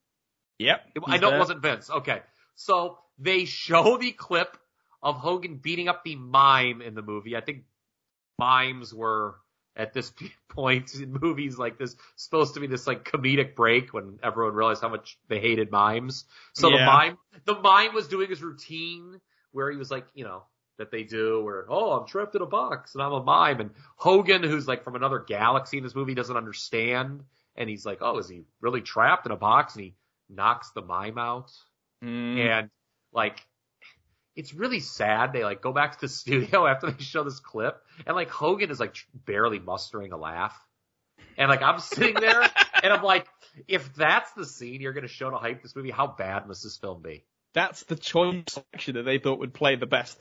Yep. I know it wasn't Vince. Okay. So they show the clip of Hogan beating up the mime in the movie. I think mimes were at this [LAUGHS] point in movies like this supposed to be this like comedic break when everyone realized how much they hated mimes. So the mime, the mime was doing his routine where he was like, you know, that they do where, oh, I'm trapped in a box and I'm a mime. And Hogan, who's like from another galaxy in this movie, doesn't understand. And he's like, oh, is he really trapped in a box? And he knocks the mime out. Mm. And like, it's really sad. They like go back to the [LAUGHS] studio after they show this clip and like Hogan is like barely mustering a laugh. And like I'm sitting there [LAUGHS] and I'm like, if that's the scene you're going to show to hype this movie, how bad must this film be? That's the choice selection that they thought would play the best.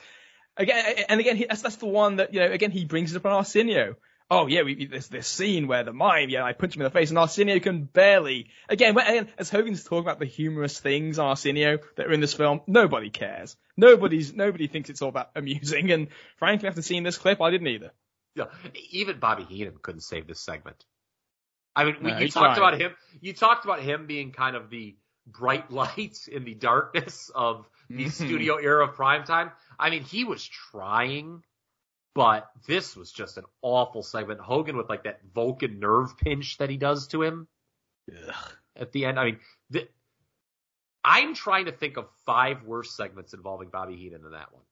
Again, and again, that's that's the one that you know. Again, he brings it up on Arsenio. Oh yeah, we, there's this scene where the mime, yeah, I punch him in the face, and Arsenio can barely. Again, when, as Hogan's talking about the humorous things on Arsenio that are in this film, nobody cares. Nobody's nobody thinks it's all that amusing. And frankly, after seeing this clip, I didn't either. Yeah, even Bobby Heenan couldn't save this segment. I mean, No, you talked about him. You talked about him being kind of the bright [LAUGHS] light in the darkness of the [LAUGHS] studio era of primetime. I mean, he was trying, but this was just an awful segment. Hogan with like that Vulcan nerve pinch that he does to him at the end. I mean, the, I'm trying to think of five worse segments involving Bobby Heenan than that one.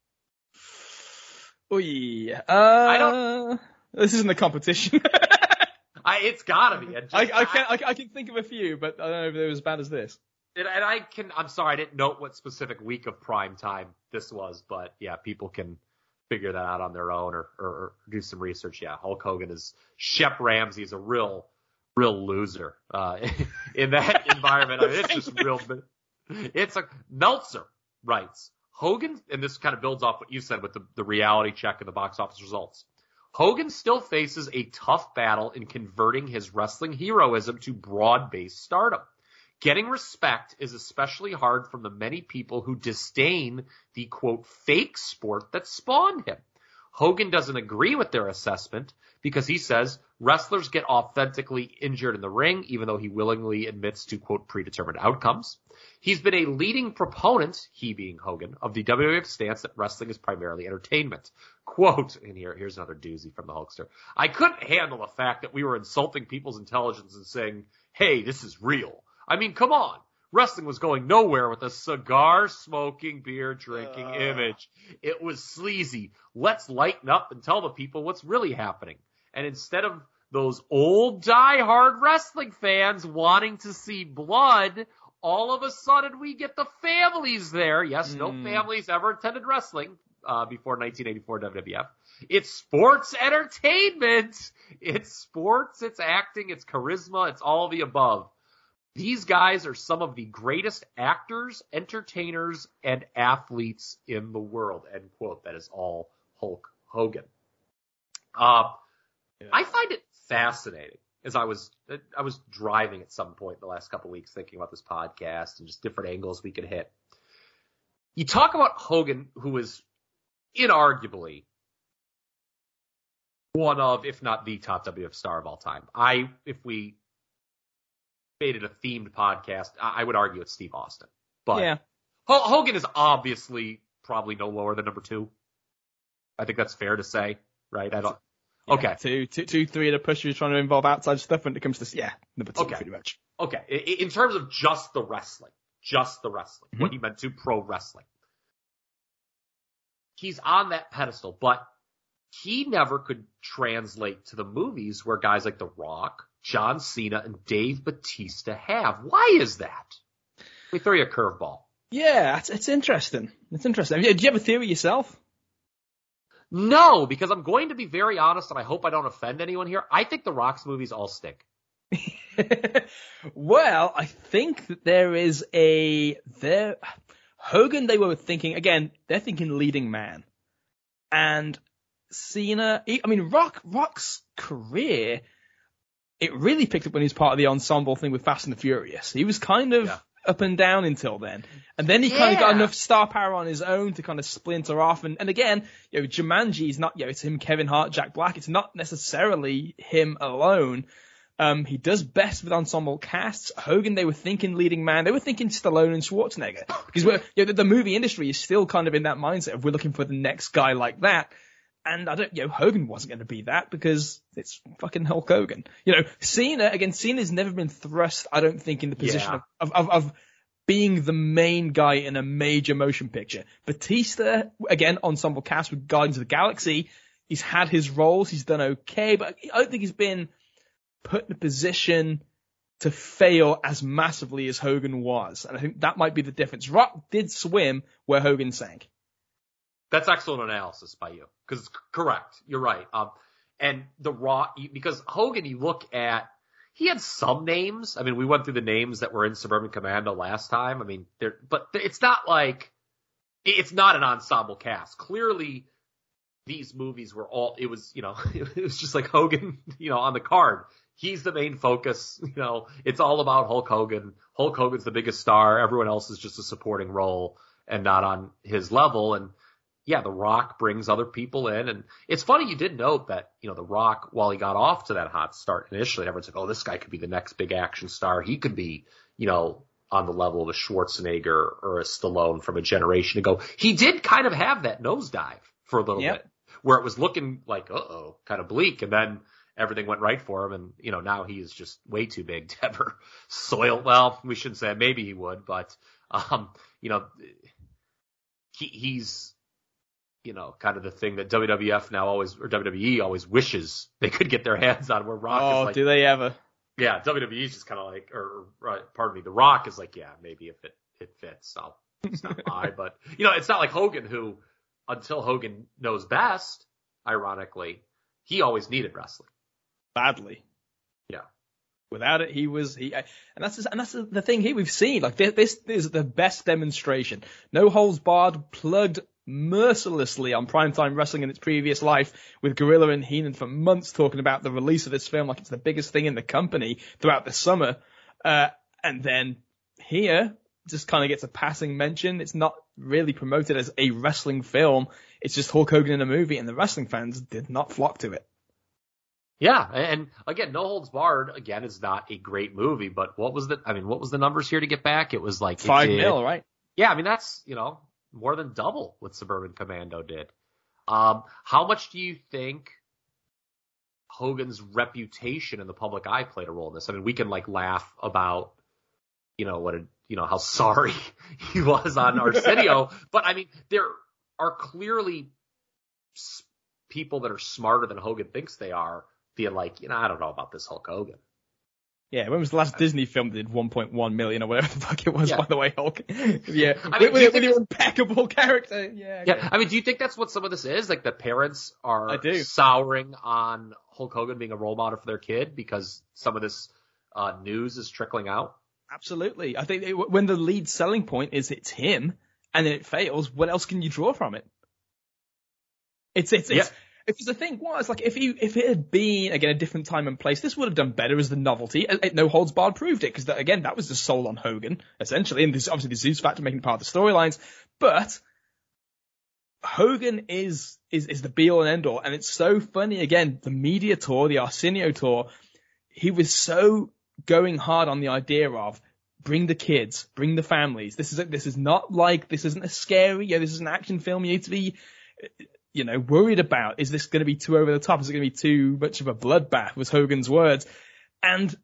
Oh yeah. Uh, don't- This isn't a competition. [LAUGHS] I, it's gotta be. It I, I can I, I can think of a few, but I don't know if they're as bad as this. And, and I can, I'm sorry, I didn't note what specific week of prime time this was, but yeah, people can figure that out on their own or, or, or do some research. Yeah, Hulk Hogan is, Shep Ramsey is a real, real loser, uh, [LAUGHS] in that [LAUGHS] environment. I mean, it's just real, it's a, Meltzer writes, Hogan, and this kind of builds off what you said with the, the reality check and the box office results. Hogan still faces a tough battle in converting his wrestling heroism to broad-based stardom. Getting respect is especially hard from the many people who disdain the quote fake sport that spawned him. Hogan doesn't agree with their assessment because he says wrestlers get authentically injured in the ring, even though he willingly admits to quote predetermined outcomes. He's been a leading proponent, he being Hogan, of the WWF stance that wrestling is primarily entertainment. Quote, and here, here's another doozy from the Hulkster. I couldn't handle the fact that we were insulting people's intelligence and saying, hey, this is real. I mean, come on. Wrestling was going nowhere with a cigar smoking, beer drinking uh. image. It was sleazy. Let's lighten up and tell the people what's really happening. And instead of those old die-hard wrestling fans wanting to see blood, all of a sudden we get the families there. Yes, mm. no hmm. families ever attended wrestling uh, before 1984 WWF. It's sports entertainment. It's sports, it's acting, it's charisma, it's all the above. These guys are some of the greatest actors, entertainers, and athletes in the world. End quote. That is all Hulk Hogan. Uh, yeah. I find it fascinating as I was I was driving at some point in the last couple of weeks thinking about this podcast and just different angles we could hit. You talk about Hogan, who is inarguably one of, if not the top WF star of all time. I, if we made it a themed podcast, I would argue it's Steve Austin. But yeah. Hogan is obviously probably no lower than number two. I think that's fair to say, right? I don't. Yeah, okay. Two, two, two, three at a push. You're trying to involve outside stuff when it comes to yeah, number two, okay. pretty much. Okay. In terms of just the wrestling, just the wrestling, mm-hmm. what he meant to pro wrestling, he's on that pedestal, but he never could translate to the movies where guys like The Rock, John Cena and Dave Batista have. Why is that? Let me throw you a curveball. Yeah, it's, it's interesting. It's interesting. Do you have a theory yourself? No, because I'm going to be very honest, and I hope I don't offend anyone here. I think the Rock's movies all stink. [LAUGHS] well, I think that there is a there Hogan. They were thinking again. They're thinking leading man, and Cena. I mean, Rock Rock's career it really picked up when he was part of the ensemble thing with Fast and the Furious. He was kind of yeah. up and down until then. And then he yeah. kind of got enough star power on his own to kind of splinter off. And, and again, you know, Jumanji is not, you know, it's him, Kevin Hart, Jack Black. It's not necessarily him alone. Um, he does best with ensemble casts. Hogan, they were thinking leading man. They were thinking Stallone and Schwarzenegger because we're, you know, the, the movie industry is still kind of in that mindset of we're looking for the next guy like that. And I don't, you know, Hogan wasn't going to be that because it's fucking Hulk Hogan. You know, Cena, again, Cena's never been thrust, I don't think, in the position yeah. of, of, of, being the main guy in a major motion picture. Batista, again, ensemble cast with Guardians of the Galaxy, he's had his roles, he's done okay, but I don't think he's been put in a position to fail as massively as Hogan was. And I think that might be the difference. Rock did swim where Hogan sank. That's excellent analysis by you because correct. You're right. Um, and the raw because Hogan, you look at he had some names. I mean, we went through the names that were in Suburban Commando last time. I mean, there, but it's not like it's not an ensemble cast. Clearly, these movies were all. It was you know [LAUGHS] it was just like Hogan, you know, on the card. He's the main focus. You know, it's all about Hulk Hogan. Hulk Hogan's the biggest star. Everyone else is just a supporting role and not on his level. And yeah, The Rock brings other people in. And it's funny you did note that, you know, The Rock, while he got off to that hot start initially, everyone's like, oh, this guy could be the next big action star. He could be, you know, on the level of a Schwarzenegger or a Stallone from a generation ago. He did kind of have that nosedive for a little yep. bit where it was looking like, uh oh, kind of bleak. And then everything went right for him. And, you know, now he is just way too big to ever [LAUGHS] soil. Well, we shouldn't say maybe he would, but, um, you know, he, he's, you know, kind of the thing that WWF now always or WWE always wishes they could get their hands on. Where Rock oh, is like, do they ever? Yeah, WWE is just kind of like, or, or pardon me, The Rock is like, yeah, maybe if it it fits, I'll stop by. [LAUGHS] But you know, it's not like Hogan who, until Hogan knows best, ironically, he always needed wrestling badly. Yeah. Without it, he was he, and that's and that's the thing here we've seen. Like this, this is the best demonstration. No holds barred, plugged mercilessly on primetime wrestling in its previous life with Gorilla and Heenan for months talking about the release of this film like it's the biggest thing in the company throughout the summer. Uh, and then here, just kind of gets a passing mention. It's not really promoted as a wrestling film. It's just Hulk Hogan in a movie and the wrestling fans did not flock to it. Yeah, and again, No Holds Barred again is not a great movie, but what was the I mean, what was the numbers here to get back? It was like Five did, mil, right? Yeah, I mean that's you know more than double what Suburban Commando did. Um, how much do you think Hogan's reputation in the public eye played a role in this? I mean, we can like laugh about you know what a you know how sorry [LAUGHS] he was on Arsenio, [LAUGHS] but I mean there are clearly people that are smarter than Hogan thinks they are being like, you know, I don't know about this Hulk Hogan. Yeah, when was the last Disney film that did 1.1 million or whatever the fuck it was, yeah. by the way, Hulk? [LAUGHS] yeah, I mean, with, with your impeccable [LAUGHS] character. Yeah. Yeah, I mean, do you think that's what some of this is? Like the parents are souring on Hulk Hogan being a role model for their kid because some of this uh, news is trickling out? Absolutely. I think it, when the lead selling point is it's him and then it fails, what else can you draw from it? It's, it's, it's, because the thing was, like, if you if it had been again a different time and place, this would have done better as the novelty. It, no holds barred proved it because again that was the soul on Hogan essentially, and this obviously the Zeus factor making part of the storylines. But Hogan is is is the be all and end all, and it's so funny. Again, the media tour, the Arsenio tour, he was so going hard on the idea of bring the kids, bring the families. This is this is not like this isn't a scary. Yeah, this is an action film. You need to be you know, worried about is this going to be too over the top? Is it going to be too much of a bloodbath? Was Hogan's words, and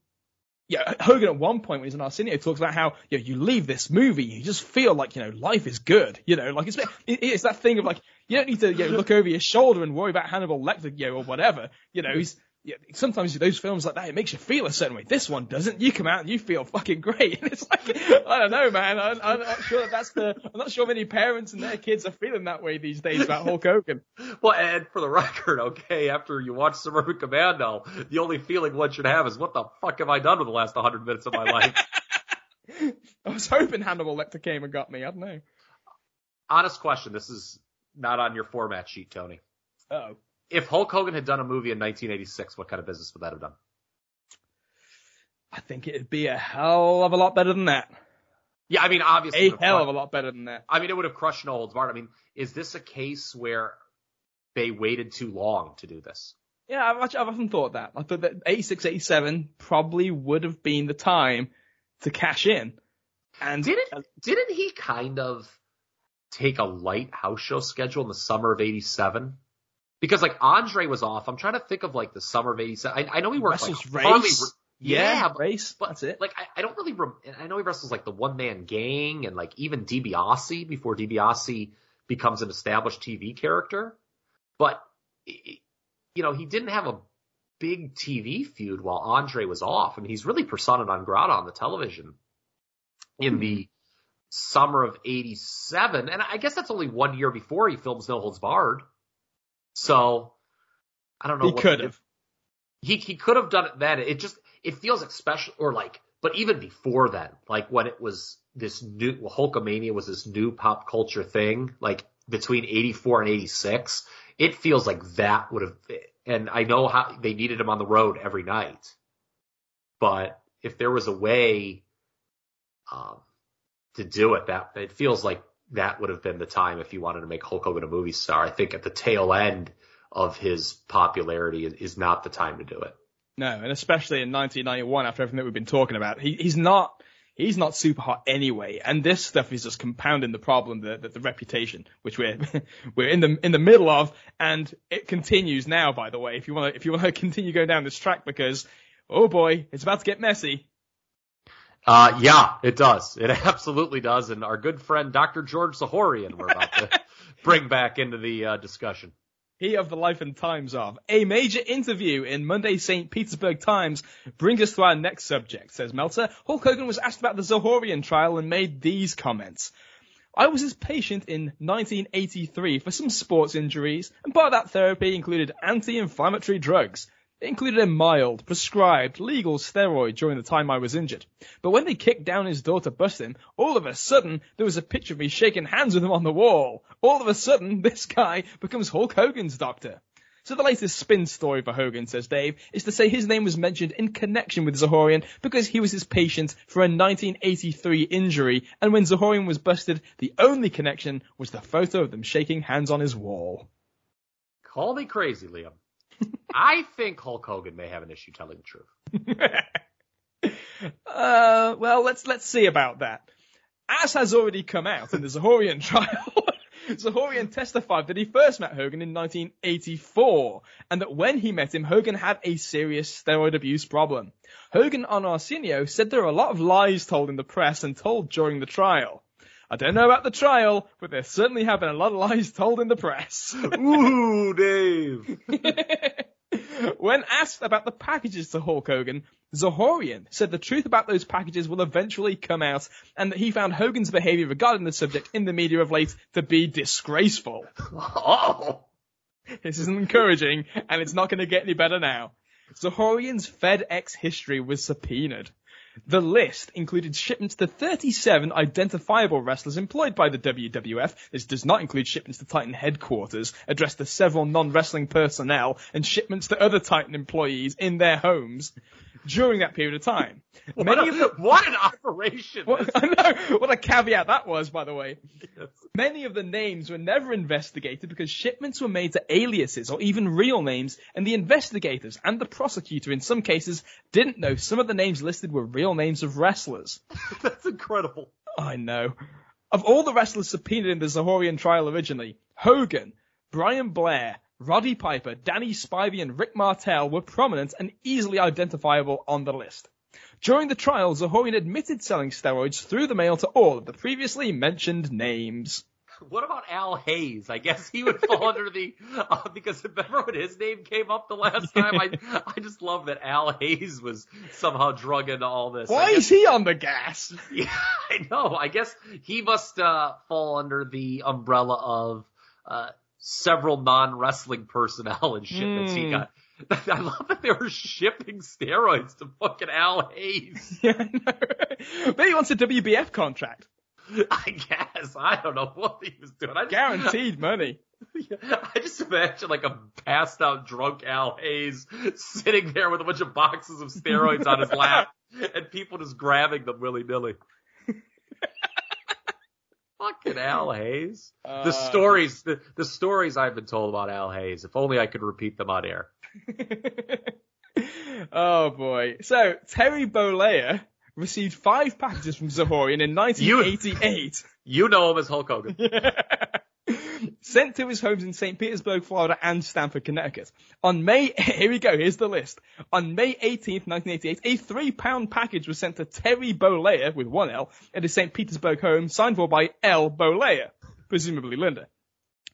yeah, Hogan at one point when he's in Arsenio talks about how you know, you leave this movie, you just feel like you know life is good, you know, like it's it's that thing of like you don't need to you know, look over your shoulder and worry about Hannibal Lecter, you know, or whatever, you know, he's yeah, sometimes those films like that, it makes you feel a certain way. This one doesn't. You come out and you feel fucking great. [LAUGHS] And it's like, I don't know, man. I'm, I'm not sure that's the, I'm not sure many parents and their kids are feeling that way these days about Hulk Hogan. [LAUGHS] well, and for the record, okay, after you watch Suburban Commando, the only feeling one should have is, what the fuck have I done with the last 100 minutes of my life? [LAUGHS] I was hoping Hannibal Lecter came and got me. I don't know. Honest question. This is not on your format sheet, Tony. Oh if Hulk Hogan had done a movie in 1986, what kind of business would that have done? I think it'd be a hell of a lot better than that. Yeah, I mean, obviously, a hell of a lot better than that. I mean, it would have crushed No Holds Barred. I mean, is this a case where they waited too long to do this? Yeah, I've, I've often thought that. I thought that 86, 87 probably would have been the time to cash in. And didn't didn't he kind of take a light house show schedule in the summer of '87? Because like Andre was off. I'm trying to think of like the summer of '87. I, I know he worked wrestles like race. yeah, yeah, race. But that's it. Like I, I don't really. Rem- I know he wrestles like the one man gang and like even DiBiase before DiBiase becomes an established TV character. But you know he didn't have a big TV feud while Andre was off. I mean he's really persona non grata on the television in the hmm. summer of '87, and I guess that's only one year before he films No Holds Barred. So I don't know. He could have. He he could have done it then. It just it feels especially or like, but even before then, like when it was this new well, Hulkamania was this new pop culture thing, like between '84 and '86, it feels like that would have. And I know how they needed him on the road every night, but if there was a way um, to do it, that it feels like that would have been the time if you wanted to make Hulk Hogan a movie star. I think at the tail end of his popularity is not the time to do it. No, and especially in 1991, after everything that we've been talking about, he, he's not he's not super hot anyway. And this stuff is just compounding the problem, the, the, the reputation, which we're [LAUGHS] we're in the in the middle of, and it continues now. By the way, if you want to if you want to [LAUGHS] continue going down this track, because oh boy, it's about to get messy. Uh, yeah, it does. It [LAUGHS] absolutely does. And our good friend Dr. George Zahorian, we're about to [LAUGHS] bring back into the uh, discussion. He of the life and times of a major interview in Monday St. Petersburg Times brings us to our next subject, says Meltzer. Hulk Hogan was asked about the Zahorian trial and made these comments. I was his patient in 1983 for some sports injuries, and part of that therapy included anti-inflammatory drugs. Included a mild, prescribed, legal steroid during the time I was injured. But when they kicked down his door to bust him, all of a sudden, there was a picture of me shaking hands with him on the wall. All of a sudden, [LAUGHS] this guy becomes Hulk Hogan's doctor. So the latest spin story for Hogan, says Dave, is to say his name was mentioned in connection with Zahorian because he was his patient for a 1983 injury, and when Zahorian was busted, the only connection was the photo of them shaking hands on his wall. Call me crazy, Liam. I think Hulk Hogan may have an issue telling the truth. [LAUGHS] uh, well, let's let's see about that. As has already come out in the Zahorian [LAUGHS] trial, Zahorian testified that he first met Hogan in 1984, and that when he met him, Hogan had a serious steroid abuse problem. Hogan on Arsenio said there are a lot of lies told in the press and told during the trial. I don't know about the trial, but there certainly have been a lot of lies told in the press. Ooh, Dave. [LAUGHS] when asked about the packages to Hulk Hogan, Zahorian said the truth about those packages will eventually come out and that he found Hogan's behavior regarding the subject in the media of late to be disgraceful. Oh. This isn't encouraging and it's not going to get any better now. Zahorian's FedEx history was subpoenaed. The list included shipments to 37 identifiable wrestlers employed by the WWF. This does not include shipments to Titan headquarters, addressed to several non-wrestling personnel, and shipments to other Titan employees in their homes during that period of time. What, Many a- of the, what an operation. what, I know, what a caveat that was, by the way. Yes. Many of the names were never investigated because shipments were made to aliases or even real names, and the investigators and the prosecutor in some cases didn't know some of the names listed were real names of wrestlers. [LAUGHS] That's incredible. I know. Of all the wrestlers subpoenaed in the Zahorian trial originally, Hogan, Brian Blair, Roddy Piper, Danny Spivey, and Rick Martel were prominent and easily identifiable on the list. During the trial, Zahorian admitted selling steroids through the mail to all of the previously mentioned names. What about Al Hayes? I guess he would fall under the uh, because remember when his name came up the last time? I I just love that Al Hayes was somehow drug into all this. Why guess- is he on the gas? [LAUGHS] Yeah, I know. I guess he must uh, fall under the umbrella of uh, several non-wrestling personnel and shipments he Hmm. got. [LAUGHS] I love that they were shipping steroids to fucking Al Hayes. [LAUGHS] Yeah, know. Maybe he wants a WBF contract. [LAUGHS] I guess I don't know what he was doing. I just, Guaranteed money. [LAUGHS] I just imagine like a passed out drunk Al Hayes sitting there with a bunch of boxes of steroids on his [LAUGHS] lap and people just grabbing them willy nilly. Fucking Al Hayes. Uh, The stories, the, the stories I've been told about Al Hayes. If only I could repeat them on air. oh boy. So, Terry Bollea received five packages from Zahorian in 1988. You know him as Hulk Hogan. [LAUGHS] Sent to his homes in St. Petersburg, Florida and Stamford, Connecticut. On May, [LAUGHS] here we go, here's the list. On May 18th, 1988, a three pound package was sent to Terry Bollea, with one L, at his St. Petersburg home, signed for by L. Bollea, presumably Linda.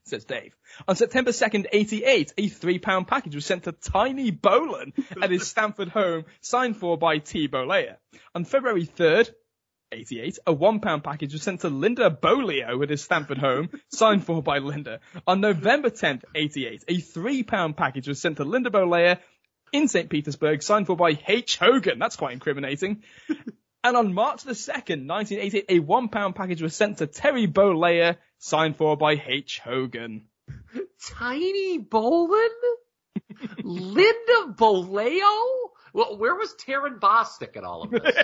Says Dave. On September 2nd, 88, a three pound package was sent to Tiny Bolan [LAUGHS] at his Stamford home, signed for by T. Bollea. On February 3rd, 88, a one pound package was sent to Linda Bolio at his Stamford home, [LAUGHS] signed for by Linda. On November 10th, 88, a three pound package was sent to Linda Bolea in St. Petersburg, signed for by H. Hogan. That's quite incriminating. [LAUGHS] and on March the 2nd, 1988, a one pound package was sent to Terry Bolea, signed for by H. Hogan. Tiny Bolin? Linda Boleo? Well, where was Taryn Bostic in all of this?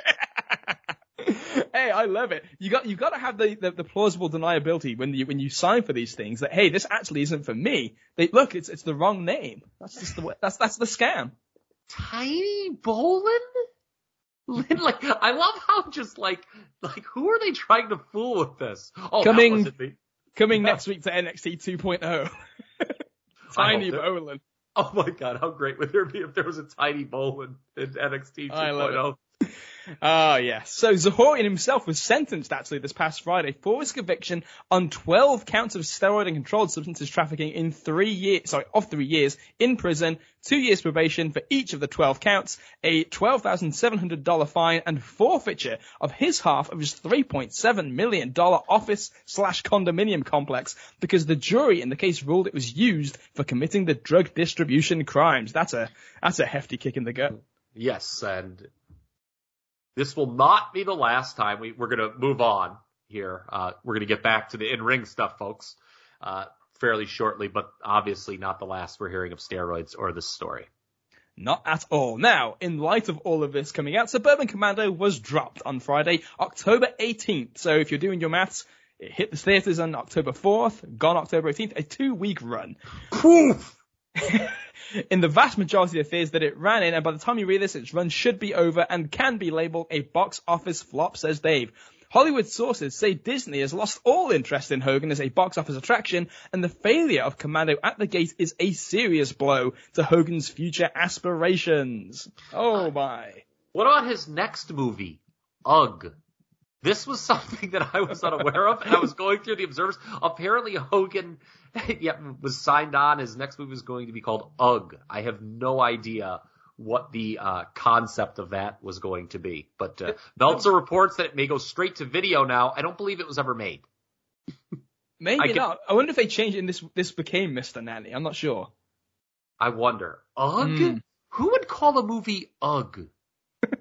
[LAUGHS] hey, I love it. You got you got to have the, the, the plausible deniability when you when you sign for these things that hey, this actually isn't for me. They look, it's it's the wrong name. That's just the that's that's the scam. Tiny Bolin? Like, I love how just like, like, who are they trying to fool with this? Oh, Coming- that wasn't me. Coming Yeah. next week to NXT 2.0. [LAUGHS] [LAUGHS] Tiny Bolin. Oh my god, how great would there be if there was a Tiny Bolin in NXT 2.0? Ah, yes. So Zahorian himself was sentenced actually this past Friday for his conviction on 12 counts of steroid and controlled substances trafficking in three years, sorry, of three years in prison, two years probation for each of the 12 counts, a $12,700 fine and forfeiture of his half of his $3.7 million office slash condominium complex because the jury in the case ruled it was used for committing the drug distribution crimes. That's a, that's a hefty kick in the gut. Yes, and this will not be the last time we, we're going to move on here. Uh, we're going to get back to the in-ring stuff, folks, uh, fairly shortly, but obviously not the last we're hearing of steroids or this story. Not at all. Now, in light of all of this coming out, Suburban Commando was dropped on Friday, October 18th. So if you're doing your maths, it hit the theaters on October 4th, gone October 18th, a two week run. Poof! In the vast majority of theaters that it ran in, and by the time you read this, its run should be over and can be labeled a box office flop, says Dave. Hollywood sources say Disney has lost all interest in Hogan as a box office attraction, and the failure of Commando at the gate is a serious blow to Hogan's future aspirations. Oh my. What about his next movie? Ugh. This was something that I was unaware of, and I was going through the observers. Apparently, Hogan [LAUGHS] yeah, was signed on. His next movie was going to be called Ugh. I have no idea what the uh, concept of that was going to be. But uh, [LAUGHS] Meltzer reports that it may go straight to video now. I don't believe it was ever made. Maybe I not. I wonder if they changed it and this this became Mr. Nanny. I'm not sure. I wonder. Ugh? Mm. Who would call a movie Ugh? [LAUGHS]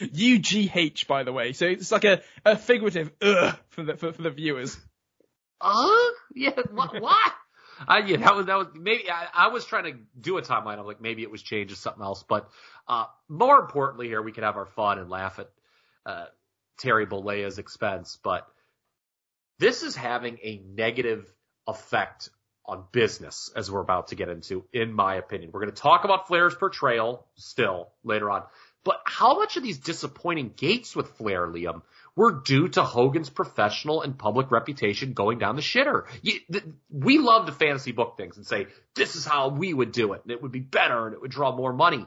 UGH, by the way. So it's like a, a figurative ugh for the for, for the viewers. Uh, yeah, what? what? [LAUGHS] I, yeah, that was that was maybe I, I, was trying to do a timeline of like maybe it was changed to something else, but uh, more importantly here we could have our fun and laugh at uh, Terry Bollea's expense, but this is having a negative effect on business as we're about to get into, in my opinion. We're going to talk about Flair's portrayal still later on, but how much of these disappointing gates with Flair, Liam, were due to Hogan's professional and public reputation going down the shitter. You, th- we love to fantasy book things and say, this is how we would do it, and it would be better, and it would draw more money.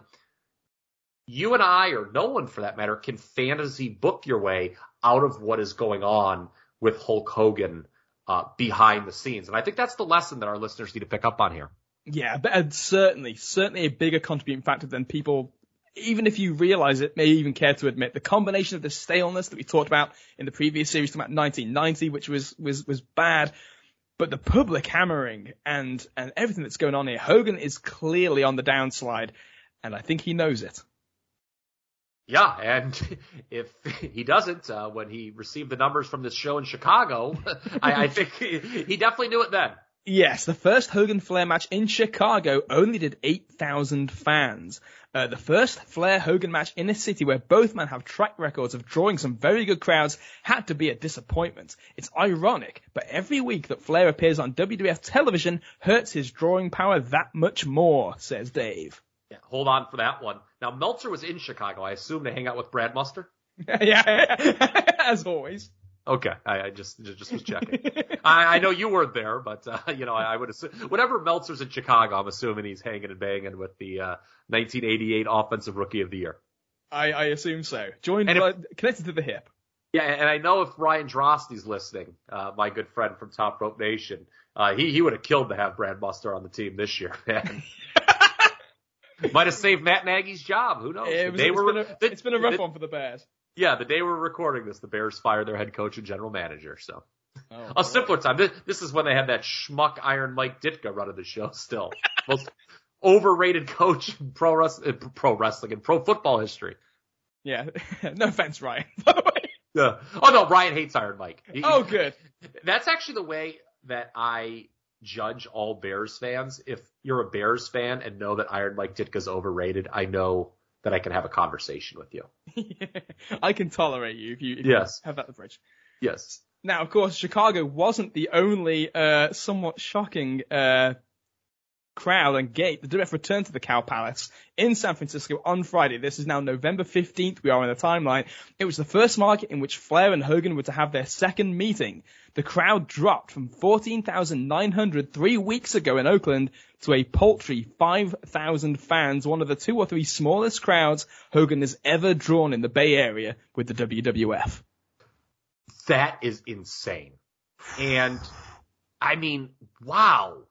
You and I, or no one for that matter, can fantasy book your way out of what is going on with Hulk Hogan uh, behind the scenes. And I think that's the lesson that our listeners need to pick up on here. Yeah, but certainly, certainly a bigger contributing factor than people even if you realize it, may even care to admit, the combination of the staleness that we talked about in the previous series, about 1990, which was, was, was bad, but the public hammering and, and everything that's going on here, Hogan is clearly on the downslide, and I think he knows it. Yeah, and [LAUGHS] if he doesn't, uh, when he received the numbers from this show in Chicago, [LAUGHS] I, I think he, he definitely knew it then. Yes, the first Hogan Flair match in Chicago only did 8,000 fans. Uh, the first Flair Hogan match in a city where both men have track records of drawing some very good crowds had to be a disappointment. It's ironic, but every week that Flair appears on WWF television hurts his drawing power that much more, says Dave. Yeah, hold on for that one. Now, Meltzer was in Chicago, I assume, to hang out with Brad Muster? [LAUGHS] yeah, [LAUGHS] as always. Okay, I, I just just was checking. I, I know you weren't there, but uh, [LAUGHS] you know I, I would assume whenever Meltzer's in Chicago, I'm assuming he's hanging and banging with the uh, 1988 Offensive Rookie of the Year. I, I assume so. Joined if, uh, connected to the hip. Yeah, and I know if Ryan Drosty's listening, uh, my good friend from Top Rope Nation, uh, he he would have killed to have Brad Muster on the team this year, [LAUGHS] man. [LAUGHS] Might have saved Matt Nagy's job. Who knows? It was, they were, been a, it's been a rough one for the Bears. Yeah, the day we're recording this, the Bears fired their head coach and general manager. So oh, a simpler time. This, this, is when they had that schmuck Iron Mike Ditka running the show. Still, [LAUGHS] most overrated coach in pro wrestling, pro wrestling and pro football history. Yeah, [LAUGHS] no offense, Ryan. [LAUGHS] By the way. Yeah. Oh no, Ryan hates Iron Mike. He, oh, good. That's actually the way that I judge all Bears fans. If you're a Bears fan and know that Iron Mike Ditka's overrated, I know that I can have a conversation with you. [LAUGHS] I can tolerate you if you, if yes. You have that bridge. Yes. Now, of course, Chicago wasn't the only uh, somewhat shocking uh, crowd and gate. The direct return to the Cow Palace in San Francisco on Friday. This is now November 15th. We are in the timeline. It was the first market in which Flair and Hogan were to have their second meeting. The crowd dropped from 14,900 three weeks ago in Oakland to a paltry 5,000 fans, one of the two or three smallest crowds Hogan has ever drawn in the Bay Area with the WWF. That is insane. And I mean, wow.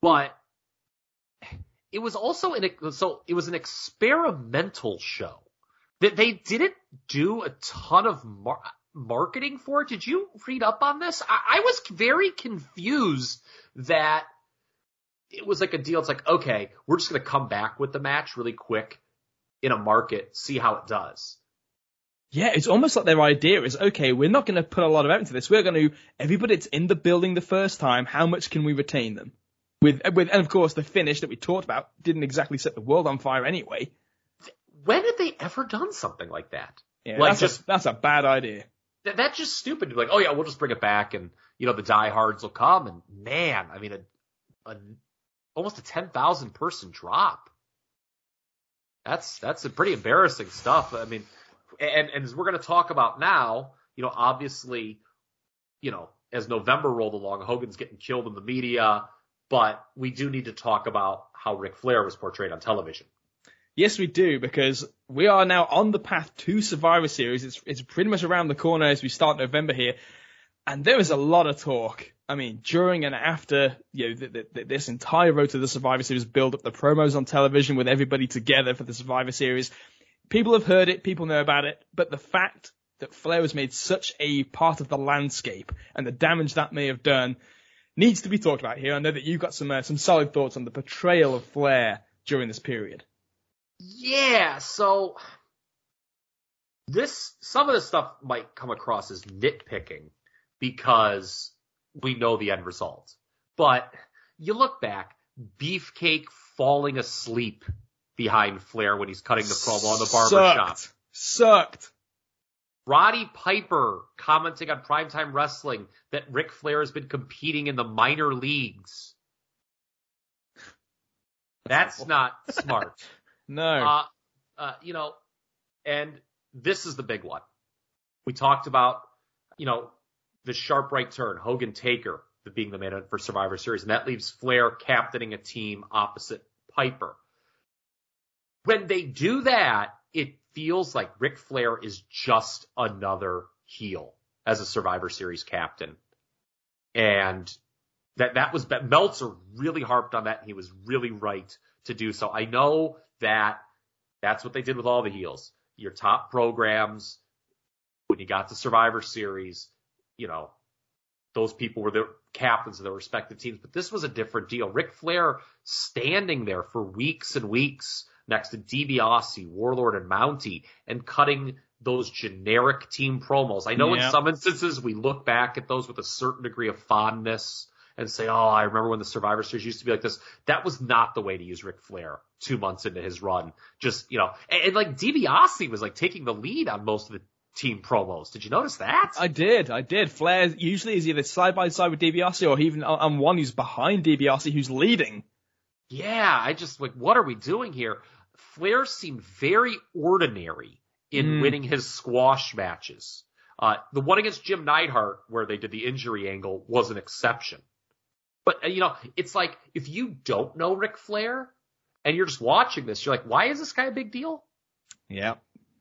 But it was also an so it was an experimental show that they didn't do a ton of mar- marketing for it. Did you read up on this? I, I was very confused that it was like a deal. It's like, okay, we're just going to come back with the match really quick in a market, see how it does. Yeah, it's almost like their idea is okay. We're not going to put a lot of effort into this. We're going to everybody that's in the building the first time. How much can we retain them? With with and of course the finish that we talked about didn't exactly set the world on fire anyway. When have they ever done something like that? Yeah, like that's just a, that's a bad idea. Th- that's just stupid. Like, oh yeah, we'll just bring it back, and you know the diehards will come. And man, I mean, a, a almost a ten thousand person drop. That's that's a pretty embarrassing stuff. I mean, and and as we're going to talk about now, you know, obviously, you know, as November rolled along, Hogan's getting killed in the media, but we do need to talk about how Ric Flair was portrayed on television. Yes, we do, because we are now on the path to Survivor Series. It's, it's pretty much around the corner as we start November here. And there is a lot of talk. I mean, during and after, you know, this entire road to the Survivor Series build up the promos on television with everybody together for the Survivor Series. People have heard it, people know about it, but the fact that Flair was made such a part of the landscape and the damage that may have done needs to be talked about here. I know that you've got some uh, some solid thoughts on the portrayal of Flair during this period. Yeah, so this some of this stuff might come across as nitpicking because we know the end result. But you look back, Beefcake falling asleep behind Flair when he's cutting the promo on the barbershop. Sucked. Sucked. Roddy Piper commenting on Primetime Wrestling that Ric Flair has been competing in the minor leagues. That's [LAUGHS] not smart. no. Uh, uh, you know, and this is the big one. We talked about, you know, the sharp right turn, Hogan Taker being the man for Survivor Series, and that leaves Flair captaining a team opposite Piper. When they do that, it feels like Ric Flair is just another heel as a Survivor Series captain. And that, that was, Meltzer really harped on that and he was really right to do so. I know that that's what they did with all the heels. Your top programs, when you got to Survivor Series, you know, those people were the captains of their respective teams, but this was a different deal. Ric Flair standing there for weeks and weeks next to DiBiase, Warlord, and Mountie, and cutting those generic team promos. I know in some instances we look back at those with a certain degree of fondness and say, oh, I remember when the Survivor Series used to be like this. That was not the way to use Ric Flair two months into his run. Just, you know, and, and like DiBiase was like taking the lead on most of the team promos. Did you notice that? I did, I did. Flair usually is either side by side with DiBiase or even uh, on one who's behind DiBiase who's leading. Yeah, I just like, what are we doing here? Flair seemed very ordinary in mm. winning his squash matches. Uh, the one against Jim Neidhart, where they did the injury angle, was an exception. But, uh, you know, it's like, if you don't know Ric Flair, and you're just watching this, you're like, why is this guy a big deal? Yeah.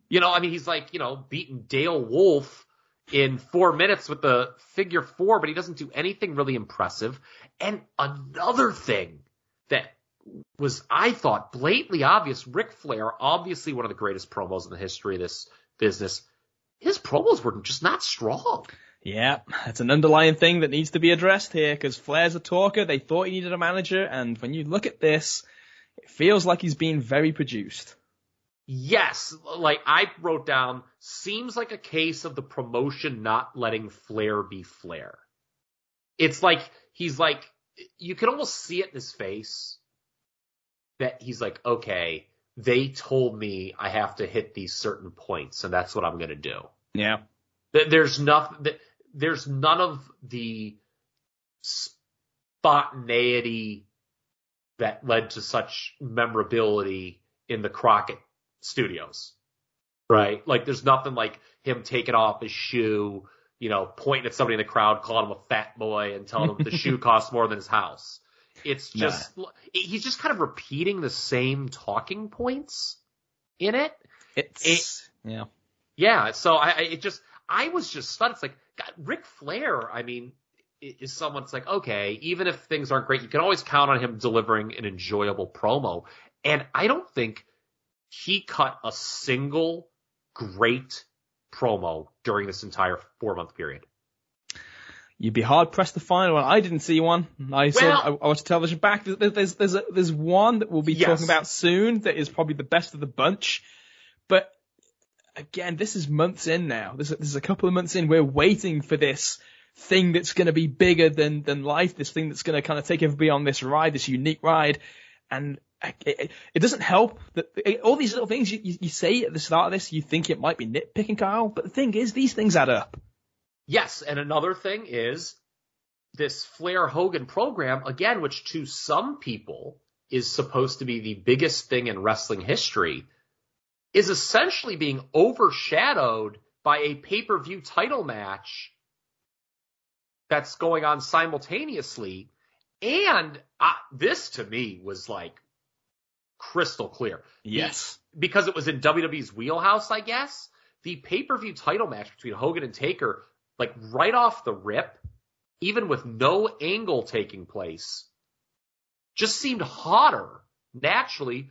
You know, I mean, he's like, you know, beating Dale Wolfe in four minutes with the figure four, but he doesn't do anything really impressive. And another thing that was, I thought, blatantly obvious. Ric Flair, obviously one of the greatest promos in the history of this business. His promos were just not strong. Yeah, it's an underlying thing that needs to be addressed here because Flair's a talker. They thought he needed a manager, and when you look at this, it feels like he's being very produced. Yes, like I wrote down, seems like a case of the promotion not letting Flair be Flair. It's like he's like you can almost see it in his face that he's like, okay, they told me I have to hit these certain points, and that's what I'm going to do. Yeah. There's nothing. There's none of the spontaneity that led to such memorability in the Crockett studios. Right? Like there's nothing like him taking off his shoe, you know, pointing at somebody in the crowd, calling him a fat boy and telling him the [LAUGHS] shoe costs more than his house. It's just, nah. he's just kind of repeating the same talking points in it. It's, it, yeah. Yeah. So I, I, it just, I was just stunned. It's like, God, Ric Flair, I mean, is someone that's like, okay, even if things aren't great, you can always count on him delivering an enjoyable promo. And I don't think he cut a single great promo during this entire four month period. You'd be hard pressed to find one. I didn't see one. I saw. Well, I, watched television back. There's there's there's, a, there's one that we'll be yes. talking about soon that is probably the best of the bunch. But again, this is months in now. This, this is a couple of months in. We're waiting for this thing that's going to be bigger than than life. This thing that's going to kind of take everybody on this ride, this unique ride, and it, it doesn't help that it, all these little things you, you, you say at the start of this, you think it might be nitpicking, Kyle, but the thing is, these things add up. Yes, and another thing is this Flair Hogan program again, which to some people is supposed to be the biggest thing in wrestling history is essentially being overshadowed by a pay-per-view title match that's going on simultaneously. And uh, this to me was like crystal clear. Yes. The, because it was in WWE's wheelhouse, I guess. The pay-per-view title match between Hogan and Taker, like right off the rip, even with no angle taking place, just seemed hotter naturally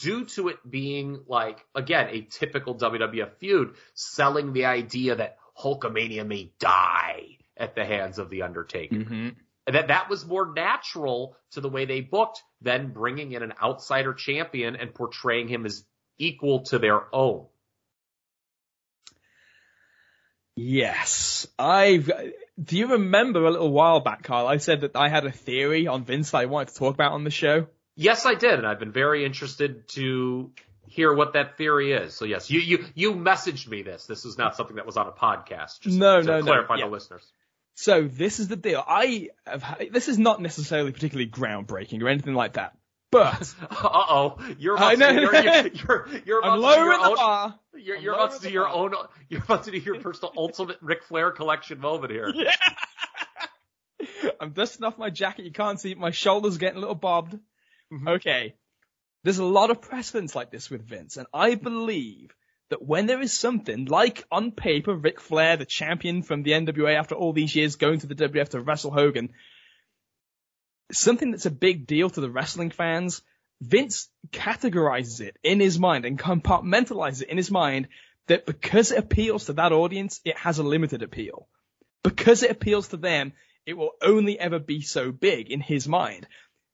due to it being like, again, a typical WWF feud, selling the idea that Hulkamania may die at the hands of The Undertaker. Mm-hmm. And that that was more natural to the way they booked than bringing in an outsider champion and portraying him as equal to their own. Yes. I've, do you remember a little while back, Carl? I said that I had a theory on Vince that I wanted to talk about on the show. Yes, I did, and I've been very interested to hear what that theory is. So yes, you you you messaged me this. This is not something that was on a podcast. Just no, to no, clarify no. Yeah. the listeners. So this is the deal. I have, this is not necessarily particularly groundbreaking or anything like that. But [LAUGHS] uh oh, you're [LAUGHS] about to do your, you're, you're, you're about to do your own. Bar. You're, you're about to do your bar. own. You're about to do your personal ultimate Ric Flair collection moment here. [LAUGHS] Yeah. I'm dusting off my jacket. You can't see my shoulders getting a little bobbed. Mm-hmm. Okay. There's a lot of precedents like this with Vince, and I believe that when there is something like on paper, Ric Flair, the champion from the NWA after all these years going to the WF to wrestle Hogan, something that's a big deal to the wrestling fans, Vince categorizes it in his mind and compartmentalizes it in his mind that because it appeals to that audience, it has a limited appeal. Because it appeals to them, it will only ever be so big in his mind.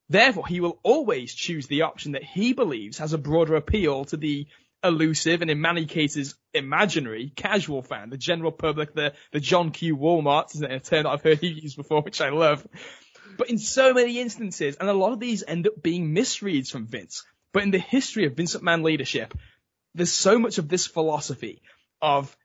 Therefore, he will always choose the option that he believes has a broader appeal to the elusive and in many cases imaginary casual fan, the general public, the, the John Q. Walmart is a term that I've heard you use before, which I love. But in so many instances, and a lot of these end up being misreads from Vince, but in the history of Vince McMahon leadership, there's so much of this philosophy of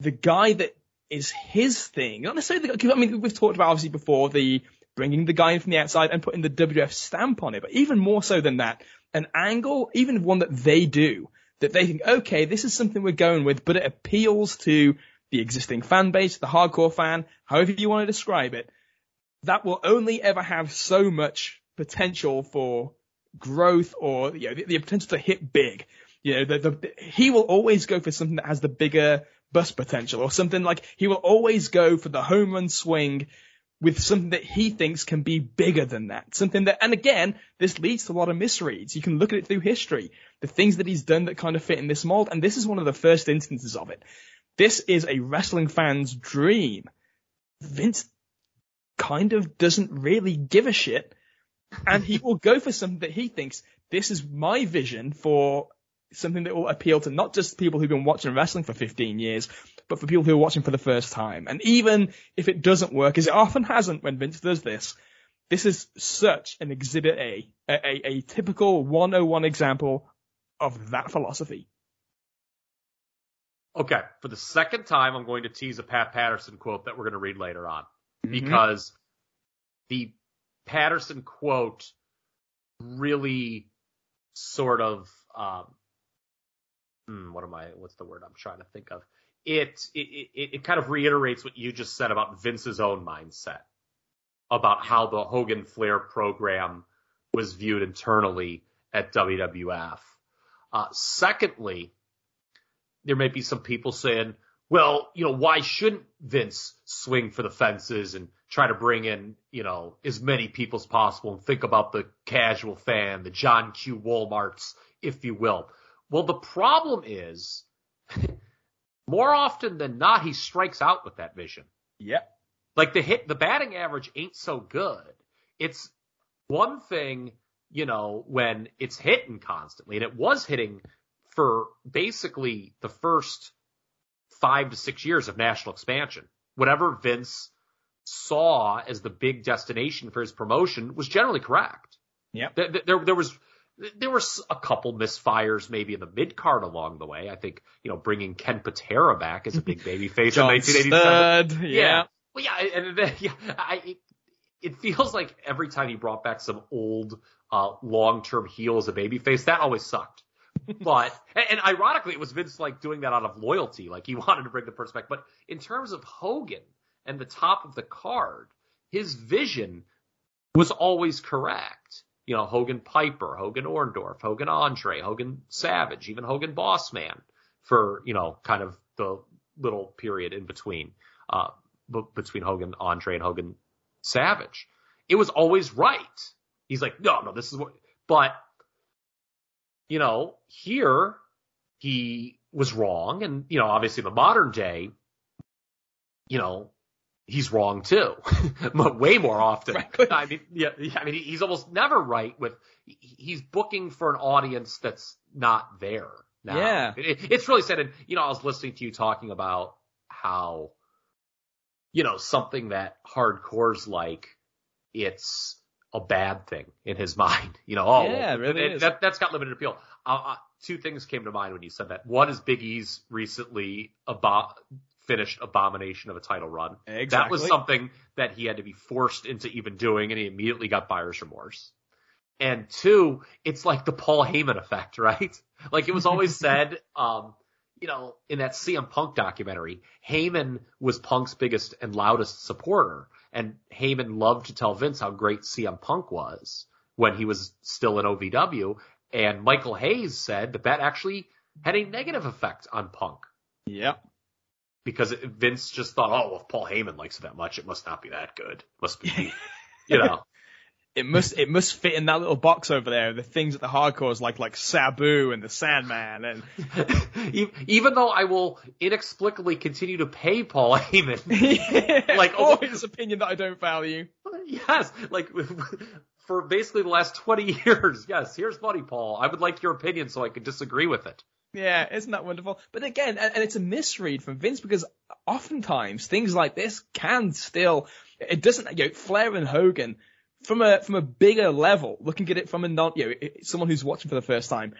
the guy that is his thing, not necessarily the, I mean, we've talked about obviously before the bringing the guy in from the outside and putting the WF stamp on it. But even more so than that, an angle, even one that they do, that they think, okay, this is something we're going with, but it appeals to the existing fan base, the hardcore fan, however you want to describe it, that will only ever have so much potential for growth or you know, the, the potential to hit big. You know, the, the, he will always go for something that has the bigger bust potential or something like he will always go for the home run swing with something that he thinks can be bigger than that. Something that, and again, this leads to a lot of misreads. You can look at it through history. The things that he's done that kind of fit in this mold, and this is one of the first instances of it. This is a wrestling fan's dream. Vince kind of doesn't really give a shit, and he will go for something that he thinks this is my vision for something that will appeal to not just people who've been watching wrestling for 15 years, but for people who are watching for the first time. And even if it doesn't work, as it often hasn't when Vince does this, this is such an exhibit A, a, a, a typical 101 example of that philosophy. Okay, for the second time, I'm going to tease a Pat Patterson quote that we're going to read later on. Mm-hmm. Because the Patterson quote really sort of um, hmm, what am I? What's the word I'm trying to think of? It, it it it kind of reiterates what you just said about Vince's own mindset about how the Hogan Flair program was viewed internally at WWF. Uh, secondly, there may be some people saying, well, you know, why shouldn't Vince swing for the fences and try to bring in, you know, as many people as possible and think about the casual fan, the John Q. Walmarts, if you will. Well, the problem is, [LAUGHS] more often than not, he strikes out with that vision. Yep. Like the hit, the batting average ain't so good. It's one thing, you know, when it's hitting constantly, and it was hitting for basically the first five to six years of national expansion. Whatever Vince saw as the big destination for his promotion was generally correct. Yeah. There, there, there was there were a couple misfires maybe in the mid card along the way. I think you know bringing Ken Patera back as a big baby face in [LAUGHS] 1987. Stud, yeah. yeah. Well, yeah, and then, [LAUGHS] yeah, I, it, it feels like every time he brought back some old uh, long term heel as a baby face, that always sucked. But and, ironically, it was Vince like doing that out of loyalty, like he [LAUGHS] wanted to bring the person back. But in terms of Hogan and the top of the card, his vision was always correct. You know, Hogan Piper, Hogan Orndorff, Hogan Andre, Hogan Savage, even Hogan Bossman for, you know, kind of the little period in between, uh, b- between Hogan Andre and Hogan Savage. It was always right. He's like, no, no, this is what, but, you know, here he was wrong. And, you know, obviously the modern day, you know, he's wrong too, [LAUGHS] but way more often. [LAUGHS] Right. I mean, yeah, I mean, he's almost never right with, he's booking for an audience that's not there. Now. Yeah. It, it's really sad. And, you know, I was listening to you talking about how, you know, something that hardcore's like, it's a bad thing in his [LAUGHS] mind. You know, oh, Yeah, it really it- that, that's got limited appeal. Uh, uh, two things came to mind when you said that. One is Big E's recently abo- finished Abomination of a title run. That was something that he had to be forced into even doing, and he immediately got buyer's remorse. And two, it's like the Paul Heyman effect, [LAUGHS] right? Like it was always [LAUGHS] said, um, you know, in that CM Punk documentary, Heyman was Punk's biggest and loudest supporter. And Heyman loved to tell Vince how great CM Punk was when he was still in OVW. And Michael Hayes said that that actually had a negative effect on Punk Yep. because it, Vince just thought, oh, well, if Paul Heyman likes it that much, it must not be that good. Must be, you know. [LAUGHS] It must it must fit in that little box over there. The things that the hardcores like, like Sabu and the Sandman, and [LAUGHS] Even though I will inexplicably continue to pay Paul [LAUGHS] Heyman, [LAUGHS] like Like, oh- his opinion that I don't value. yes, like for basically the last 20 years, yes, here's money, Paul. I would like your opinion so I could disagree with it. Yeah, isn't that wonderful? But again, and, and it's a misread from Vince because oftentimes things like this can still, it doesn't, you know, Flair and Hogan from a, from a bigger level, looking at it from a non, you know, someone who's watching for the first time,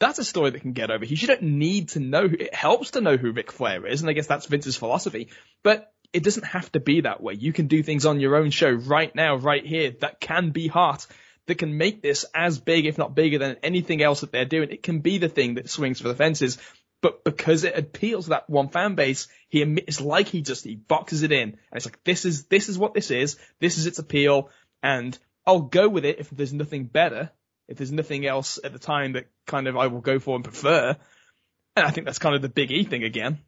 that's a story that can get over. You don't need to know, who, it helps to know who Ric Flair is, and I guess that's Vince's philosophy, but it doesn't have to be that way. You can do things on your own show right now, right here, that can be hot that can make this as big, if not bigger than anything else that they're doing. It can be the thing that swings for the fences. But because it appeals to that one fan base, he it's like he just he boxes it in, and it's like this is this is what this is. This is its appeal, and I'll go with it if there's nothing better. If there's nothing else at the time that kind of I will go for and prefer, and I think that's kind of the Big E thing again.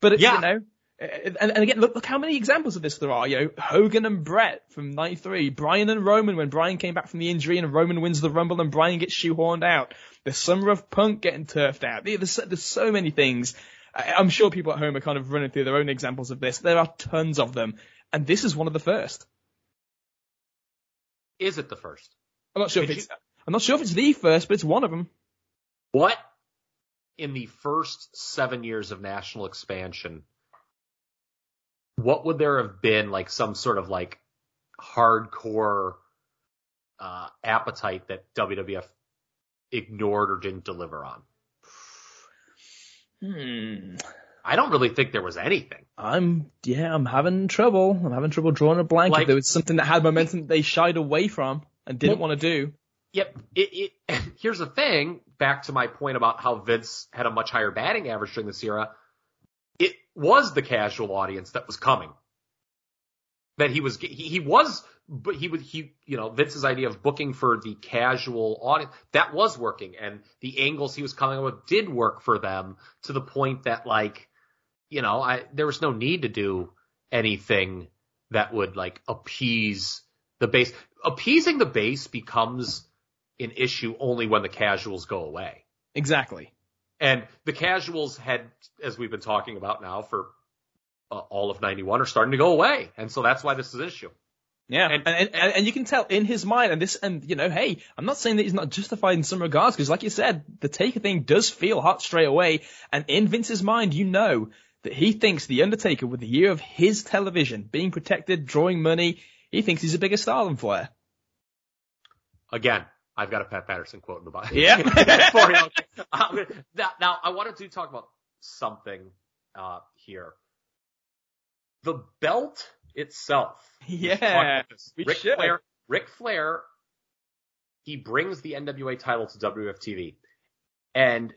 But Yeah. you know, and, and again, look, look how many examples of this there are. You know, Hogan and Brett from '93, Brian and Roman when Brian came back from the injury and Roman wins the Rumble and Brian gets shoehorned out. The summer of Punk getting turfed out. There's, there's so many things. I'm sure people at home are kind of running through their own examples of this. There are tons of them, and this is one of the first. Is it the first? I'm not sure if Could it's. I'm not sure if it's the first, but it's one of them. What in the first seven years of national expansion, what would there have been like some sort of like hardcore uh, appetite that WWF ignored or didn't deliver on? Hmm. I don't really think there was anything. I'm yeah, I'm having trouble. I'm having trouble drawing a blank. Like- if there was something that had momentum that they shied away from and didn't want to do. Yep. It, it, [LAUGHS] here's the thing. Back to my point about how Vince had a much higher batting average during this era. It was the casual audience that was coming. That he was, he, he was, but he would, he, you know, Vince's idea of booking for the casual audience, that was working. And the angles he was coming up with did work for them to the point that like, you know, I, there was no need to do anything that would like appease the base. Appeasing the base becomes an issue only when the casuals go away. Exactly. And the casuals had, as we've been talking about now for uh, all of 91 are starting to go away. And so that's why this is an issue. Yeah, and, and, and, and you can tell in his mind, and this, and you know, hey, I'm not saying that he's not justified in some regards, because like you said, the Taker thing does feel hot straight away, and in Vince's mind, you know that he thinks the Undertaker, with the year of his television being protected, drawing money, he thinks he's a bigger star than Flair. Again, I've got a Pat Patterson quote in the bio. Yeah. [LAUGHS] now, now, I wanted to talk about something uh, here. The belt itself. Yeah. Ric Flair, Ric Flair, he brings the NWA title to WFTV. And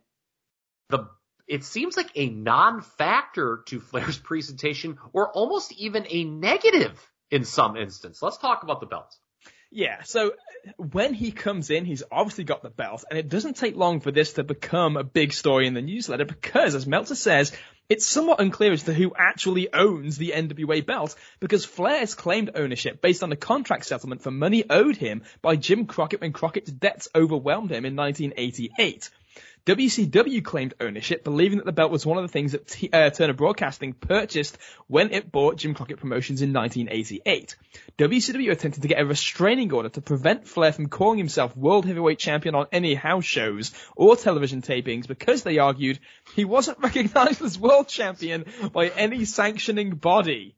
the it seems like a non-factor to Flair's [LAUGHS] presentation or almost even a negative in some instance. Let's talk about the belt. Yeah, so when he comes in, he's obviously got the belt, and it doesn't take long for this to become a big story in the newsletter because, as Meltzer says, it's somewhat unclear as to who actually owns the NWA belt because Flair's claimed ownership based on a contract settlement for money owed him by Jim Crockett when Crockett's debts overwhelmed him in 1988. WCW claimed ownership, believing that the belt was one of the things that T- uh, Turner Broadcasting purchased when it bought Jim Crockett Promotions in 1988. WCW attempted to get a restraining order to prevent Flair from calling himself World Heavyweight Champion on any house shows or television tapings because they argued he wasn't [LAUGHS] recognized as World Champion by any sanctioning body.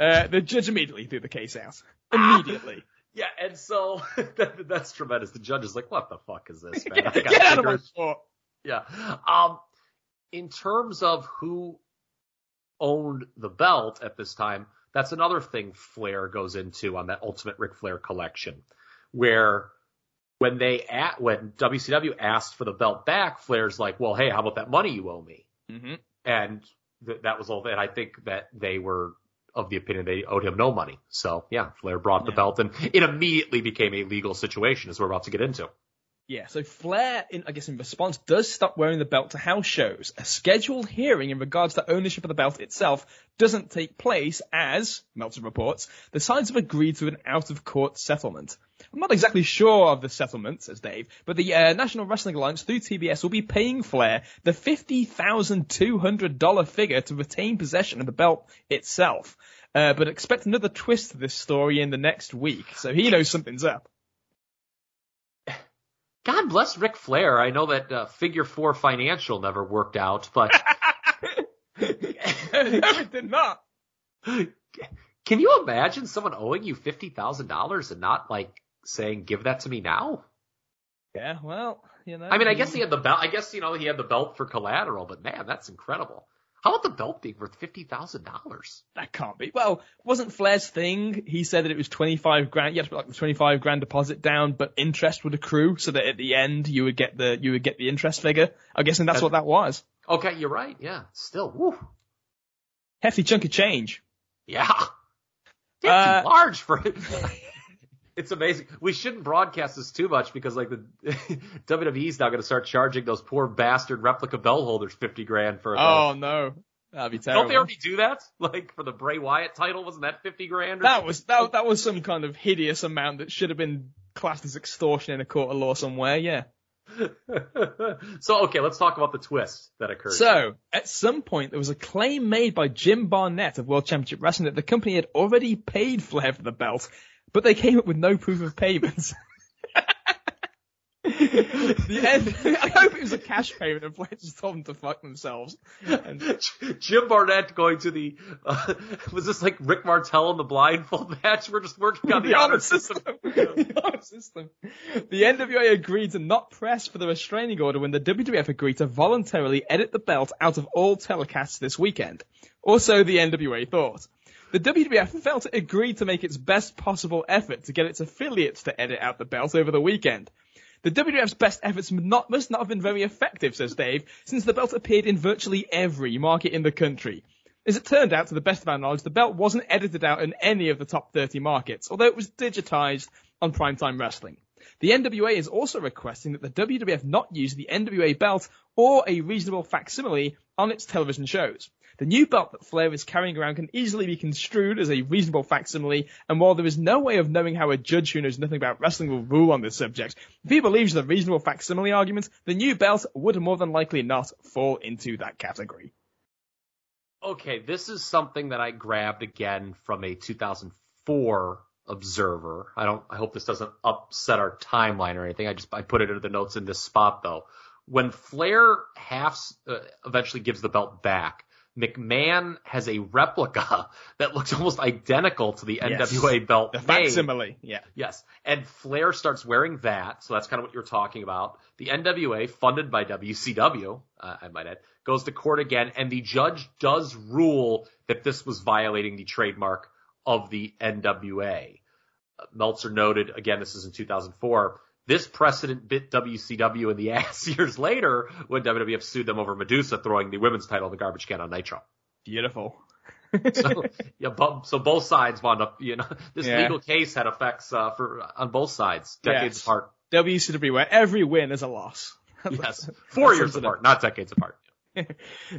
Uh, the judge immediately threw the case out. Immediately. [LAUGHS] Yeah, and so [LAUGHS] that, that's tremendous. The judge is like, "What the fuck is this, man?" get, get out of my court. Yeah. Um, in terms of who owned the belt at this time, that's another thing Flair goes into on that Ultimate Ric Flair collection, where when they at when WCW asked for the belt back, Flair's like, "Well, hey, how about that money you owe me?" Mm-hmm. And th- that was all. And I think that they were of the opinion they owed him no money. So yeah, Flair brought the Yeah. belt, and it immediately became a legal situation, as we're about to get into. Yeah, so Flair, in, I guess in response, does stop wearing the belt to house shows. A scheduled hearing in regards to ownership of the belt itself doesn't take place as, Meltzer reports, the sides have agreed to an out-of-court settlement. I'm not exactly sure of the settlement, says Dave, but the uh, National Wrestling Alliance through TBS will be paying Flair the $50,200 figure to retain possession of the belt itself. Uh, but expect another twist to this story in the next week, so he knows something's up. God bless Ric Flair. I know that uh, Figure Four Financial never worked out, but [LAUGHS] [LAUGHS] it did not. can you imagine someone owing you fifty thousand dollars and not like saying, "Give that to me now"? Yeah, well, you know. I mean, I guess he had the belt. I guess you know he had the belt for collateral, but man, that's incredible. How about the belt being worth fifty thousand dollars? that can't be. Well, wasn't Flair's thing? He said that it was twenty five grand. You had to put like the twenty five grand deposit down, but interest would accrue, so that at the end you would get the you would get the interest figure. I'm guessing that's That- what that was. Okay, you're right. Yeah, still, woo. Hefty chunk of change. Yeah. Uh, large for it. [LAUGHS] It's amazing. We shouldn't broadcast this too much because like the [LAUGHS] WWE's now going to start charging those poor bastard replica bell holders 50 grand for a belt. Oh no, that'd be terrible. Don't they already do that? [LAUGHS] Like for the Bray Wyatt title, wasn't that 50 grand? Or that was that, that was some kind of hideous amount that should have been classed as extortion in a court of law somewhere. Yeah. [LAUGHS] so okay, let's talk about the twist that occurred. So, at some point, there was a claim made by Jim Barnett of World Championship Wrestling that the company had already paid Flair for the belt, but they came up with no proof of payments. [LAUGHS] the end, I hope it was a cash payment and told them to fuck themselves. And, [LAUGHS] Jim Barnett going to the uh, was this like Rick Martel in the blindfold [LAUGHS] match? We're just working on the, honor system. the honor system. The NWA agreed to not press for the restraining order when the WWF agreed to voluntarily edit the belt out of all telecasts this weekend. Also, the NWA thought. The WWF felt it agreed to make its best possible effort to get its affiliates to edit out the belt over the weekend. The WWF's best efforts not, must not have been very effective, says Dave, since the belt appeared in virtually every market in the country. As it turned out, to the best of our knowledge, the belt wasn't edited out in any of the top 30 markets, although it was digitized on Primetime Wrestling. The NWA is also requesting that the WWF not use the NWA belt or a reasonable facsimile on its television shows. The new belt that Flair is carrying around can easily be construed as a reasonable facsimile, and while there is no way of knowing how a judge who knows nothing about wrestling will rule on this subject, if he believes the reasonable facsimile argument, the new belt would more than likely not fall into that category. Okay, this is something that I grabbed again from a 2004 Observer. I don't. I hope this doesn't upset our timeline or anything. I just I put it into the notes in this spot though. When Flair half uh, eventually gives the belt back, McMahon has a replica [LAUGHS] that looks almost identical to the yes. NWA belt. The facsimile, yeah. Yes. And Flair starts wearing that, so that's kind of what you're talking about. The NWA, funded by WCW, uh, I might add, goes to court again, and the judge does rule that this was violating the trademark of the NWA. Uh, Meltzer noted, again, this is in 2004, this precedent bit WCW in the [LAUGHS] ass years later when WWF sued them over Medusa throwing the women's title in the garbage can on Nitro. Beautiful. [LAUGHS] so yeah, so both sides wound up. You know, [LAUGHS] this yeah. legal case had effects uh, for on both sides, decades yes. apart. WCW, where every win is a loss. yes, four years apart, not decades apart.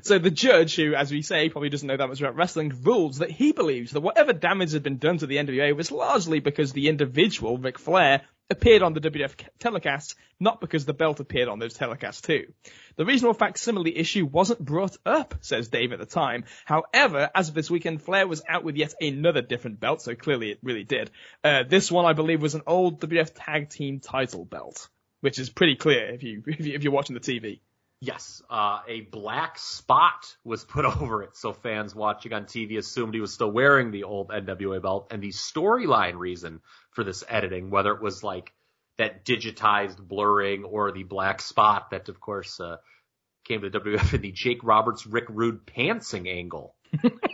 so the judge, who, as we say, probably doesn't know that much about wrestling, rules that he believes that whatever damage had been done to the NWA was largely because the individual, Ric Flair, appeared on the WWF telecasts, not because the belt appeared on those telecasts too. The reasonable facsimile issue wasn't brought up, says Dave at the time. However, as of this weekend, Flair was out with yet another different belt, so clearly it really did. Uh, this one, I believe, was an old WWF Tag Team title belt, which is pretty clear if you [LAUGHS] if, you, if you're watching the TV. Yes, uh, a black spot was put [LAUGHS] over it, so fans watching on TV assumed he was still wearing the old NWA belt. And the storyline reason for this editing, whether it was like that digitized blurring or the black spot that, of course, uh, came to the WWF in the Jake Roberts Rick Rude pantsing angle.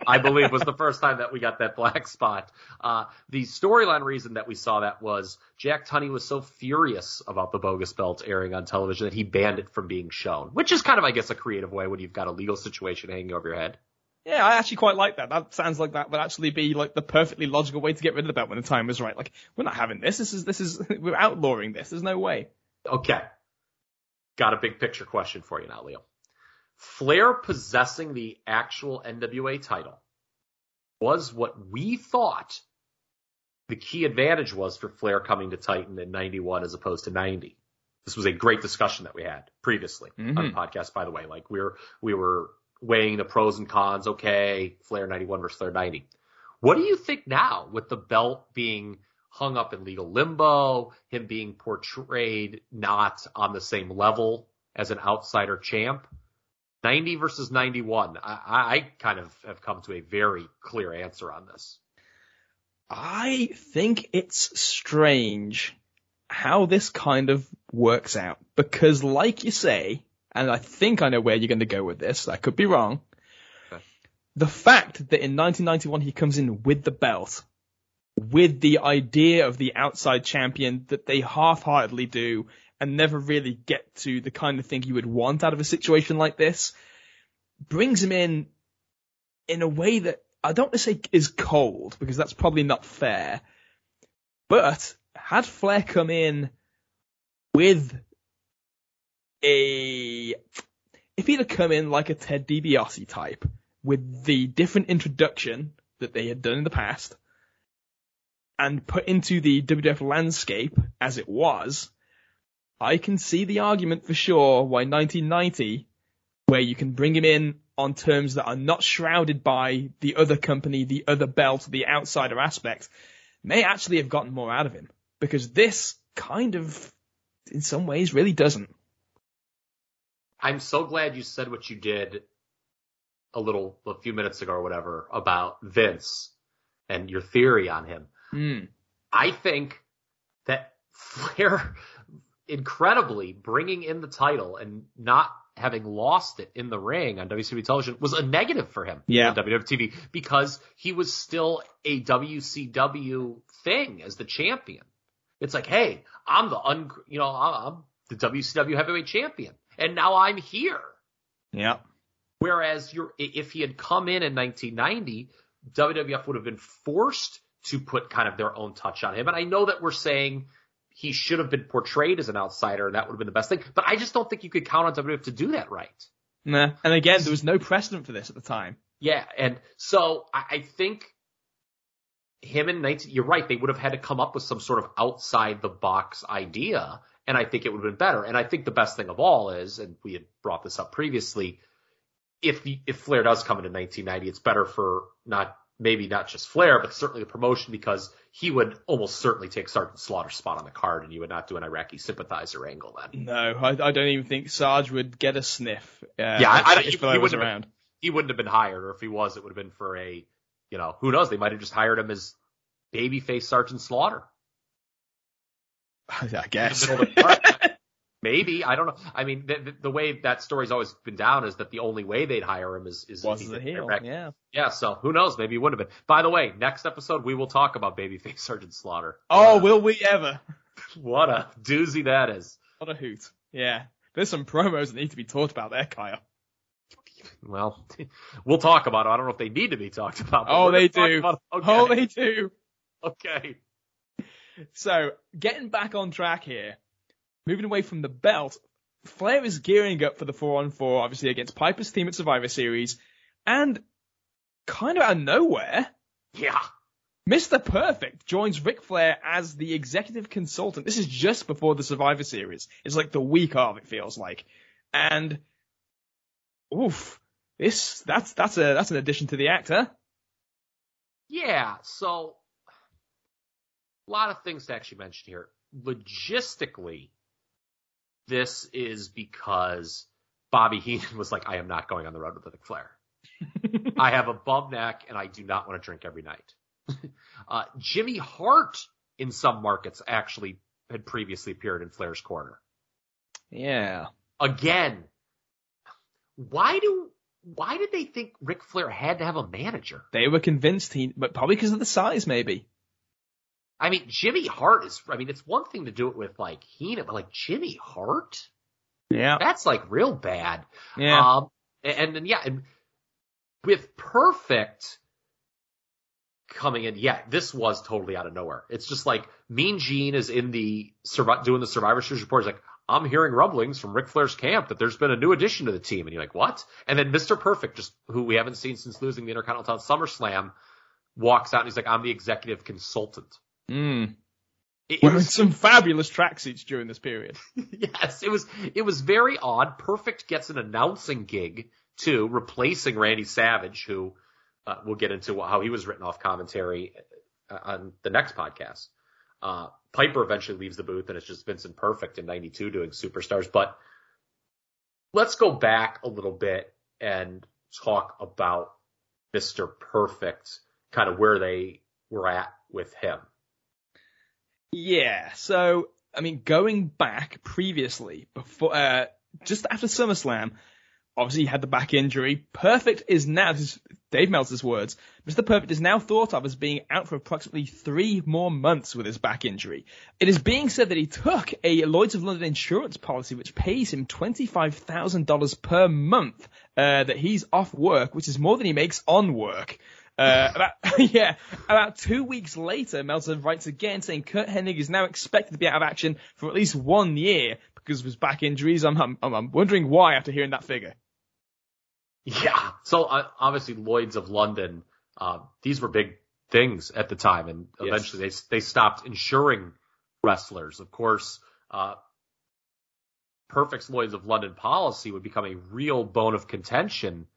I believe was the first time that we got that black spot. Uh, the storyline reason that we saw that was Jack Tunney was so furious about the bogus belt airing on television that he banned it from being shown, which is kind of, I guess, a creative way when you've got a legal situation hanging over your head. Yeah, I actually quite like that. That sounds like that would actually be like the perfectly logical way to get rid of the belt when the time is right. Like, we're not having this. This is, this is, [LAUGHS] we're outlawing this. There's no way. Okay. Got a big picture question for you now, Leo. Flair possessing the actual NWA title was what we thought the key advantage was for Flair coming to Titan in 91 as opposed to 90. This was a great discussion that we had previously mm-hmm. on the podcast, by the way. Like we were, we were weighing the pros and cons. Okay, Flair 91 versus Flair 90. What do you think now with the belt being hung up in legal limbo, him being portrayed not on the same level as an outsider champ? 90 versus 91. I, I kind of have come to a very clear answer on this. I think it's strange how this kind of works out because like you say, and I think I know where you're going to go with this, I could be wrong. Okay. The fact that in 1991 he comes in with the belt, with the idea of the outside champion that they half-heartedly do and never really get to the kind of thing you would want out of a situation like this, brings him in in a way that I don't want to say is cold because that's probably not fair. But had Flair come in with a, if he'd have come in like a Ted DiBiase type with the different introduction that they had done in the past and put into the WWF landscape as it was, I can see the argument for sure why 1990, where you can bring him in on terms that are not shrouded by the other company, the other belt, the outsider aspect, may actually have gotten more out of him. Because this kind of, in some ways, really doesn't. I'm so glad you said what you did a little, a few minutes ago or whatever about Vince and your theory on him. Mm. I think that Flair incredibly bringing in the title and not having lost it in the ring on WCW television was a negative for him Yeah. on WWF TV because he was still a WCW thing as the champion. It's like, hey, I'm the un, you know, I'm the WCW heavyweight champion, and now I'm here. Yeah. Whereas you're, if he had come in in 1990, WWF would have been forced to put kind of their own touch on him. And I know that we're saying he should have been portrayed as an outsider and that would have been the best thing, but I just don't think you could count on WWF to do that right. Nah. And again, there was no precedent for this at the time. Yeah. And so I, I think him in 19, you're right. They would have had to come up with some sort of outside the box idea. And I think it would have been better. And I think the best thing of all is, and we had brought this up previously, if if Flair does come into 1990, it's better for not maybe not just Flair, but certainly the promotion because he would almost certainly take Sergeant Slaughter's spot on the card, and you would not do an Iraqi sympathizer angle then. No, I, I don't even think Sarge would get a sniff. Uh, Yeah, I- I- if he- Flair he was around. He wouldn't have been hired, or if he was, it would have been for a, you know, who knows? They might have just hired him as babyface Sergeant Slaughter. [LAUGHS] I guess. middle of the card. [LAUGHS] Maybe I don't know. I mean, the, the, the way that story's always been down is that the only way they'd hire him is is was the heel. Yeah. Yeah, so who knows? Maybe he wouldn't have been. By the way, next episode we will talk about babyface [LAUGHS] Sergeant Slaughter. Oh, will we ever? what a doozy that is. What a hoot. Yeah. There's some promos that need to be talked about there, Kyle. Well, we'll talk about it. I don't know if they need to be talked about. Oh, oh they do. it. Oh, they do. okay. So, getting back on track here, moving away from the belt, Flair is gearing up for the 4 on 4, obviously against Piper's team at Survivor Series, and kind of out of nowhere, Yeah. Mr. Perfect joins Ric Flair as the executive consultant. This is just before the Survivor Series. It's like the week of, it feels like. And, oof, this, that's, that's a, that's an addition to the act, huh? Yeah, so a lot of things to actually mention here. Logistically, this is because Bobby Heenan [LAUGHS] was like, I am not going on the road with Ric Flair. [LAUGHS] I have a bum neck and I do not want to drink every night. [LAUGHS] uh, Jimmy Hart in some markets actually had previously appeared in Flair's corner. Yeah. Again, why do why did they think Ric Flair had to have a manager? They were convinced he, but probably because of the size, maybe. I mean, Jimmy Hart is, I mean, it's one thing to do it with like Heenan, but like Jimmy Hart? Yeah. That's like real bad. Yeah. Um, and, then, yeah, and with Perfect coming in, yeah, this was totally out of nowhere. It's just like Mean Gene is in the, doing the Survivor Series report. He's like, I'm hearing rumblings from Ric Flair's camp that there's been a new addition to the team. And you're like, what? And then Mr. Perfect, just who we haven't seen since losing the Intercontinental SummerSlam, walks out and he's like, I'm the executive consultant. Mm. It, it was some fabulous tracksuits during this period. [LAUGHS] yes, it was it was very odd. Perfect gets an announcing gig too, replacing Randy Savage, who uh, we'll get into how he was written off commentary uh, on the next podcast. Uh, Piper eventually leaves the booth, and it's just Vincent Perfect in '92 doing Superstars. But let's go back a little bit and talk about Mr. Perfect, kind of where they were at with him. Yeah. So, I mean, going back previously, before, uh, just after SummerSlam, obviously he had the back injury. Perfect is now, this is Dave Meltzer's words, Mr. Perfect is now thought of as being out for approximately three more months with his back injury. It is being said that he took a Lloyds of London insurance policy which pays him $25,000 per month, uh, that he's off work, which is more than he makes on work. Uh, about, [LAUGHS] yeah, about two weeks later, Meltzer writes again saying Curt Hennig is now expected to be out of action for at least one year because of his back injuries. I'm, I'm, I'm wondering why after hearing that figure. Yeah. So uh, obviously Lloyd's of London, uh, these were big things at the time, and Yes. eventually they they stopped insuring wrestlers. Of course, uh, Perfect's Lloyd's of London policy would become a real bone of contention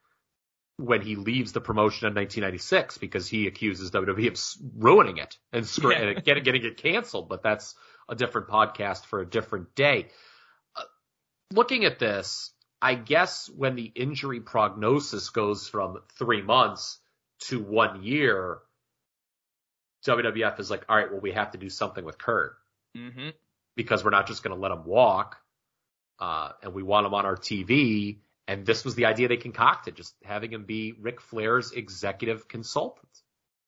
when he leaves the promotion in 1996 because he accuses WWE of ruining it and, screw- Yeah. and getting, getting it canceled. But that's a different podcast for a different day. Uh, looking at this, I guess when the injury prognosis goes from three months to one year, WWF is like, all right, well, we have to do something with Kurt Mm-hmm. because we're not just going to let him walk. uh, and we want him on our TV. And this was the idea they concocted, just having him be Ric Flair's executive consultant.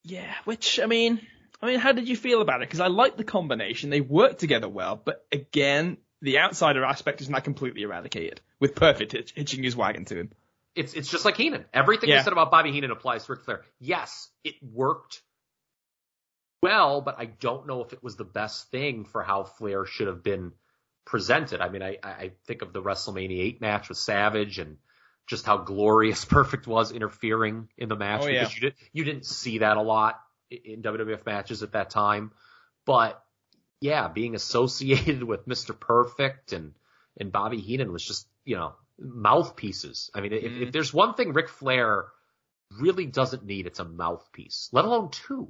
Yeah, which I mean, I mean, how did you feel about it? Because I like the combination; they work together well. But again, the outsider aspect is not completely eradicated with Perfect hitch- hitching his wagon to him. It's it's just like Heenan. Everything Yeah. I said about Bobby Heenan applies to Ric Flair. Yes, it worked well, but I don't know if it was the best thing for how Flair should have been presented. I mean, I, I I think of the WrestleMania 8 match with Savage and just how glorious [LAUGHS] Perfect was interfering in the match Oh, because yeah. you did you didn't see that a lot in WWF matches at that time. But yeah, being associated [LAUGHS] with Mr. Perfect and and Bobby Heenan was just you know mouthpieces. I mean, if, Mm. if there's one thing Ric Flair really doesn't need, it's a mouthpiece, let alone two.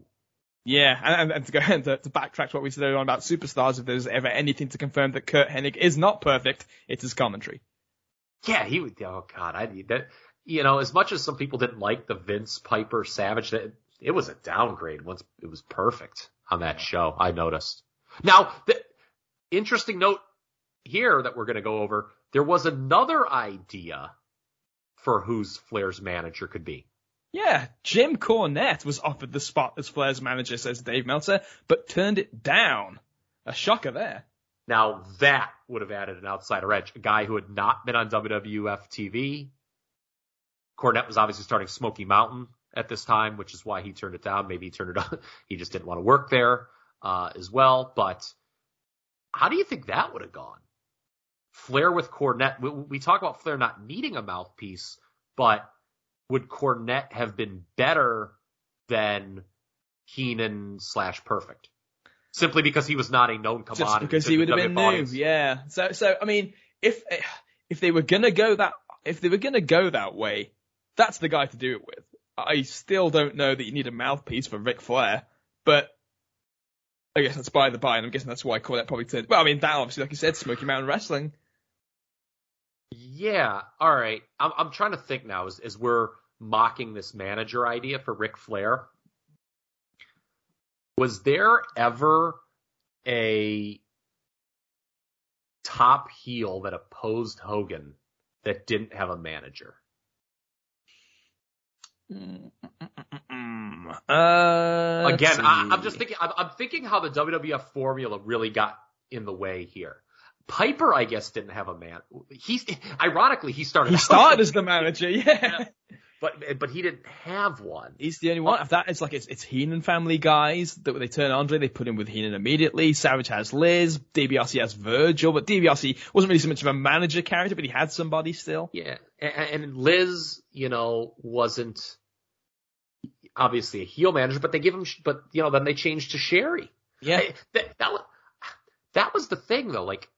Yeah, and, and to go [LAUGHS] to, to backtrack to what we said earlier on about superstars, if there's ever anything to confirm that Curt Hennig is not perfect, it's his commentary. Yeah, he would. Oh God, I that you know as much as some people didn't like the Vince Piper Savage, that it was a downgrade once it was perfect on that show. I noticed. Now, the interesting note here that we're going to go over. There was another idea for who's Flair's manager could be. Yeah, Jim Cornette was offered the spot as Flair's manager, says Dave Meltzer, but turned it down. A shocker there. Now that would have added an outsider edge. A guy who had not been on WWF TV. Cornette was obviously starting Smoky Mountain at this time, which is why he turned it down. Maybe he turned it on. [LAUGHS] He just didn't want to work there, uh, as well. But how do you think that would have gone? Flair with Cornette. We, we talk about Flair not needing a mouthpiece, but would Cornette have been better than Heenan slash Perfect? Simply because he was not a known commodity. Just because he would have been new, audience. yeah. So, so I mean, if if they were gonna go that, if they were gonna go that way, that's the guy to do it with. I still don't know that you need a mouthpiece for Ric Flair, but I guess that's by the by, and I'm guessing that's why Cornette probably turned. Well, I mean, that obviously, like you said, Smoky Mountain Wrestling. Yeah, all right. I'm I'm trying to think now as as we're mocking this manager idea for Ric Flair. Was there ever a top heel that opposed Hogan that didn't have a manager? Uh, Again, I, I'm just thinking. I'm, I'm thinking how the WWF formula really got in the way here. Piper, I guess, didn't have a man. He's ironically he started. He started as the manager, yeah. but but he didn't have one. He's the only one. If that is like it's it's Heenan family guys that when they turn Andre, they put him with Heenan immediately. Savage has Liz, DiBiase has Virgil, but DiBiase wasn't really so much of a manager character, but he had somebody still. Yeah, and, and Liz, you know, wasn't obviously a heel manager, but they give him, but you know, then they changed to Sherri. Yeah. I- that, that was that was the thing though. Like,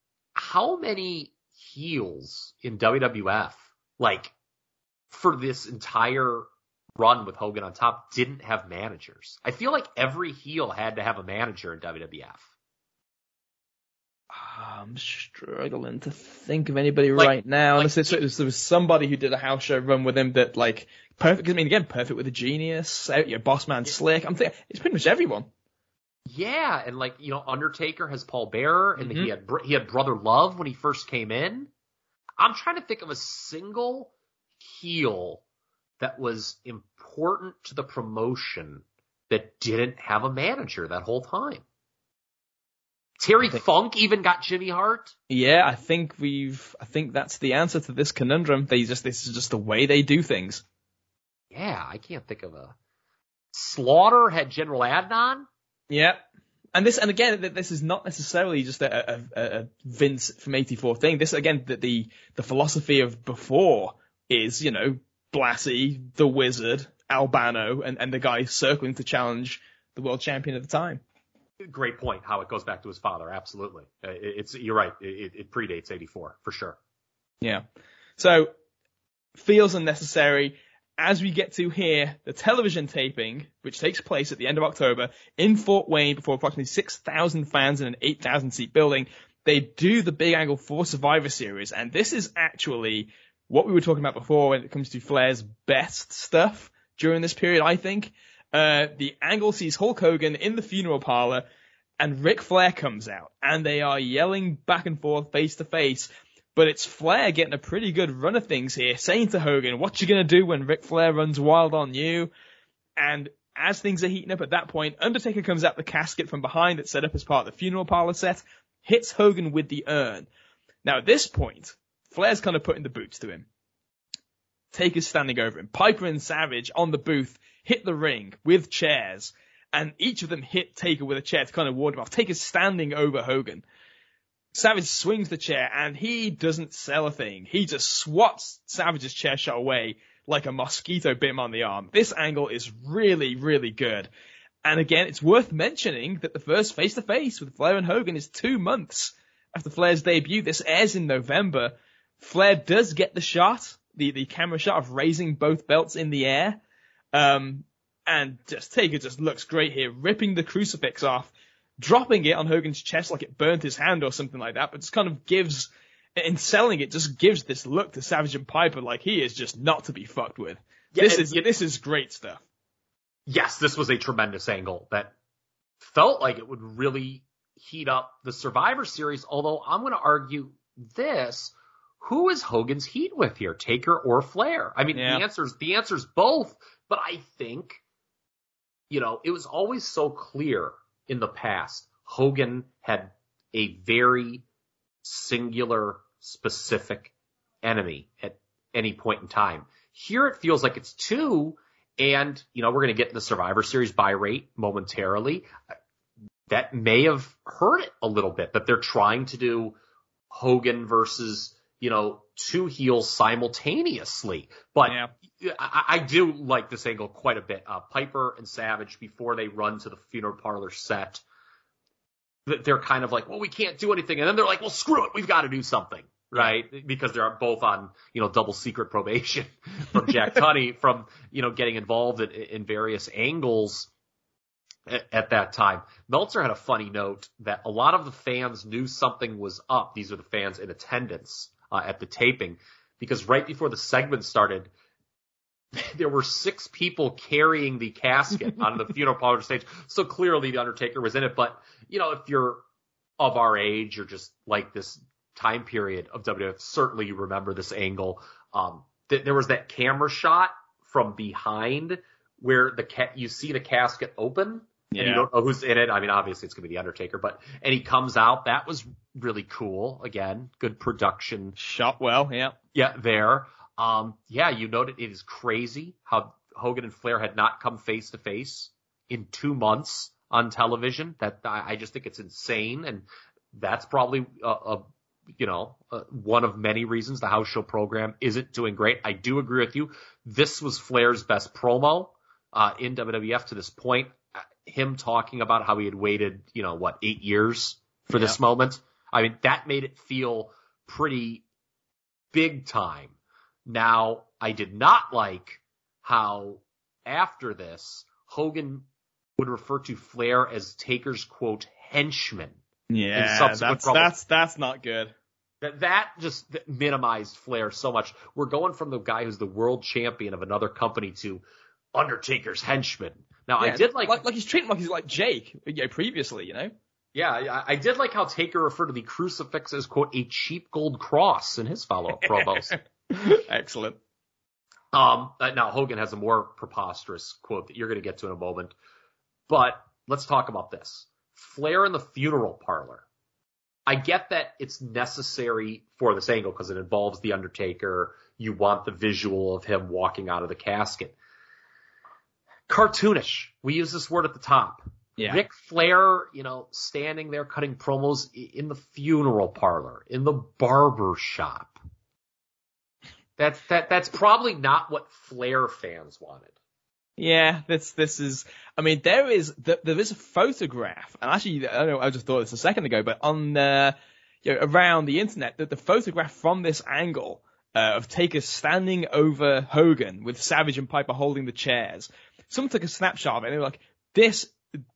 how many heels in WWF, like, for this entire run with Hogan on top, didn't have managers? I feel like every heel had to have a manager in WWF. I'm struggling to think of anybody Like- right now. like- Unless it was, there was somebody who did a house show run with him that like perfect. I mean, again, perfect with a genius. Out your boss man slick. I'm thinking it's pretty much everyone. Yeah, and like you know, Undertaker has Paul Bearer, and Mhm. he had he had Brother Love when he first came in. I'm trying to think of a single heel that was important to the promotion that didn't have a manager that whole time. Terry think- Funk even got Jimmy Hart. Yeah, I think we've. I think that's the answer to this conundrum. They just this is just the way they do things. Yeah, I can't think of a. Slaughter had General Adnan. Yeah. And this, and again, this is not necessarily just a, a, a- Vince from '84 thing. This, again, the, the the philosophy of before is, you know, Blassie, the Wizard, Albano, and and the guy circling to challenge the world champion at the time. Great point. How it goes back to his father. Absolutely, Uh, it- it's you're right. It, it predates '84 for sure. Yeah. So feels unnecessary. As we get to here, the television taping, which takes place at the end of October in Fort Wayne before approximately 6,000 fans in an 8,000 seat building, they do the Big Angle for Survivor Series. And this is actually what we were talking about before when it comes to Flair's best stuff during this period, I think. Uh, the Angle sees Hulk Hogan in the funeral parlor and Ric Flair comes out and they are yelling back and forth face to face. But it's Flair getting a pretty good run of things here, saying to Hogan, what you gonna do when Ric Flair runs wild on you? And as things are heating up at that point, Undertaker comes out the casket from behind that's set up as part of the funeral parlor set, hits Hogan with the urn. Now at this point, Flair's kind of putting the boots to him. Taker's standing over him. Piper and Savage on the booth hit the ring with chairs, and each of them hit Taker with a chair to kind of ward him off. Taker's standing over Hogan. Savage swings the chair, and he doesn't sell a thing. He just swats Savage's chair shot away like a mosquito bit him on the arm. This angle is really, really good. And again, it's worth mentioning that the first face to face with Flair and Hogan is two months after Flair's debut. This airs in November. Flair does get the shot, the, the camera shot of raising both belts in the air. Um, and just Taker just looks great here, ripping the crucifix off, dropping it on Hogan's chest like it burnt his hand or something like that, but just kind of gives, in selling it, just gives this look to Savage and Piper like he is just not to be fucked with. Yeah, this is, this is great stuff. yes, this was a tremendous angle that felt like it would really heat up the Survivor Series. Although I'm going to argue this: who is Hogan's heat with here, Taker or Flair? I mean, Yeah. the answer's the answer's both. But I think, you know, it was always so clear in the past. Hogan had a very singular, specific enemy at any point in time. Here it feels like it's two, and you know we're going to get the Survivor Series buy rate momentarily. That may have hurt it a little bit that they're trying to do Hogan versus you know two heels simultaneously. But Yeah. I, I do like this angle quite a bit. Uh, Piper and Savage before they run to the funeral parlor set, they're kind of like, well, we can't do anything, and then they're like, well, screw it, we've got to do something, right? Because they're both on you know double secret probation [LAUGHS] from Jack [LAUGHS] Tunney from you know getting involved in, in various angles at, at that time. Meltzer had a funny note that a lot of the fans knew something was up. These are the fans in attendance uh, at the taping because right before the segment started, [LAUGHS] there were six people carrying the casket on the funeral parlor stage. So clearly the Undertaker was in it. But, you know, if you're of our age or just like this time period of WWF, certainly you remember this angle. Um, th- there was that camera shot from behind where the cat, you see the casket open and you don't know who's in it. I mean, obviously it's going to be the Undertaker, but, and he comes out. That was really cool. Again, good production Shot well, yeah. yeah, there. Um, yeah, you noted it is crazy how Hogan and Flair had not come face to face in two months on television. That I, I just think it's insane, and that's probably a, a you know uh, one of many reasons the house show program isn't doing great. I do agree with you. This was Flair's best promo uh, in WWF to this point. Uh, Him talking about how he had waited, you know, what eight years for this moment. I mean, that made it feel pretty big time. Now, I did not like how after this, Hogan would refer to Flair as Taker's quote henchman. Yeah, that's, that's, that's not good. That that just minimized Flair so much. We're going from the guy who's the world champion of another company to Undertaker's henchman. Now, I did like, like, like he's treating like he's like Jake, you know, previously, you know? yeah, I, I did like how Taker referred to the crucifix as quote a cheap gold cross in his follow-up promos. [LAUGHS] [LAUGHS] Excellent. Um, uh, now Hogan has a more preposterous quote that you're going to get to in a moment, but let's talk about this. Flair in the funeral parlor. I get that it's necessary for this angle because it involves the Undertaker. You want the visual of him walking out of the casket. Cartoonish. We use this word at the top. Yeah. Ric Flair, you know, standing there cutting promos in the funeral parlor, in the barber shop. That's that that's probably not what Flair fans wanted. Yeah, this this is. I mean, there is th- there is a photograph, and actually, I know. I just thought this a second ago, but on uh, you know, around the internet, that the photograph from this angle uh, of Taker standing over Hogan with Savage and Piper holding the chairs. Someone took a snapshot of it, and they were like, "This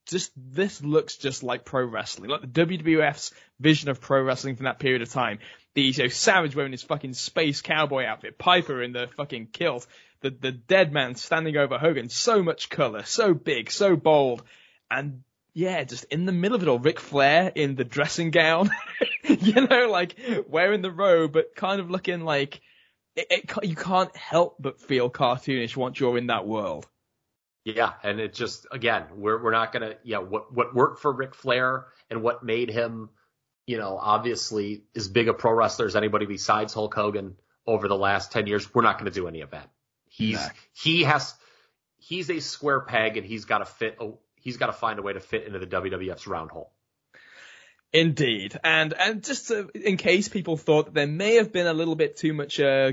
just this looks just like pro wrestling, like the WWF's vision of pro wrestling from that period of time." The you know, Savage wearing his fucking space cowboy outfit, Piper in the fucking kilt, the the dead man standing over Hogan. So much color, so big, so bold, and yeah, just in the middle of it all, Ric Flair in the dressing gown, [LAUGHS] you know, like wearing the robe, but kind of looking like it, it, you can't help but feel cartoonish once you're in that world. Yeah, and it just again, we're we're not gonna yeah, what what worked for Ric Flair and what made him, you know, obviously as big a pro wrestler as anybody besides Hulk Hogan over the last ten years, we're not gonna do any of that. He's nah. he has he's a square peg and he's gotta fit he's gotta find a way to fit into the WWF's round hole. Indeed, and and just to, in case people thought that there may have been a little bit too much uh,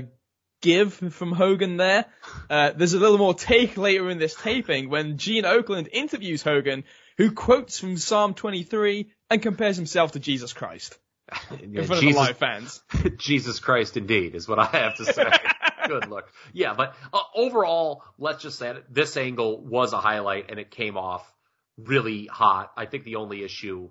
give from Hogan there. Uh, there's a little more take later in this taping when Gene Okerlund interviews Hogan, who quotes from Psalm 23 and compares himself to Jesus Christ. [LAUGHS] in front Jesus, of the live fans. [LAUGHS] Jesus Christ, indeed, is what I have to say. [LAUGHS] Good look. Yeah, but uh, overall, let's just say it, this angle was a highlight and it came off really hot. I think the only issue,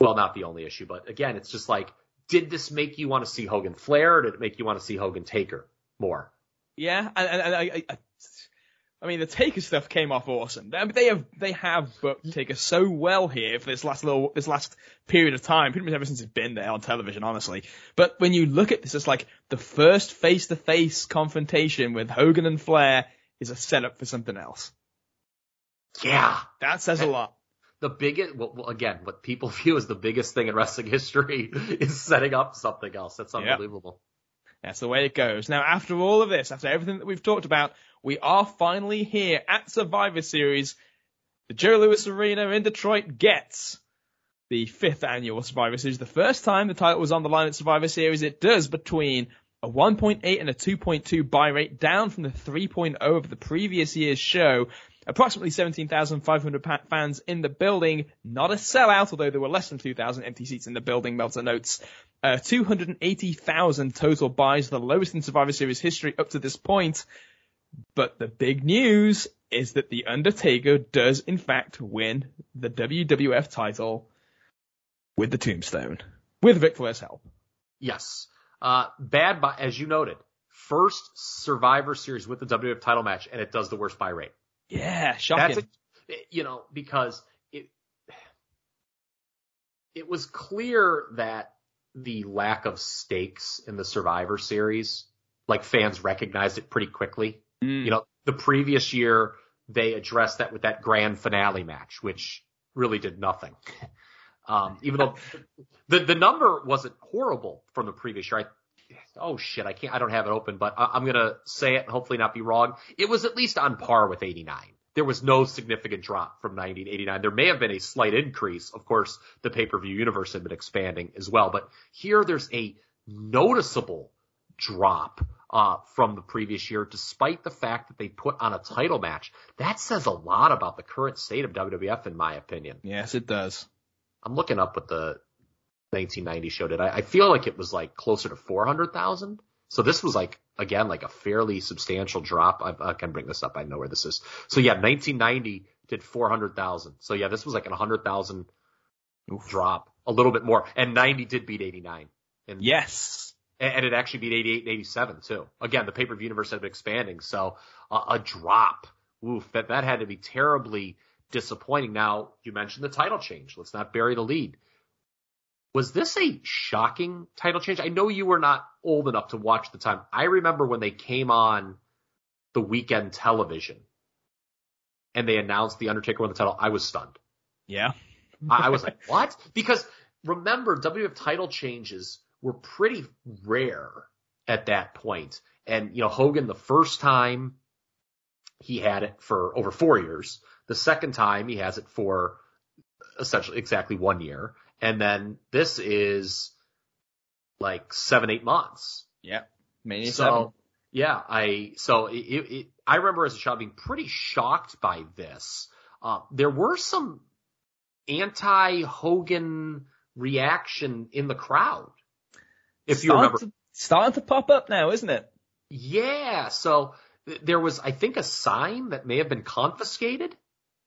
well, not the only issue, but again, it's just like, did this make you want to see Hogan Flair or did it make you want to see Hogan Taker? More. Yeah, and, and, and I, I, I mean, the Taker stuff came off awesome. They have they have booked mm-hmm. Taker so well here for this last little this last period of time, pretty much ever since it's been there on television, honestly. But when you look at this, it's like the first face to face confrontation with Hogan and Flair is a setup for something else. Yeah, that says a lot. The biggest, well, again, what people [LAUGHS] view as the biggest thing in wrestling history [LAUGHS] is setting up something else. That's unbelievable. That's the way it goes. Now, after all of this, after everything that we've talked about, we are finally here at Survivor Series. The Joe Louis Arena in Detroit gets the fifth annual Survivor Series. The first time the title was on the line at Survivor Series, it does between a 1.8 and a 2.2 buy rate, down from the 3.0 of the previous year's show. Approximately 17,500 fans in the building. Not a sellout, although there were less than 2,000 empty seats in the building, Meltzer notes. Uh, 280,000 total buys, the lowest in Survivor Series history up to this point. But the big news is that The Undertaker does in fact win the WWF title with the tombstone, with Ric Flair's help. Yes. Uh, bad, by, as you noted, first Survivor Series with the WWF title match, and it does the worst buy rate. Yeah, shocking. A, you know, because it, it was clear that the lack of stakes in the Survivor Series, like fans recognized it pretty quickly. Mm. You know, the previous year they addressed that with that grand finale match, which really did nothing. [LAUGHS] Um, even though the the number wasn't horrible from the previous year. I, oh shit, I can't, I don't have it open, but I, am gonna say it and hopefully not be wrong. It was at least on par with 89 there was no significant drop from 90 to 89. There may have been a slight increase. Of course, the pay-per-view universe had been expanding as well, but here there's a noticeable drop uh, from the previous year, despite the fact that they put on a title match. That says a lot about the current state of WWF, in my opinion. Yes, it does. I'm looking up what the 1990 show did. I, I feel like it was like closer to 400,000. So this was like again like a fairly substantial drop. I, I, can bring this up. I know where this is. So yeah, 1990 did 400,000. So yeah, this was like a 100,000 drop, a little bit more. And 90 did beat 89. And, yes. And, it actually beat 88 and 87 too. Again, the pay-per-view universe had been expanding. So uh, a drop. Oof, that, that had to be terribly disappointing. Now, you mentioned the title change. Let's not bury the lead. Was this a shocking title change? I know you were not old enough to watch the time. I remember when they came on the weekend television and they announced the Undertaker won the title. I was stunned. Yeah. I, I was like, [LAUGHS] what? Because remember, WWF title changes were pretty rare at that point. And, you know, Hogan, the first time he had it for over four years. The second time he has it for essentially exactly one year. And then this is like seven, eight months. Yeah. Mania so, seven. Yeah, I so it, it, I remember as a child being pretty shocked by this. Uh, there were some anti Hogan reaction in the crowd. If starting you remember, to, starting to pop up now, isn't it? Yeah. So there was, I think, a sign that may have been confiscated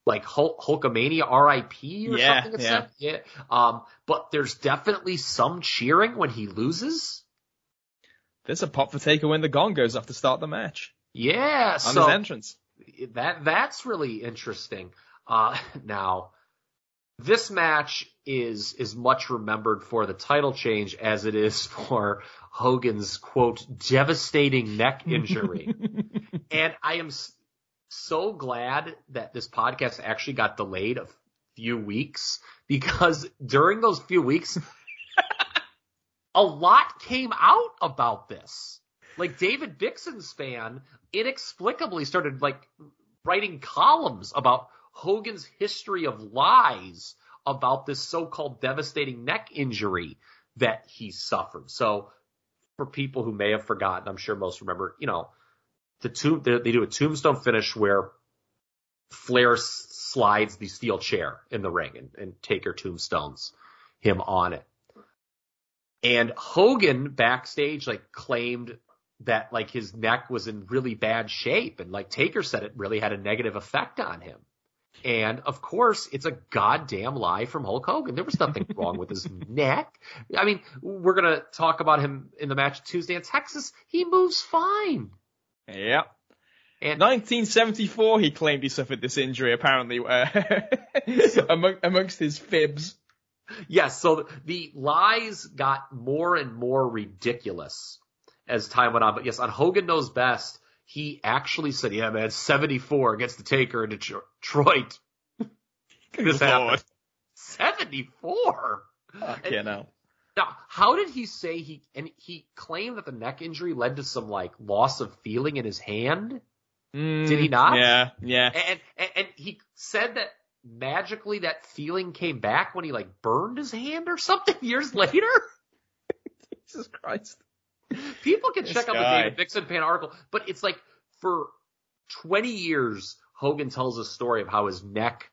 like Hulk, Hulkamania RIP or yeah, something. Yeah. Yeah. Um, but there's definitely some cheering when he loses. There's a pop for Taker when the gong goes off to start the match. Yeah. On so his entrance. That, that's really interesting. Uh, [LAUGHS] now this match is is much remembered for the title change as it is [LAUGHS] for Hogan's quote devastating neck injury. [LAUGHS] and I am so glad that this podcast actually got delayed a few weeks because during those few weeks [LAUGHS] a lot came out about this. Like David Bixenspan inexplicably started like writing columns about Hogan's history of lies about this so-called devastating neck injury that he suffered. So for people who may have forgotten, I'm sure most remember, you know, the tomb, they, they do a tombstone finish where Flair slides the steel chair in the ring and, and Taker tombstones him on it. And Hogan backstage like claimed that like his neck was in really bad shape and like Taker said it really had a negative effect on him. And of course, it's a goddamn lie from Hulk Hogan. There was nothing [LAUGHS] wrong with his neck. I mean, we're going to talk about him in the match Tuesday in Texas. He moves fine. Yeah. And 1974, he claimed he suffered this injury, apparently, uh, [LAUGHS] among, amongst his fibs. Yes, so the lies got more and more ridiculous as time went on. But yes, on Hogan Knows Best, he actually said, yeah, man, 74 against the Taker in Detroit. [LAUGHS] this happened. 74? Yeah, no. Now, how did he say he, and he claimed that the neck injury led to some like loss of feeling in his hand? Mm, did he not? Yeah, yeah. And, and, and he said that magically that feeling came back when he like burned his hand or something [LAUGHS] years later? [LAUGHS] Jesus Christ. People can this check guy. out the David Bixenspan article, but it's like for 20 years, Hogan tells a story of how his neck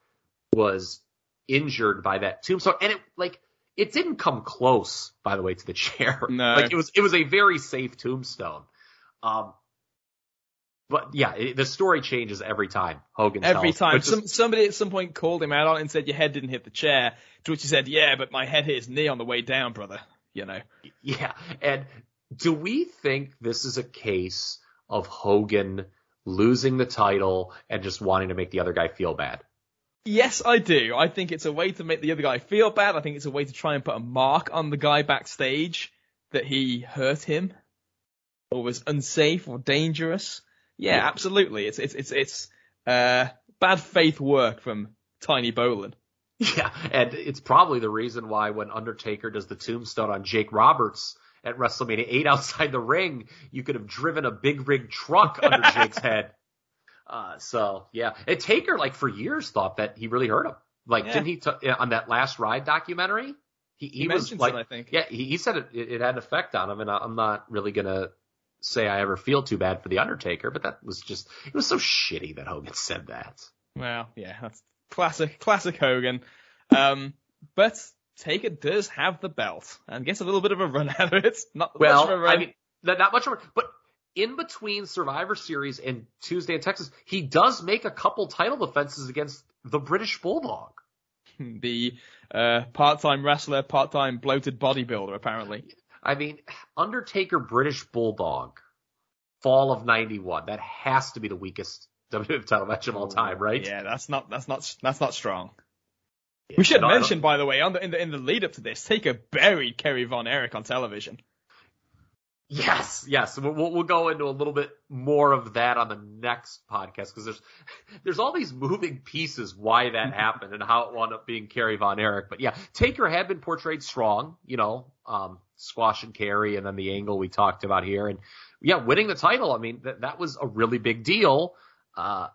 was injured by that tombstone, and it like it didn't come close, by the way, to the chair. [LAUGHS] No. Like it was it was a very safe tombstone. Um, but yeah, it, the story changes every time Hogan. Every tells, time, some, somebody at some point called him out on it and said your head didn't hit the chair. To which he said, "Yeah, but my head hit his knee on the way down, brother." You know. Yeah, and do we think this is a case of Hogan losing the title and just wanting to make the other guy feel bad? Yes, I do. I think it's a way to make the other guy feel bad. I think it's a way to try and put a mark on the guy backstage that he hurt him or was unsafe or dangerous. Yeah, yeah. absolutely. It's it's it's it's uh, bad faith work from Terry Bollea. Yeah, and it's probably the reason why when Undertaker does the tombstone on Jake Roberts at WrestleMania 8 outside the ring, you could have driven a big rig truck under [LAUGHS] Jake's head. Uh, so yeah, and Taker like for years thought that he really hurt him. Like yeah. didn't he t- on that last ride documentary? He, he, he was like, it, I think. Yeah, he, he said it, it, it, had an effect on him, and I, I'm not really gonna say I ever feel too bad for the Undertaker, but that was just it was so shitty that Hogan said that. Well, yeah, that's classic, classic Hogan. Um, but Taker does have the belt and gets a little bit of a run [LAUGHS] out of it. Not well, much of a run. I mean, not much of a but in between Survivor Series and Tuesday in Texas, he does make a couple title defenses against the British Bulldog. [LAUGHS] The uh, part-time wrestler, part-time bloated bodybuilder, apparently. I mean, Undertaker British Bulldog, fall of '91. That has to be the weakest [LAUGHS] WWE title match of all time, right? Yeah, that's not that's not that's not strong. Yeah, we should mention, by the way, on the, in the in the lead up to this, Taker buried Kerry Von Erich on television. Yes, yes. We'll, we'll go into a little bit more of that on the next podcast because there's there's all these moving pieces why that happened and how it wound up being Kerry Von Erich. But yeah, Taker had been portrayed strong, you know, um, squash and carry, and then the angle we talked about here, and yeah, winning the title. I mean, that that was a really big deal. Uh,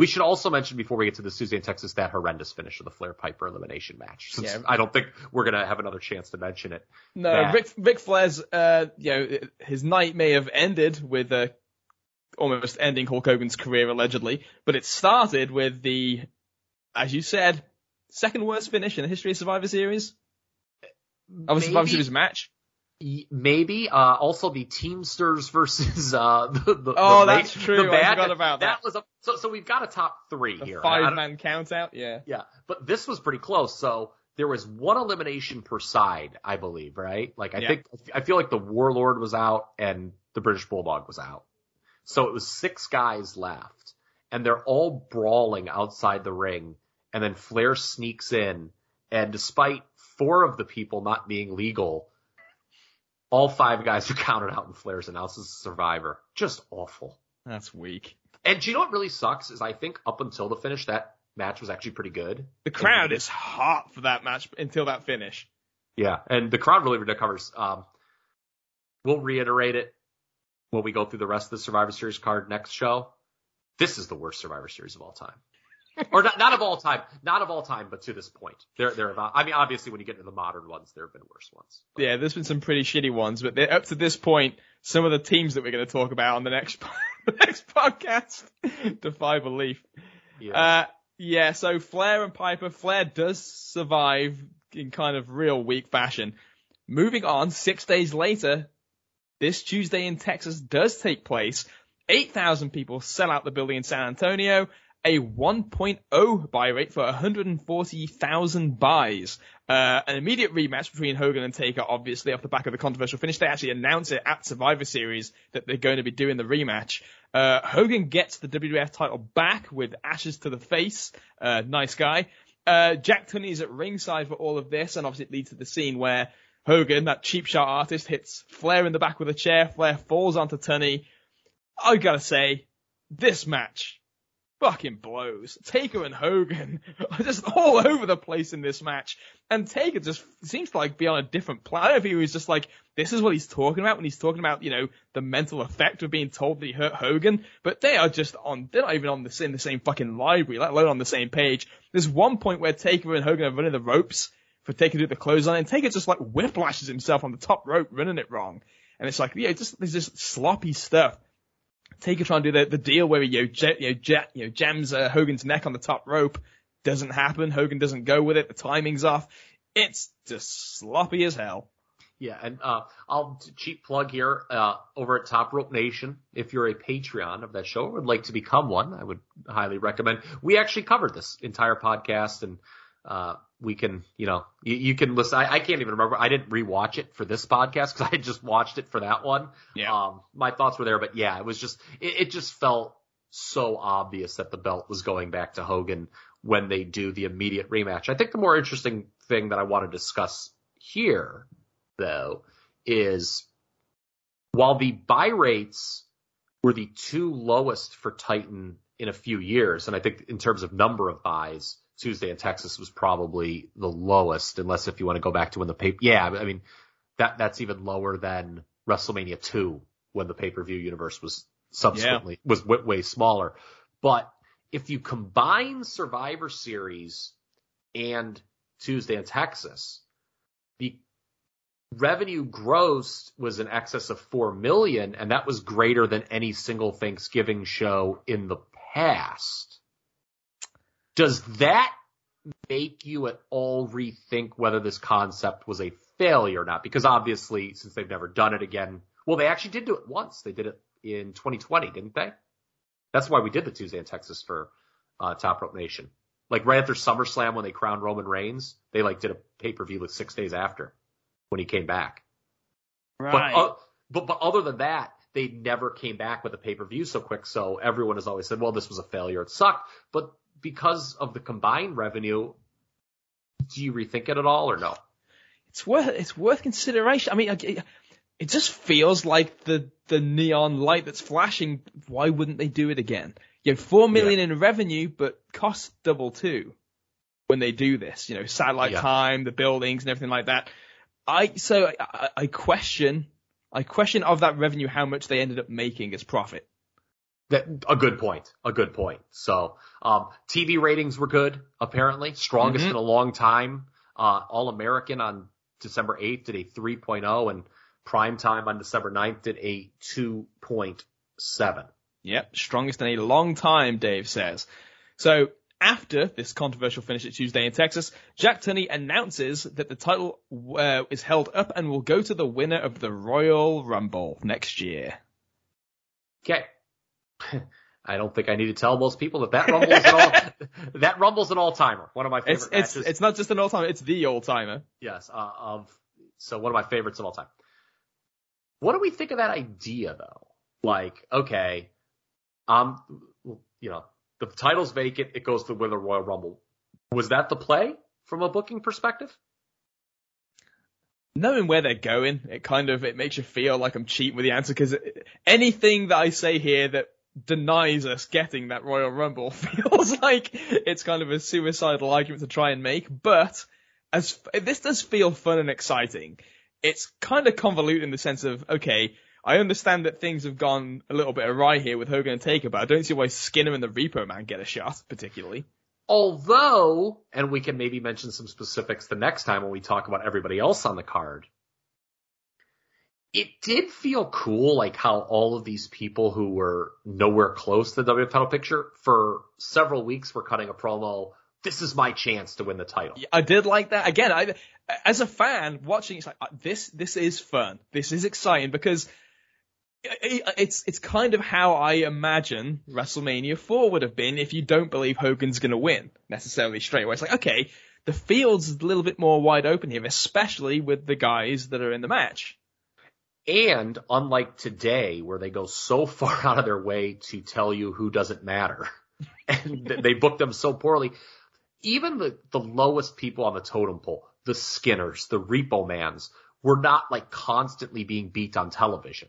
we should also mention before we get to the in Texas that horrendous finish of the Flair Piper elimination match. Since yeah. I don't think we're gonna have another chance to mention it. No, that... Ric, Ric Flair's, uh, you know, his night may have ended with uh, almost ending Hulk Hogan's career allegedly, but it started with the, as you said, second worst finish in the history of Survivor Series. Of a Survivor Series match. Maybe uh, also the Teamsters versus uh, [LAUGHS] the, the oh the that's true. the bad, I forgot about that. That was a, so so we've got a top three the here. five man count out? Yeah. Yeah but this was pretty close. So there was one elimination per side I believe right? Like I yeah. think I feel like the Warlord was out and the British Bulldog was out. So it was six guys left and they're all brawling outside the ring and then Flair sneaks in, and despite four of the people not being legal, all five guys are [LAUGHS] counted out in Flair's announces as a Survivor. Just awful. That's weak. And do you know what really sucks is I think up until the finish that match was actually pretty good. The crowd is hot for that match until that finish. Yeah, and the crowd really recovers. Um, we'll reiterate it when we go through the rest of the Survivor Series card next show. This is the worst Survivor Series of all time. [LAUGHS] or not, not of all time, not of all time, but to this point, there, there. I mean, obviously, when you get into the modern ones, there have been worse ones. But. Yeah, there's been some pretty shitty ones, but up to this point, some of the teams that we're going to talk about on the next [LAUGHS] the next podcast [LAUGHS] defy belief. Yeah. Uh, yeah. So Flair and Piper, Flair does survive in kind of real weak fashion. Moving on, six days later, this Tuesday in Texas does take place. 8,000 people sell out the building in San Antonio, a 1.0 buy rate for 140,000 buys. Uh, an immediate rematch between Hogan and Taker, obviously, off the back of the controversial finish. They actually announce it at Survivor Series that they're going to be doing the rematch. Uh, Hogan gets the WWF title back with ashes to the face. Uh, nice guy. Uh, Jack Tunney is at ringside for all of this, and obviously it leads to the scene where Hogan, that cheap shot artist, hits Flair in the back with a chair. Flair falls onto Tunney. I gotta say, this match fucking blows. Taker and Hogan [LAUGHS] are just all over the place in this match. And Taker just seems to like be on a different planet. I don't know if he was just like, this is what he's talking about when he's talking about, you know, the mental effect of being told that he hurt Hogan. But they are just on, they're not even on the, in the same fucking library, let alone on the same page. There's one point where Taker and Hogan are running the ropes for Taker to do the clothesline and Taker just like whiplashes himself on the top rope running it wrong. And it's like, yeah, just, there's just sloppy stuff. Taker trying to do the, the deal where he you know, jet, you know, jet, you know jams uh, Hogan's neck on the top rope. Doesn't happen. Hogan doesn't go with it. The timing's off. It's just sloppy as hell. Yeah, and uh, I'll cheap plug here uh, over at Top Rope Nation. If you're a Patreon of that show or would like to become one, I would highly recommend. We actually covered this entire podcast and uh, we can, you know, you, you can listen. I, I, can't even remember. I didn't rewatch it for this podcast because [LAUGHS] I had just watched it for that one. Yeah. Um, my thoughts were there, but yeah, it was just, it, it just felt so obvious that the belt was going back to Hogan when they do the immediate rematch. I think the more interesting thing that I want to discuss here, though, is while the buy rates were the two lowest for Titan in a few years, and I think in terms of number of buys, Tuesday in Texas was probably the lowest, unless if you want to go back to when the paper, yeah, I mean, that, that's even lower than WrestleMania 2 when the pay-per-view universe was subsequently, yeah. was way, way smaller. But if you combine Survivor Series and Tuesday in Texas, the revenue gross was in excess of 4 million and that was greater than any single Thanksgiving show in the past. Does that make you at all rethink whether this concept was a failure or not? Because obviously, since they've never done it again, well, they actually did do it once. They did it in 2020, didn't they? That's why we did the Tuesday in Texas for uh, Top Rope Nation. Like right after SummerSlam when they crowned Roman Reigns, they like did a pay per view like six days after when he came back. Right. But, uh, but but other than that, they never came back with a pay per view so quick. So everyone has always said, well, this was a failure. It sucked. But because of the combined revenue, do you rethink it at all or no? It's worth it's worth consideration. I mean, it, it just feels like the the neon light that's flashing. Why wouldn't they do it again? You have four million yeah. in revenue, but cost double too when they do this. You know, satellite yeah. time, the buildings, and everything like that. I so I, I question I question of that revenue how much they ended up making as profit. That a good point. A good point. So, um, TV ratings were good, apparently. Strongest mm-hmm. in a long time. Uh, All American on December 8th did a 3.0 and prime time on December 9th did a 2.7. Yep. Strongest in a long time, Dave says. So after this controversial finish at Tuesday in Texas, Jack Tunney announces that the title uh, is held up and will go to the winner of the Royal Rumble next year. Okay. [LAUGHS] I don't think I need to tell most people that that Rumble is an all [LAUGHS] that Rumble's an all timer. One of my favorite it's, matches. It's not just an all timer; it's the all timer. Yes, uh, of so one of my favorites of all time. What do we think of that idea, though? Like, okay, um, you know, the title's vacant; it goes to the Royal Rumble. Was that the play from a booking perspective? knowing where they're going, it kind of it makes you feel like I'm cheating with the answer because anything that I say here that denies us getting that Royal Rumble [LAUGHS] feels like it's kind of a suicidal argument to try and make. But as this does feel fun and exciting, it's kind of convoluted in the sense of okay. I understand that things have gone a little bit awry here with Hogan and Taker, but I don't see why Skinner and the Repo Man get a shot, particularly. Although, and we can maybe mention some specifics the next time when we talk about everybody else on the card, it did feel cool, like how all of these people who were nowhere close to the WWF title picture for several weeks were cutting a promo. This is my chance to win the title. I did like that. Again, I, as a fan watching, it's like this. This is fun. This is exciting because it's it's kind of how I imagine WrestleMania 4 would have been if you don't believe Hogan's going to win necessarily straight away. It's like, okay, the field's a little bit more wide open here, especially with the guys that are in the match. And unlike today, where they go so [LAUGHS] far out of their way to tell you who doesn't matter, [LAUGHS] and they book them so poorly, even the, the lowest people on the totem pole, the Skinners, the Repo Mans, were not like constantly being beat on television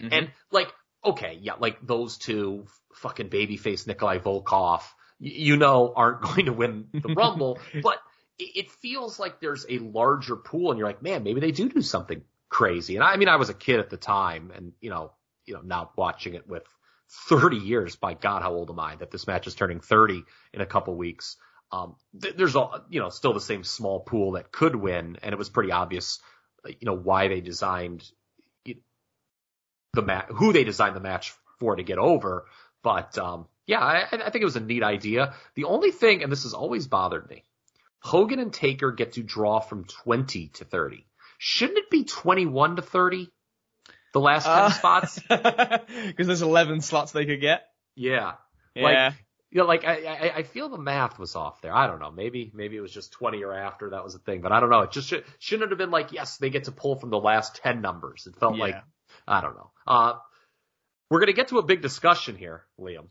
Mm-hmm. And like, okay, yeah, like those two fucking babyface Nikolai Volkov, you know, aren't [LAUGHS] going to win the Rumble, but it feels like there's a larger pool and you're like, man, maybe they do do something crazy. And I mean, I was a kid at the time and, you know, you know, now watching it with 30 years, by God, how old am I that this match is turning 30 in a couple weeks. Um, th- there's a, you know, still the same small pool that could win. And it was pretty obvious, you know, why they designed the match, who they designed the match for to get over. But um, yeah, I, I think it was a neat idea. The only thing, and this has always bothered me, Hogan and Taker get to draw from 20 to 30. Shouldn't it be 21 to 30? The last 10 uh, spots? [LAUGHS] Because there's 11 slots they could get. Yeah. Yeah. Like, you know, like I, I, I feel the math was off there. I don't know. Maybe, maybe it was just 20 or after that was a thing, but I don't know. It just should, shouldn't have been like, yes, they get to pull from the last 10 numbers. It felt yeah. like I don't know. Uh, we're going to get to a big discussion here, Liam,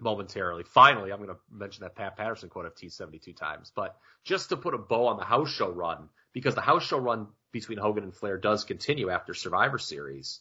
momentarily. Finally, I'm going to mention that Pat Patterson quote I've teased 72 times. But just to put a bow on the house show run, because the house show run between Hogan and Flair does continue after Survivor Series.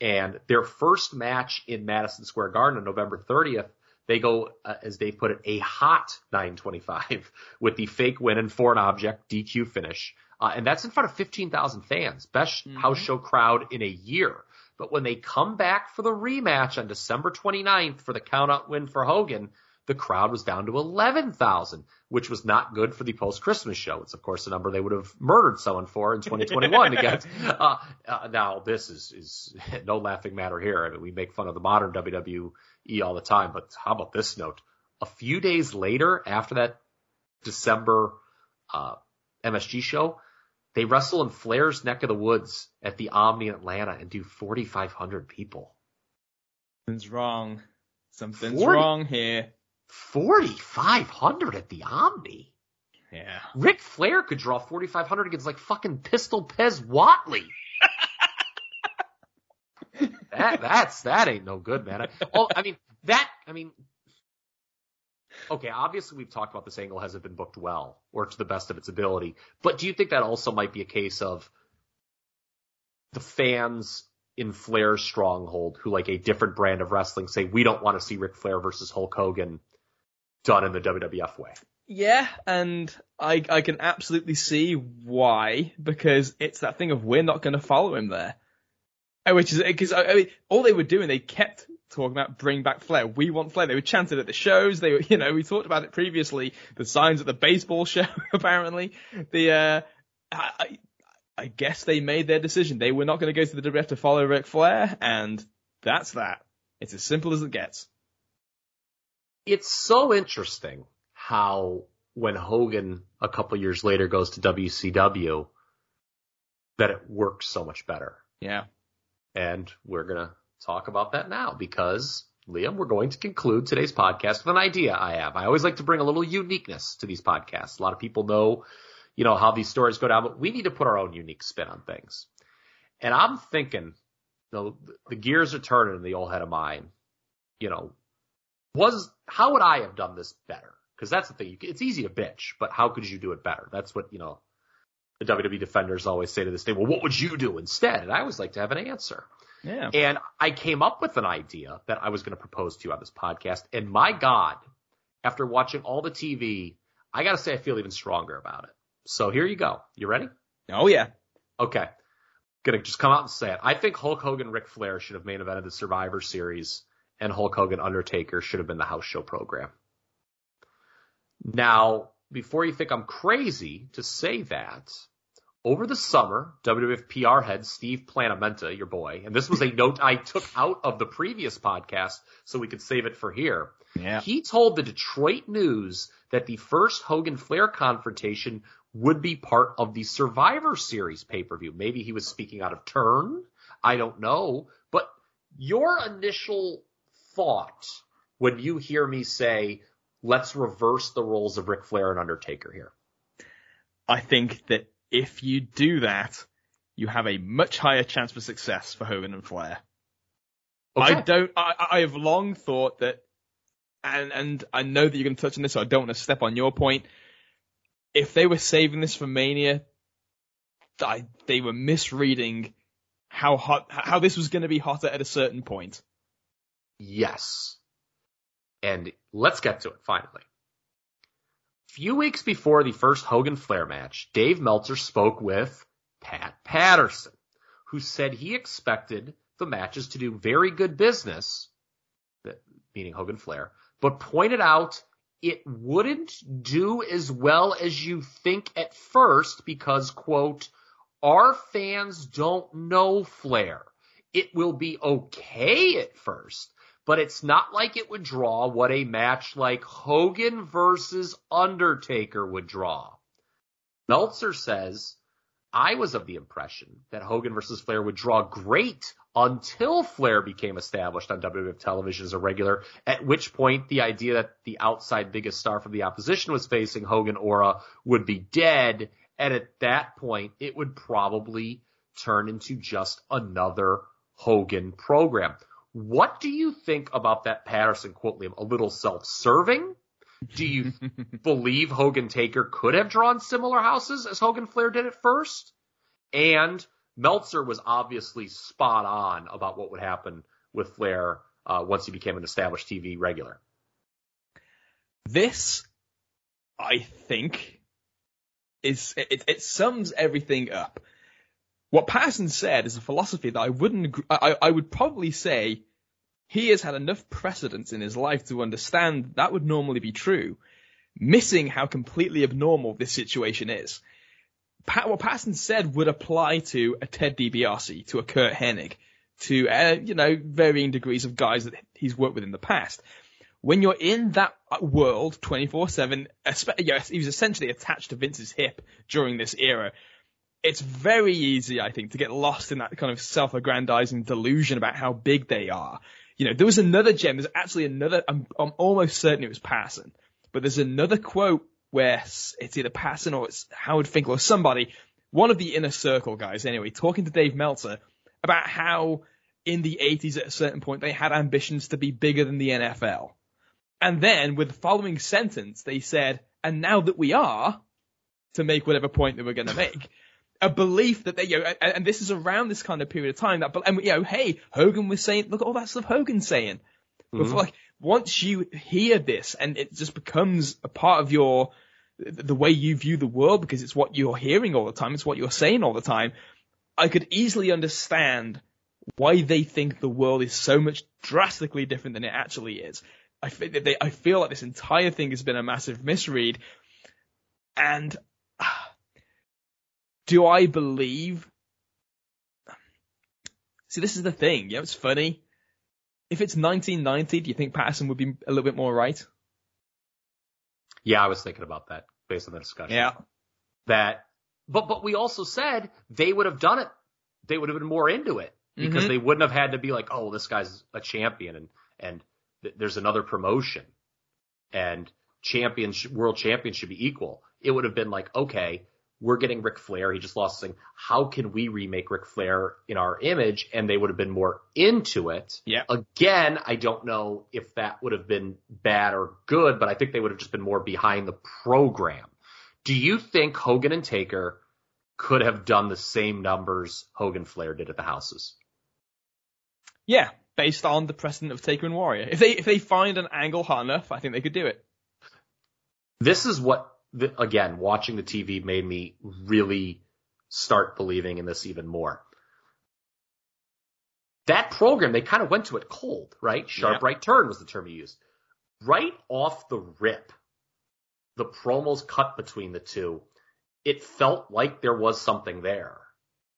And their first match in Madison Square Garden on November 30th, they go, uh, as they put it, a hot 925 [LAUGHS] with the fake win and foreign object DQ finish. Uh, and that's in front of 15,000 fans. Best mm-hmm. house show crowd in a year. But when they come back for the rematch on December 29th for the countout win for Hogan, the crowd was down to 11,000, which was not good for the post-Christmas show. It's of course a number they would have murdered someone for in 2021 to [LAUGHS] get. Uh, uh, now this is, is [LAUGHS] no laughing matter here. I mean, we make fun of the modern WWE all the time, but how about this note? A few days later, after that December, uh, MSG show, they wrestle in Flair's neck of the woods at the Omni in Atlanta and do 4,500 people. Something's wrong. Something's 40, wrong here. 4,500 at the Omni. Yeah. Ric Flair could draw 4,500 against like fucking Pistol Pez Whatley. [LAUGHS] that that's that ain't no good, man. I, oh, I mean that. I mean okay, obviously we've talked about this angle hasn't been booked well or to the best of its ability, but do you think that also might be a case of the fans in Flair's stronghold who like a different brand of wrestling say we don't want to see Ric Flair versus Hulk Hogan done in the WWF way? Yeah, and I I can absolutely see why because it's that thing of we're not going to follow him there, uh, which is because I mean all they were doing they kept talking about bring back Flair. We want Flair. They were chanted at the shows. They were, you know, we talked about it previously. The signs at the baseball [LAUGHS] show, apparently. The, uh, I, I guess they made their decision. They were not going to go to the WF to follow Ric Flair, and that's that. It's as simple as it gets. It's so interesting how when Hogan a couple years later goes to WCW, that it works so much better. Yeah. And we're gonna talk about that now because Liam, we're going to conclude today's podcast with an idea I have. I always like to bring a little uniqueness to these podcasts. A lot of people know, you know, how these stories go down, but we need to put our own unique spin on things. And I'm thinking, you know, the gears are turning in the old head of mine. You know, was, how would I have done this better? Because that's the thing. It's easy to bitch, but how could you do it better? That's what, you know, the WWE defenders always say to this day, well, what would you do instead? And I always like to have an answer. Yeah. And I came up with an idea that I was going to propose to you on this podcast. And my God, after watching all the TV, I got to say I feel even stronger about it. So here you go. You ready? Oh yeah. Okay. Gonna just come out and say it. I think Hulk Hogan, Ric Flair should have main evented the Survivor Series, and Hulk Hogan, Undertaker should have been the house show program. Now, before you think I'm crazy to say that, over the summer, WWF PR head Steve Planamenta, your boy, and this was a note I took out of the previous podcast so we could save it for here. Yeah. He told the Detroit News that the first Hogan Flair confrontation would be part of the Survivor Series pay per view. Maybe he was speaking out of turn. I don't know. But your initial thought when you hear me say, let's reverse the roles of Ric Flair and Undertaker here. I think that if you do that, you have a much higher chance for success for Hogan and Flair. Okay. I don't. I, I have long thought that, and and I know that you're going to touch on this, so I don't want to step on your point. If they were saving this for Mania, I, they were misreading how hot how this was going to be hotter at a certain point. Yes. And let's get to it finally. Few weeks before the first Hogan Flair match, Dave Meltzer spoke with Pat Patterson, who said he expected the matches to do very good business, meaning Hogan Flair, but pointed out it wouldn't do as well as you think at first because, quote, our fans don't know Flair. It will be okay at first, but it's not like it would draw what a match like Hogan versus Undertaker would draw. Meltzer says, I was of the impression that Hogan versus Flair would draw great until Flair became established on WWF television as a regular, at which point the idea that the outside biggest star from the opposition was facing Hogan Aura would be dead. And at that point, it would probably turn into just another Hogan program. What do you think about that Patterson quote, Liam? A little self-serving? Do you [LAUGHS] believe Hogan Taker could have drawn similar houses as Hogan Flair did at first? And Meltzer was obviously spot on about what would happen with Flair uh, once he became an established TV regular. This, I think, is it, it sums everything up. What Patterson said is a philosophy that I wouldn't. Agree, I, I would probably say he has had enough precedents in his life to understand that would normally be true, missing how completely abnormal this situation is. Pat, what Patterson said would apply to a Ted DiBiase, to a Curt Hennig, to uh, you know varying degrees of guys that he's worked with in the past. When you're in that world 24/7, he was essentially attached to Vince's hip during this era. It's very easy, I think, to get lost in that kind of self-aggrandizing delusion about how big they are. You know, there was another gem. There's actually another. I'm, I'm almost certain it was Patterson, but there's another quote where it's either Patterson or it's Howard Finkel or somebody, one of the inner circle guys anyway, talking to Dave Meltzer about how in the 80s at a certain point they had ambitions to be bigger than the NFL. And then with the following sentence, they said, and now that we are, to make whatever point they were going to make, a belief that they, you know, and, and, this is around this kind of period of time that, and you know, hey, Hogan was saying, look at all that stuff Hogan's saying. Mm-hmm. Before, like, once you hear this and it just becomes a part of your, the way you view the world because it's what you're hearing all the time, it's what you're saying all the time, I could easily understand why they think the world is so much drastically different than it actually is. I feel, they, I feel like this entire thing has been a massive misread. And do I believe? See, this is the thing. Yeah, it's funny. If it's 1990, do you think Patterson would be a little bit more right? Yeah, I was thinking about that based on the discussion. Yeah. That, but, but we also said they would have done it. They would have been more into it because mm-hmm. they wouldn't have had to be like, oh, this guy's a champion and, and th- there's another promotion and champion, world champion should be equal. It would have been like, okay, we're getting Ric Flair. He just lost thing. How can we remake Ric Flair in our image? And they would have been more into it. Yeah. Again, I don't know if that would have been bad or good, but I think they would have just been more behind the program. Do you think Hogan and Taker could have done the same numbers Hogan Flair did at the houses? Yeah, based on the precedent of Taker and Warrior. If they if they find an angle hot enough, I think they could do it. This is what the, again, watching the TV made me really start believing in this even more. That program, they kind of went to it cold, right? Sharp Yeah. right turn was the term you used. Right off the rip, the promos cut between the two, it felt like there was something there.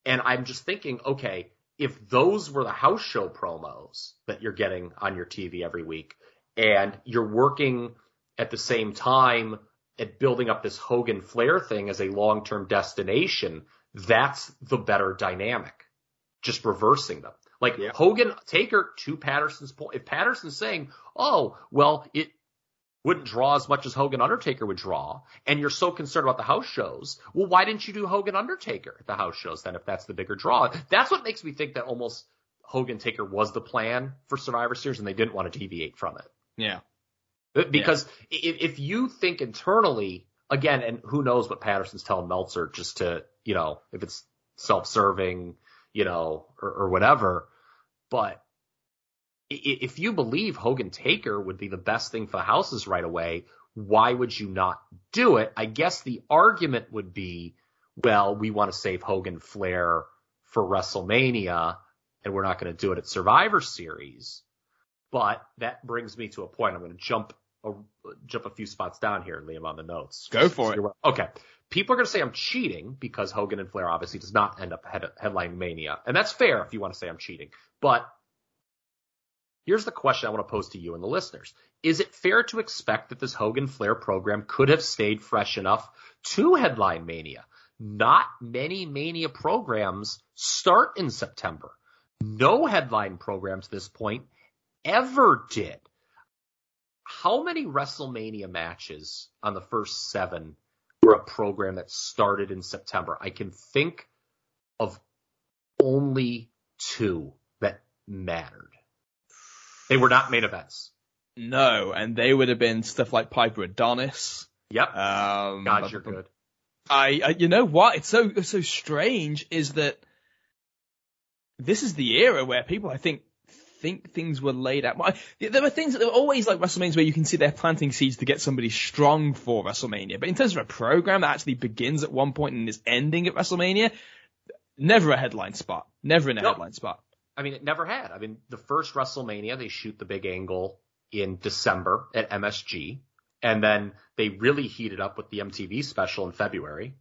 And I'm just thinking, okay, if those were the house show promos that you're getting on your TV every week, and you're working at the same time at building up this Hogan Flair thing as a long term destination, that's the better dynamic. Just reversing them. Like Yeah. Hogan Taker to Patterson's point. If Patterson's saying, oh, well, it wouldn't draw as much as Hogan Undertaker would draw, and you're so concerned about the house shows, well, why didn't you do Hogan Undertaker at the house shows then if that's the bigger draw? That's what makes me think that almost Hogan Taker was the plan for Survivor Series and they didn't want to deviate from it. Yeah. Because if, if you think internally, again, and who knows what Patterson's telling Meltzer just to, you know, if it's self-serving, you know, or, or whatever, but if you believe Hogan Taker would be the best thing for houses right away, why would you not do it? I guess the argument would be, well, we want to save Hogan Flair for WrestleMania and we're not going to do it at Survivor Series. But that brings me to a point. I'm going to jump a, jump a few spots down here, Liam, on the notes. Go for it. Okay. People are going to say I'm cheating because Hogan and Flair obviously does not end up head, headline Mania. And that's fair if you want to say I'm cheating. But here's the question I want to pose to you and the listeners. Is it fair to expect that this Hogan Flair program could have stayed fresh enough to headline Mania? Not many Mania programs start in September. No headline program to this point ever did. How many WrestleMania matches on the first seven were a program that started in September? I can think of only two that mattered. They were not main events. No, and they would have been stuff like Piper Adonis. Yep. Um, God, you're good. I, I, you know what? It's so it's so strange is that this is the era where people, I think, think things were laid out. There were things that were always like WrestleManias where you can see they're planting seeds to get somebody strong for WrestleMania. But in terms of a program that actually begins at one point and is ending at WrestleMania, never a headline spot. Never in a No. headline spot. I mean, it never had. I mean, the first WrestleMania, they shoot the big angle in December at MSG. And then they really heated up with the MTV special in February.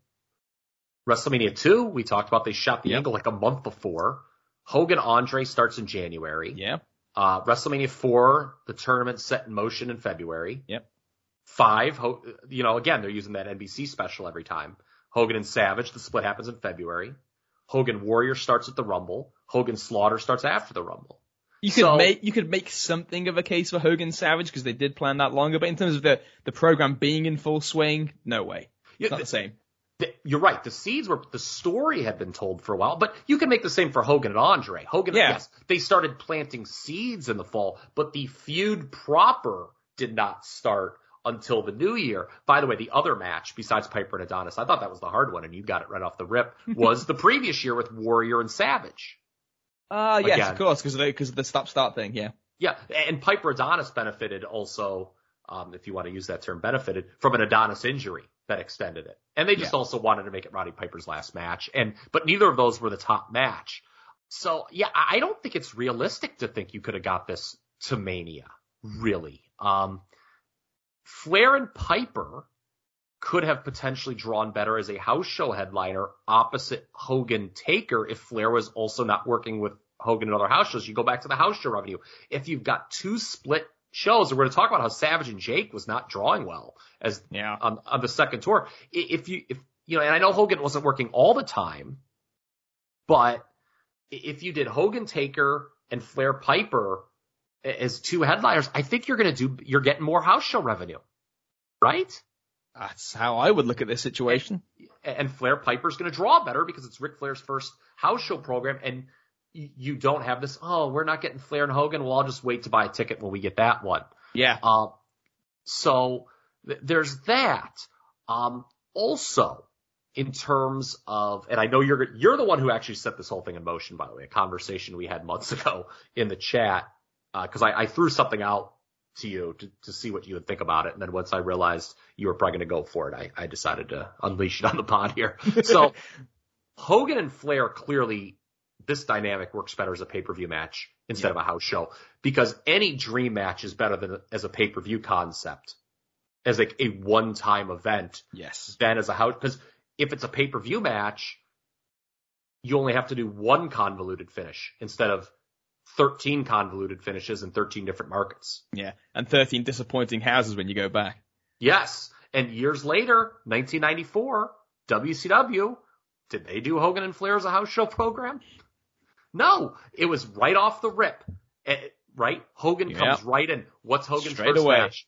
WrestleMania 2, we talked about, they shot the Yep. angle like a month before. Hogan Andre starts in January. Yeah. Uh, WrestleMania 4, the tournament set in motion in February. Yep. Five, Ho- you know, again, they're using that NBC special every time. Hogan and Savage, the split happens in February. Hogan Warrior starts at the Rumble. Hogan Slaughter starts after the Rumble. You could So- make you could make something of a case for Hogan Savage because they did plan that longer, but in terms of the the program being in full swing, no way. Yeah, It's not the- the same. The- you're right. The seeds were the story had been told for a while, but you can make the same for Hogan and Andre. Hogan, Yeah. yes, they started planting seeds in the fall, but the feud proper did not start until the new year. By the way, the other match besides Piper and Adonis, I thought that was the hard one, and you got it right off the rip, [LAUGHS] was the previous year with Warrior and Savage. Ah, yes, Again. of course, because the because of the stop start thing. Yeah. Yeah, and Piper Adonis benefited also, um, if you want to use that term, benefited from an Adonis injury that extended it. And they just Yeah. also wanted to make it Roddy Piper's last match. And but neither of those were the top match. So yeah, I I don't think it's realistic to think you could have got this to Mania, really. Um, Flair and Piper could have potentially drawn better as a house show headliner opposite Hogan Taker if Flair was also not working with Hogan and other house shows. You go back to the house show revenue. If you've got two split shows, and we're going to talk about how Savage and Jake was not drawing well as Yeah. on, on the second tour. If you, if, you know, and I know Hogan wasn't working all the time, but if you did Hogan Taker and Flair Piper as two headliners, I think you're going to do, you're getting more house show revenue, right? That's how I would look at this situation. and Flair Piper's going to draw better because it's Ric Flair's first house show program, and you don't have this. Oh, we're not getting Flair and Hogan. Well, I'll just wait to buy a ticket when we get that one. Yeah. Um, so th- there's that. Um, also, in terms of, and I know you're you're the one who actually set this whole thing in motion. By the way, a conversation we had months [LAUGHS] ago in the chat because uh, I, I threw something out to you to, to see what you would think about it. And then once I realized you were probably going to go for it, I, I decided to unleash it on the pod here. [LAUGHS] So Hogan and Flair clearly this dynamic works better as a pay-per-view match instead yeah. of a house show because any dream match is better than as a pay-per-view concept as like a one-time event. Yes. Than as a house because if it's a pay-per-view match, you only have to do one convoluted finish instead of 13 convoluted finishes in 13 different markets. Yeah, and 13 disappointing houses when you go back. Yes, and years later, 1994, WCW, did they do Hogan and Flair as a house show program? No, it was right off the rip. Eh, right? Hogan comes right in. What's Hogan's Straight first away. match?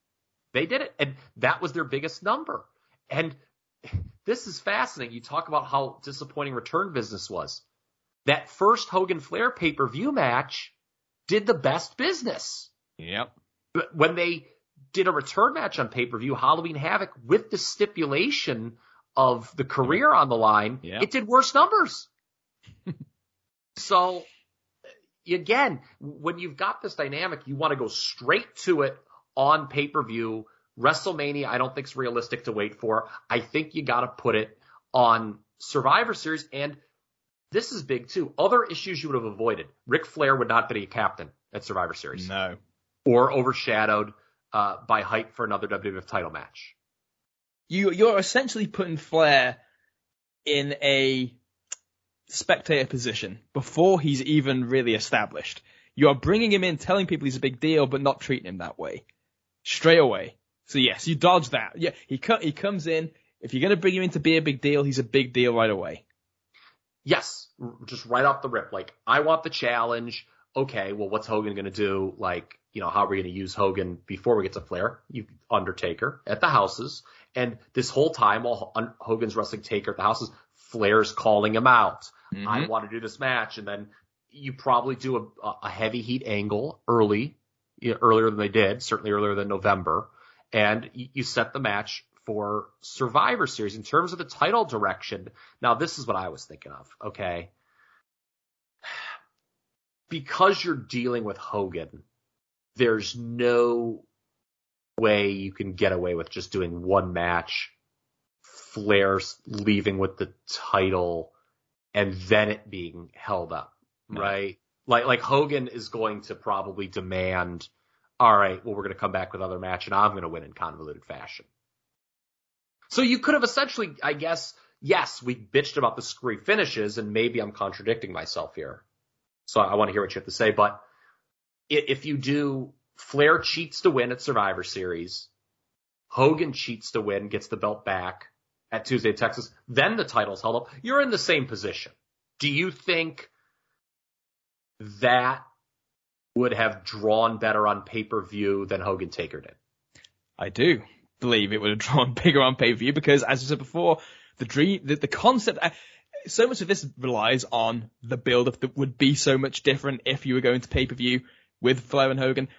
They did it, and that was their biggest number. And this is fascinating. You talk about how disappointing return business was that first Hogan Flair pay per view match did the best business. Yep. When they did a return match on pay per view, Halloween Havoc, with the stipulation of the career on the line, yep. it did worse numbers. So again, when you've got this dynamic, you want to go straight to it on pay per view. WrestleMania, I don't think is realistic to wait for. I think you got to put it on Survivor Series. And this is big too. Other issues you would have avoided. Ric Flair would not be a captain at Survivor Series. No. Or overshadowed uh, by hype for another WWF title match. You you're essentially putting Flair in a spectator position before he's even really established. You are bringing him in, telling people he's a big deal, but not treating him that way straight away. So yes, you dodge that. Yeah, he co- he comes in. If you're to bring him in to be a big deal, he's a big deal right away. Yes, just right off the rip. Like, I want the challenge. Okay, well, what's Hogan to do? Like, you know, how are we to use Hogan before we get to Flair? You Undertaker at the houses, and this whole time while Hogan's wrestling Taker at the houses, Flair's calling him out. Mm-hmm. I want to do this match, and then you probably do a, a heavy heat angle early, you know, earlier than they did, certainly earlier than November, and you set the match for Survivor Series in terms of the title direction. Now, this is what I was thinking of. Okay. [SIGHS] Because you're dealing with Hogan, there's no way you can get away with just doing one match, Flair leaving with the title, and then it being held up, no. right? Like, like Hogan is going to probably demand, all right, well, we're going to come back with another match and I'm going to win in convoluted fashion. So you could have essentially, I guess, yes, we bitched about the screwy finishes, and maybe I'm contradicting myself here. So I want to hear what you have to say. But if you do Flair cheats to win at Survivor Series, Hogan cheats to win, gets the belt back at Tuesday, Texas, then the title's held up. You're in the same position. Do you think that would have drawn better on pay per view than Hogan Taker did? I do believe it would have drawn [LAUGHS] bigger on pay per view because, as I said before, the dream, the, the concept, uh, so much of this relies on the build up that would be so much different if you were going to pay per view with Flair and Hogan.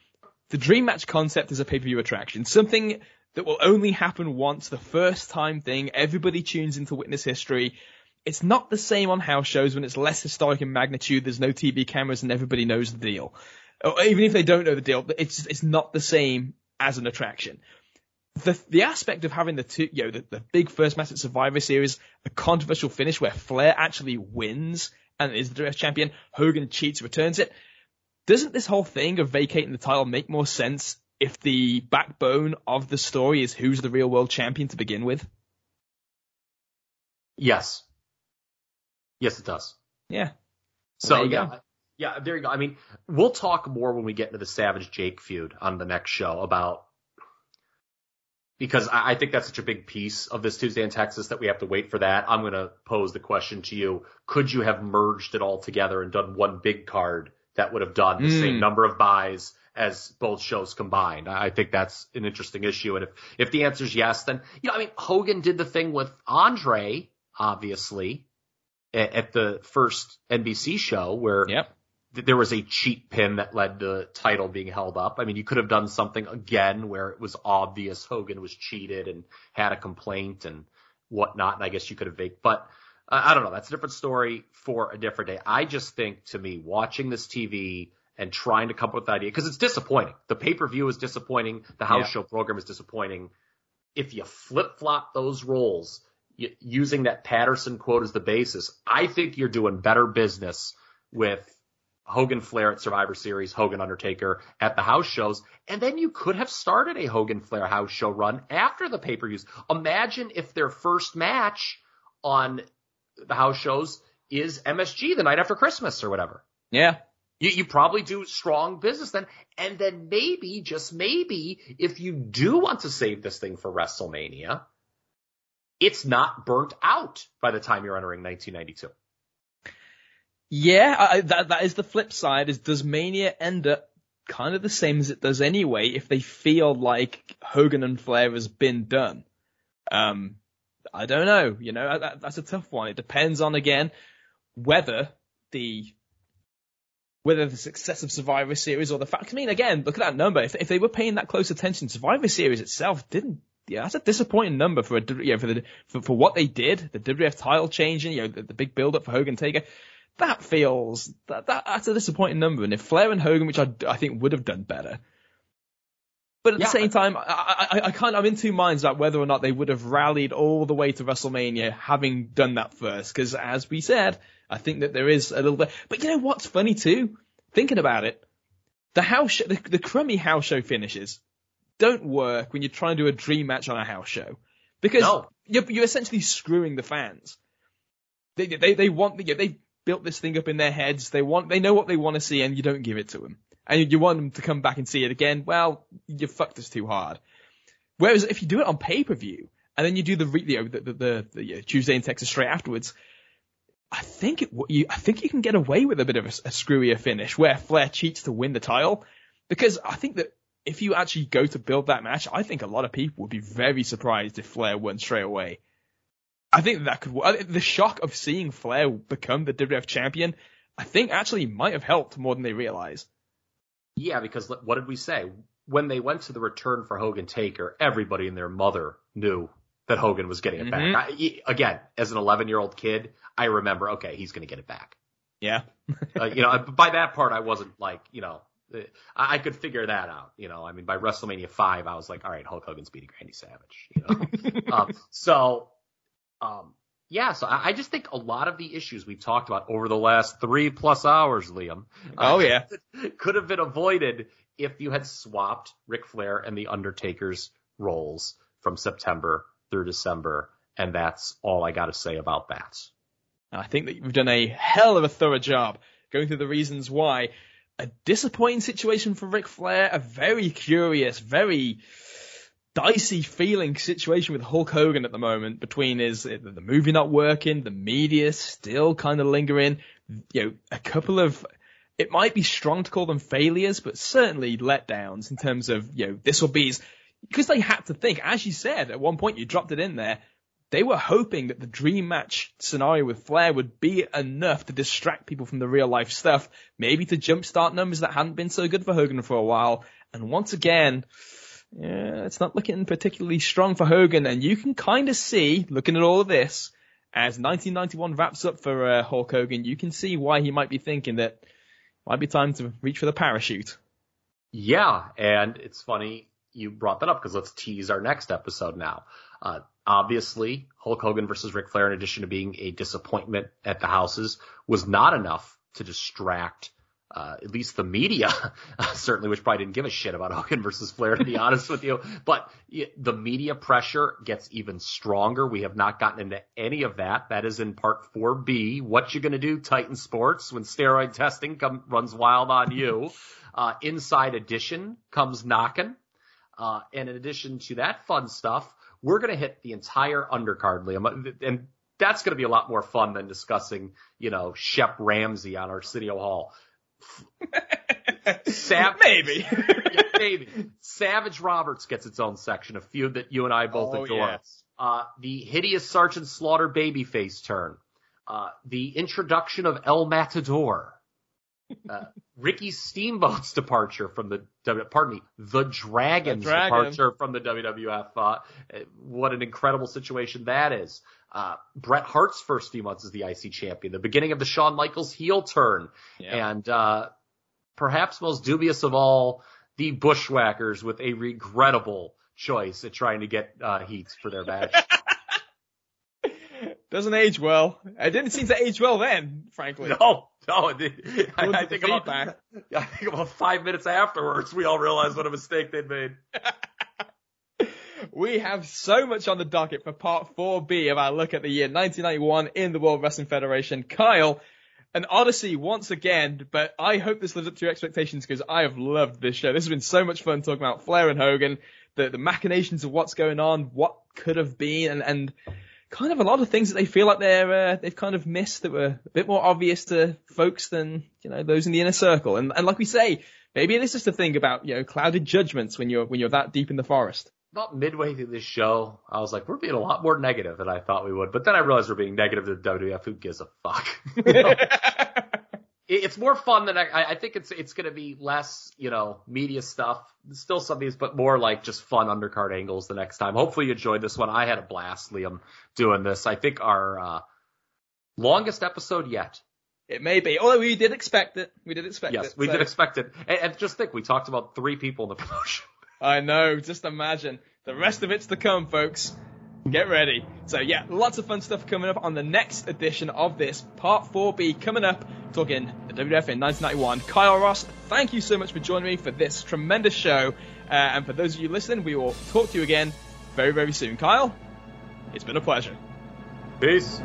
The dream match concept is a pay per view attraction, something that will only happen once, the first time thing. Everybody tunes into witness history. It's not the same on house shows when it's less historic in magnitude. There's no TV cameras and everybody knows the deal. Or even if they don't know the deal, it's it's not the same as an attraction the the aspect of having the two, you know, the, the big first match at Survivor Series, a controversial finish where Flair actually wins and is the US champion, Hogan cheats, returns it. Doesn't this whole thing of vacating the title make more sense if the backbone of the story is who's the real world champion to begin with? Yes. Yes, it does. Yeah. So yeah, go. yeah, there you go. I mean, we'll talk more when we get into the Savage Jake feud on the next show about because I, think that's such a big piece of this Tuesday in Texas that we have to wait for that. I'm going to pose the question to you. Could you have merged it all together and done one big card that would have done the mm. same number of buys as both shows combined? I think that's an interesting issue. And if, if the answer is yes, then, you know, I mean, Hogan did the thing with Andre obviously, at, at the first NBC show where Yep. th- there was a cheat pin that led to the title being held up. I mean, you could have done something again where it was obvious Hogan was cheated and had a complaint and whatnot. And I guess you could have faked, but uh, I don't know. That's a different story for a different day. I just think to me, watching this TV and trying to come up with the idea, because it's disappointing. The pay-per-view is disappointing. The house Yeah. show program is disappointing. If you flip-flop those roles, y- using that Patterson quote as the basis, I think you're doing better business with Hogan Flair at Survivor Series, Hogan Undertaker at the house shows, and then you could have started a Hogan Flair house show run after the pay-per-views. Imagine if their first match on the house shows is MSG the night after Christmas or whatever. Yeah. You, you probably do strong business then. And then maybe, just maybe, if you do want to save this thing for WrestleMania, it's not burnt out by the time you're entering 1992. Yeah, I, that that is the flip side. Is does Mania end up kind of the same as it does anyway if they feel like Hogan and Flair has been done? Um, I don't know. You know, that, that's a tough one. It depends on again whether the whether the success of Survivor Series or the fact. I mean, again, look at that number. If if they were paying that close attention, Survivor Series itself didn't. Yeah, that's a disappointing number for a you know, for the for, for what they did, the WF title changing, you know, the, the big build up for Hogan Taker that feels that, that that's a disappointing number. And if Flair and Hogan, which I, I think would have done better, but at Yeah. the same time, I, I, I kind of, I'm in two minds about whether or not they would have rallied all the way to WrestleMania having done that first. Because as we said, I think that there is a little bit. But you know what's funny too? Thinking about it, the house, show, the, the crummy house show finishes don't work when you're trying to do a dream match on a house show because No. you're, you're essentially screwing the fans. They they they want the, they built this thing up in their heads. They want they know what they want to see, and you don't give it to them. And you want them to come back and see it again. Well, you fucked us too hard. Whereas if you do it on pay per view and then you do the re- the the, the, the Tuesday in Texas straight afterwards, I think it you I think you can get away with a bit of a, a screwier finish where Flair cheats to win the title because I think that if you actually go to build that match, I think a lot of people would be very surprised if Flair won straight away. I think that could the shock of seeing Flair become the WWF champion. I think actually might have helped more than they realize. Yeah, because what did we say? When they went to the return for Hogan Taker, everybody and their mother knew that Hogan was getting it Mhm. back. I, again, as an 11 year old kid, I remember, okay, he's going to get it back. Yeah. uh, you know, by that part, I wasn't like, you know, uh, I, I could figure that out. You know, I mean, by WrestleMania five, I was like, all right, Hulk Hogan's beating Randy Savage. You know, [LAUGHS] um, so, um, yeah, so I, I just think a lot of the issues we've talked about over the last three plus hours, Liam, Oh yeah. [LAUGHS] could have been avoided if you had swapped Ric Flair and the Undertaker's roles from September through December, and that's all I got to say about that. I think that you've done a hell of a thorough job going through the reasons why. A disappointing situation for Ric Flair, a very curious, very dicey feeling situation with Hulk Hogan at the moment between his the movie not working, the media still kind of lingering, you know, a couple of it might be strong to call them failures, but certainly letdowns in terms of, you know, this will be his, because they had to think, as you said, at one point you dropped it in there, they were hoping that the dream match scenario with Flair would be enough to distract people from the real life stuff, maybe to jumpstart numbers that hadn't been so good for Hogan for a while. And once again, yeah, it's not looking particularly strong for Hogan. And you can kind of see, looking at all of this, as 1991 wraps up for uh, Hulk Hogan, you can see why he might be thinking that might be time to reach for the parachute. Yeah, and it's funny you brought that up because let's tease our next episode now. Uh, obviously, Hulk Hogan versus Ric Flair, in addition to being a disappointment at the houses, was not enough to distract uh, at least the media, [LAUGHS] certainly, which probably didn't give a shit about Hogan versus Flair, to be [LAUGHS] honest with you. But the media pressure gets even stronger. We have not gotten into any of that. That is in part 4B. What you gonna do, Titan Sports, when steroid testing come, runs wild on you? [LAUGHS] Uh, Inside Edition comes knocking. Uh, and in addition to that fun stuff, we're going to hit the entire undercard, Liam. And that's going to be a lot more fun than discussing, you know, Shep Ramsey on our Arsenio Hall. [LAUGHS] Sav- Maybe. [LAUGHS] yeah, maybe. Savage Roberts gets its own section, a feud that you and I both Oh, adore. yes. uh, the hideous Sergeant Slaughter babyface turn, uh, the introduction of El Matador, uh, Ricky Steamboat's departure from the pardon me, the Dragon's The Dragon. departure from the WWF. Uh, what an incredible situation that is. Uh, Bret Hart's first few months as the IC champion, the beginning of the Shawn Michaels heel turn, Yeah. and uh, perhaps most dubious of all, the Bushwhackers with a regrettable choice at trying to get uh, heat for their match. [LAUGHS] Doesn't age well. It didn't seem to age well then, frankly. no, [LAUGHS] no, I, I think about. [LAUGHS] I think about five minutes afterwards, we all realized what a mistake they'd made. [LAUGHS] We have so much on the docket for part 4B of our look at the year 1991 in the World Wrestling Federation. Kyle, an odyssey once again, but I hope this lives up to your expectations because I have loved this show. This has been so much fun talking about Flair and Hogan, the, the machinations of what's going on, what could have been, and, and kind of a lot of things that they feel like they're, uh, they've kind of missed that were a bit more obvious to folks than, you know, those in the inner circle. And, and like we say, maybe it is just a thing about, you know, clouded judgments when you're, when you're that deep in the forest. About midway through this show, I was like, we're being a lot more negative than I thought we would. But then I realized we're being negative to the WWF. Who gives a fuck? [LAUGHS] [LAUGHS] You know? It- it's more fun than I, I think it's it's going to be less you know media stuff. Still some of these, but more like just fun undercard angles the next time. Hopefully you enjoyed this one. I had a blast, Liam, doing this. I think our uh, longest episode yet. It may be. Although we did expect it. We did expect it. Yes, we so- did expect it. And, and just think, we talked about three people in the [LAUGHS] promotion. I know. Just imagine. The rest of it's to come, folks. Get ready. So yeah, lots of fun stuff coming up on the next edition of this Part 4B coming up, talking the WWF in 1991. Kyle Ross, thank you so much for joining me for this tremendous show. Uh, and for those of you listening, we will talk to you again very, very soon. Kyle, it's been a pleasure. Peace.